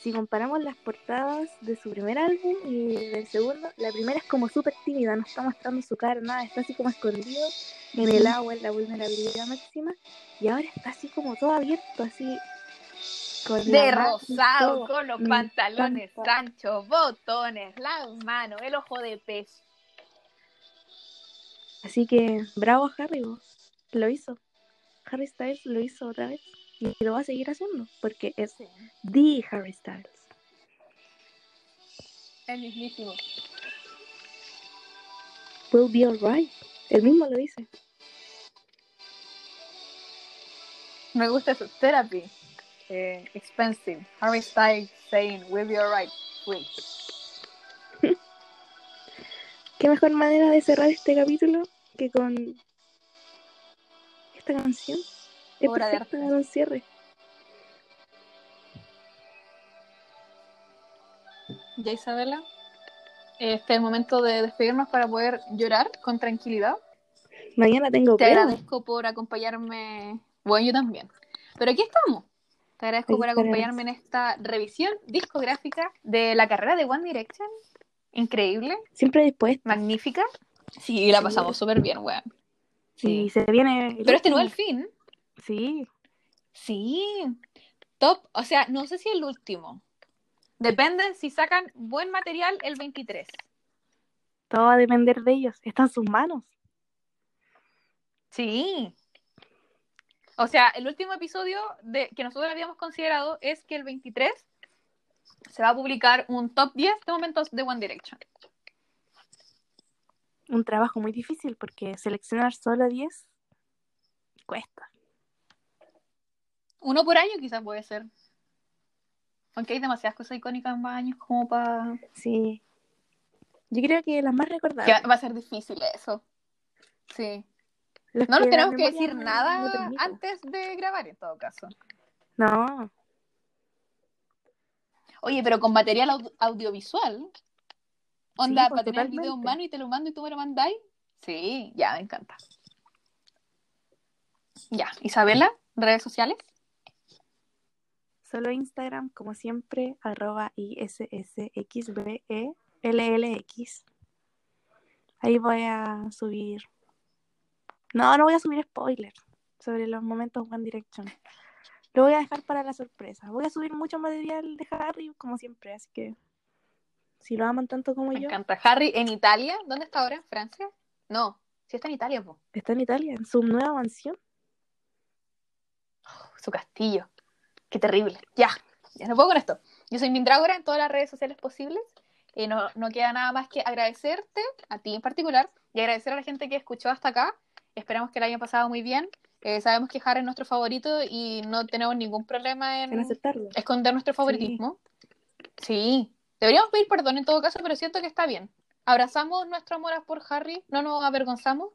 Speaker 2: si comparamos las portadas de su primer álbum y del segundo, la primera es como súper tímida, no está mostrando su cara, nada, está así como escondido en el agua, en la vulnerabilidad máxima, y ahora está así como todo abierto, así. Con
Speaker 1: De rosado, con los
Speaker 2: Me
Speaker 1: pantalones anchos, botones, las manos, el ojo de pez.
Speaker 2: Así que bravo a Harry, vos. lo hizo. Harry Styles lo hizo otra vez y lo va a seguir haciendo porque es the Harry Styles.
Speaker 1: El mismísimo.
Speaker 2: Will be alright. Él mismo lo dice.
Speaker 1: Me gusta eso. Therapy. Eh, expensive. Harry Styles saying, we'll be alright.
Speaker 2: ¿Qué mejor manera de cerrar este capítulo que con esta canción? Es
Speaker 1: Obra de arte.
Speaker 2: un cierre.
Speaker 1: Ya Isabela, este es el momento de despedirnos para poder llorar con tranquilidad.
Speaker 2: Mañana tengo
Speaker 1: Te
Speaker 2: prueba.
Speaker 1: agradezco por acompañarme. Bueno, yo también. Pero aquí estamos. Te agradezco por acompañarme en esta revisión discográfica de la carrera de One Direction. Increíble,
Speaker 2: Siempre dispuesta.
Speaker 1: magnífica. Sí, la
Speaker 2: Sí.
Speaker 1: pasamos súper bien, weón.
Speaker 2: Y se viene.
Speaker 1: Pero este no es el fin.
Speaker 2: Sí.
Speaker 1: Sí. Top, o sea, no sé si el último. Depende si sacan buen material el 23.
Speaker 2: Todo va a depender de ellos. Está en sus manos.
Speaker 1: Sí. O sea, el último episodio de, que nosotros habíamos considerado es que el 23 se va a publicar un top 10 de momentos de One Direction.
Speaker 2: Un trabajo muy difícil porque seleccionar solo 10 cuesta.
Speaker 1: Uno por año quizás puede ser. Aunque hay demasiadas cosas icónicas en más años como para...
Speaker 2: Sí. Yo creo que las más
Speaker 1: Que
Speaker 2: recordables.
Speaker 1: va a ser difícil eso. Sí.
Speaker 2: los
Speaker 1: No nos tenemos que decir
Speaker 2: no-
Speaker 1: nada
Speaker 2: no
Speaker 1: antes de grabar en todo caso.
Speaker 2: No.
Speaker 1: Oye, pero con material au- audiovisual. Onda,
Speaker 2: Sí, pues,
Speaker 1: para tener el video en
Speaker 2: totalmente.
Speaker 1: mano y te lo mando y tú me lo mandáis. Sí, ya, me encanta. Ya, Isabela, redes sociales.
Speaker 2: Solo Instagram, como siempre, arroba ISSXBELLX. Ahí voy a subir. No, no voy a subir spoilers sobre los momentos One Direction. Lo voy a dejar para la sorpresa. Voy a subir mucho material de Harry, como siempre, así que si lo aman tanto como
Speaker 1: Me
Speaker 2: yo,
Speaker 1: encanta. Harry, en Italia. ¿Dónde está ahora? ¿En Francia? No, sí está en Italia, po.
Speaker 2: está en Italia, en su nueva mansión.
Speaker 1: su castillo. Qué terrible. Ya, ya no puedo con esto. Yo soy Mindrágora en todas las redes sociales posibles. Eh, no, no queda nada más que agradecerte, a ti en particular, y agradecer a la gente que escuchó hasta acá. Esperamos que la hayan pasado muy bien. Eh, sabemos que Harry es nuestro favorito y no tenemos ningún problema en,
Speaker 2: En aceptarlo.
Speaker 1: esconder nuestro favoritismo. Sí. Deberíamos pedir perdón en todo caso, pero siento que está bien. Abrazamos nuestro amor por Harry, no nos avergonzamos.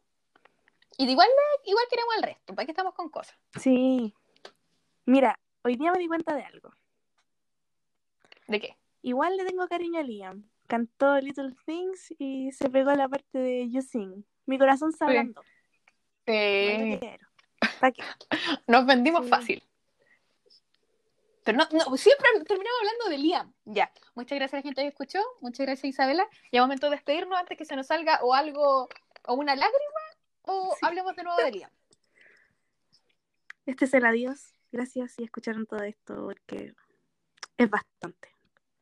Speaker 1: Y de igual, igual queremos al resto, ¿para qué estamos con cosas?
Speaker 2: Sí. Mira, hoy día me di cuenta de algo.
Speaker 1: ¿De qué?
Speaker 2: Igual le tengo cariño a Liam. Cantó Little Things y se pegó a la parte de You Sing. Mi corazón está
Speaker 1: Sí.
Speaker 2: hablando.
Speaker 1: Eh,
Speaker 2: No lo quiero. ¿Pa' qué?
Speaker 1: nos vendimos
Speaker 2: Sí.
Speaker 1: fácil. Pero no, no, siempre terminamos hablando de Liam. Ya. Muchas gracias a la gente que escuchó. Muchas gracias, Isabela. Ya es momento de despedirnos antes que se nos salga o algo, o una lágrima, o
Speaker 2: Sí.
Speaker 1: hablemos de nuevo de Liam.
Speaker 2: Este es el adiós. Gracias si escucharon todo esto porque es bastante.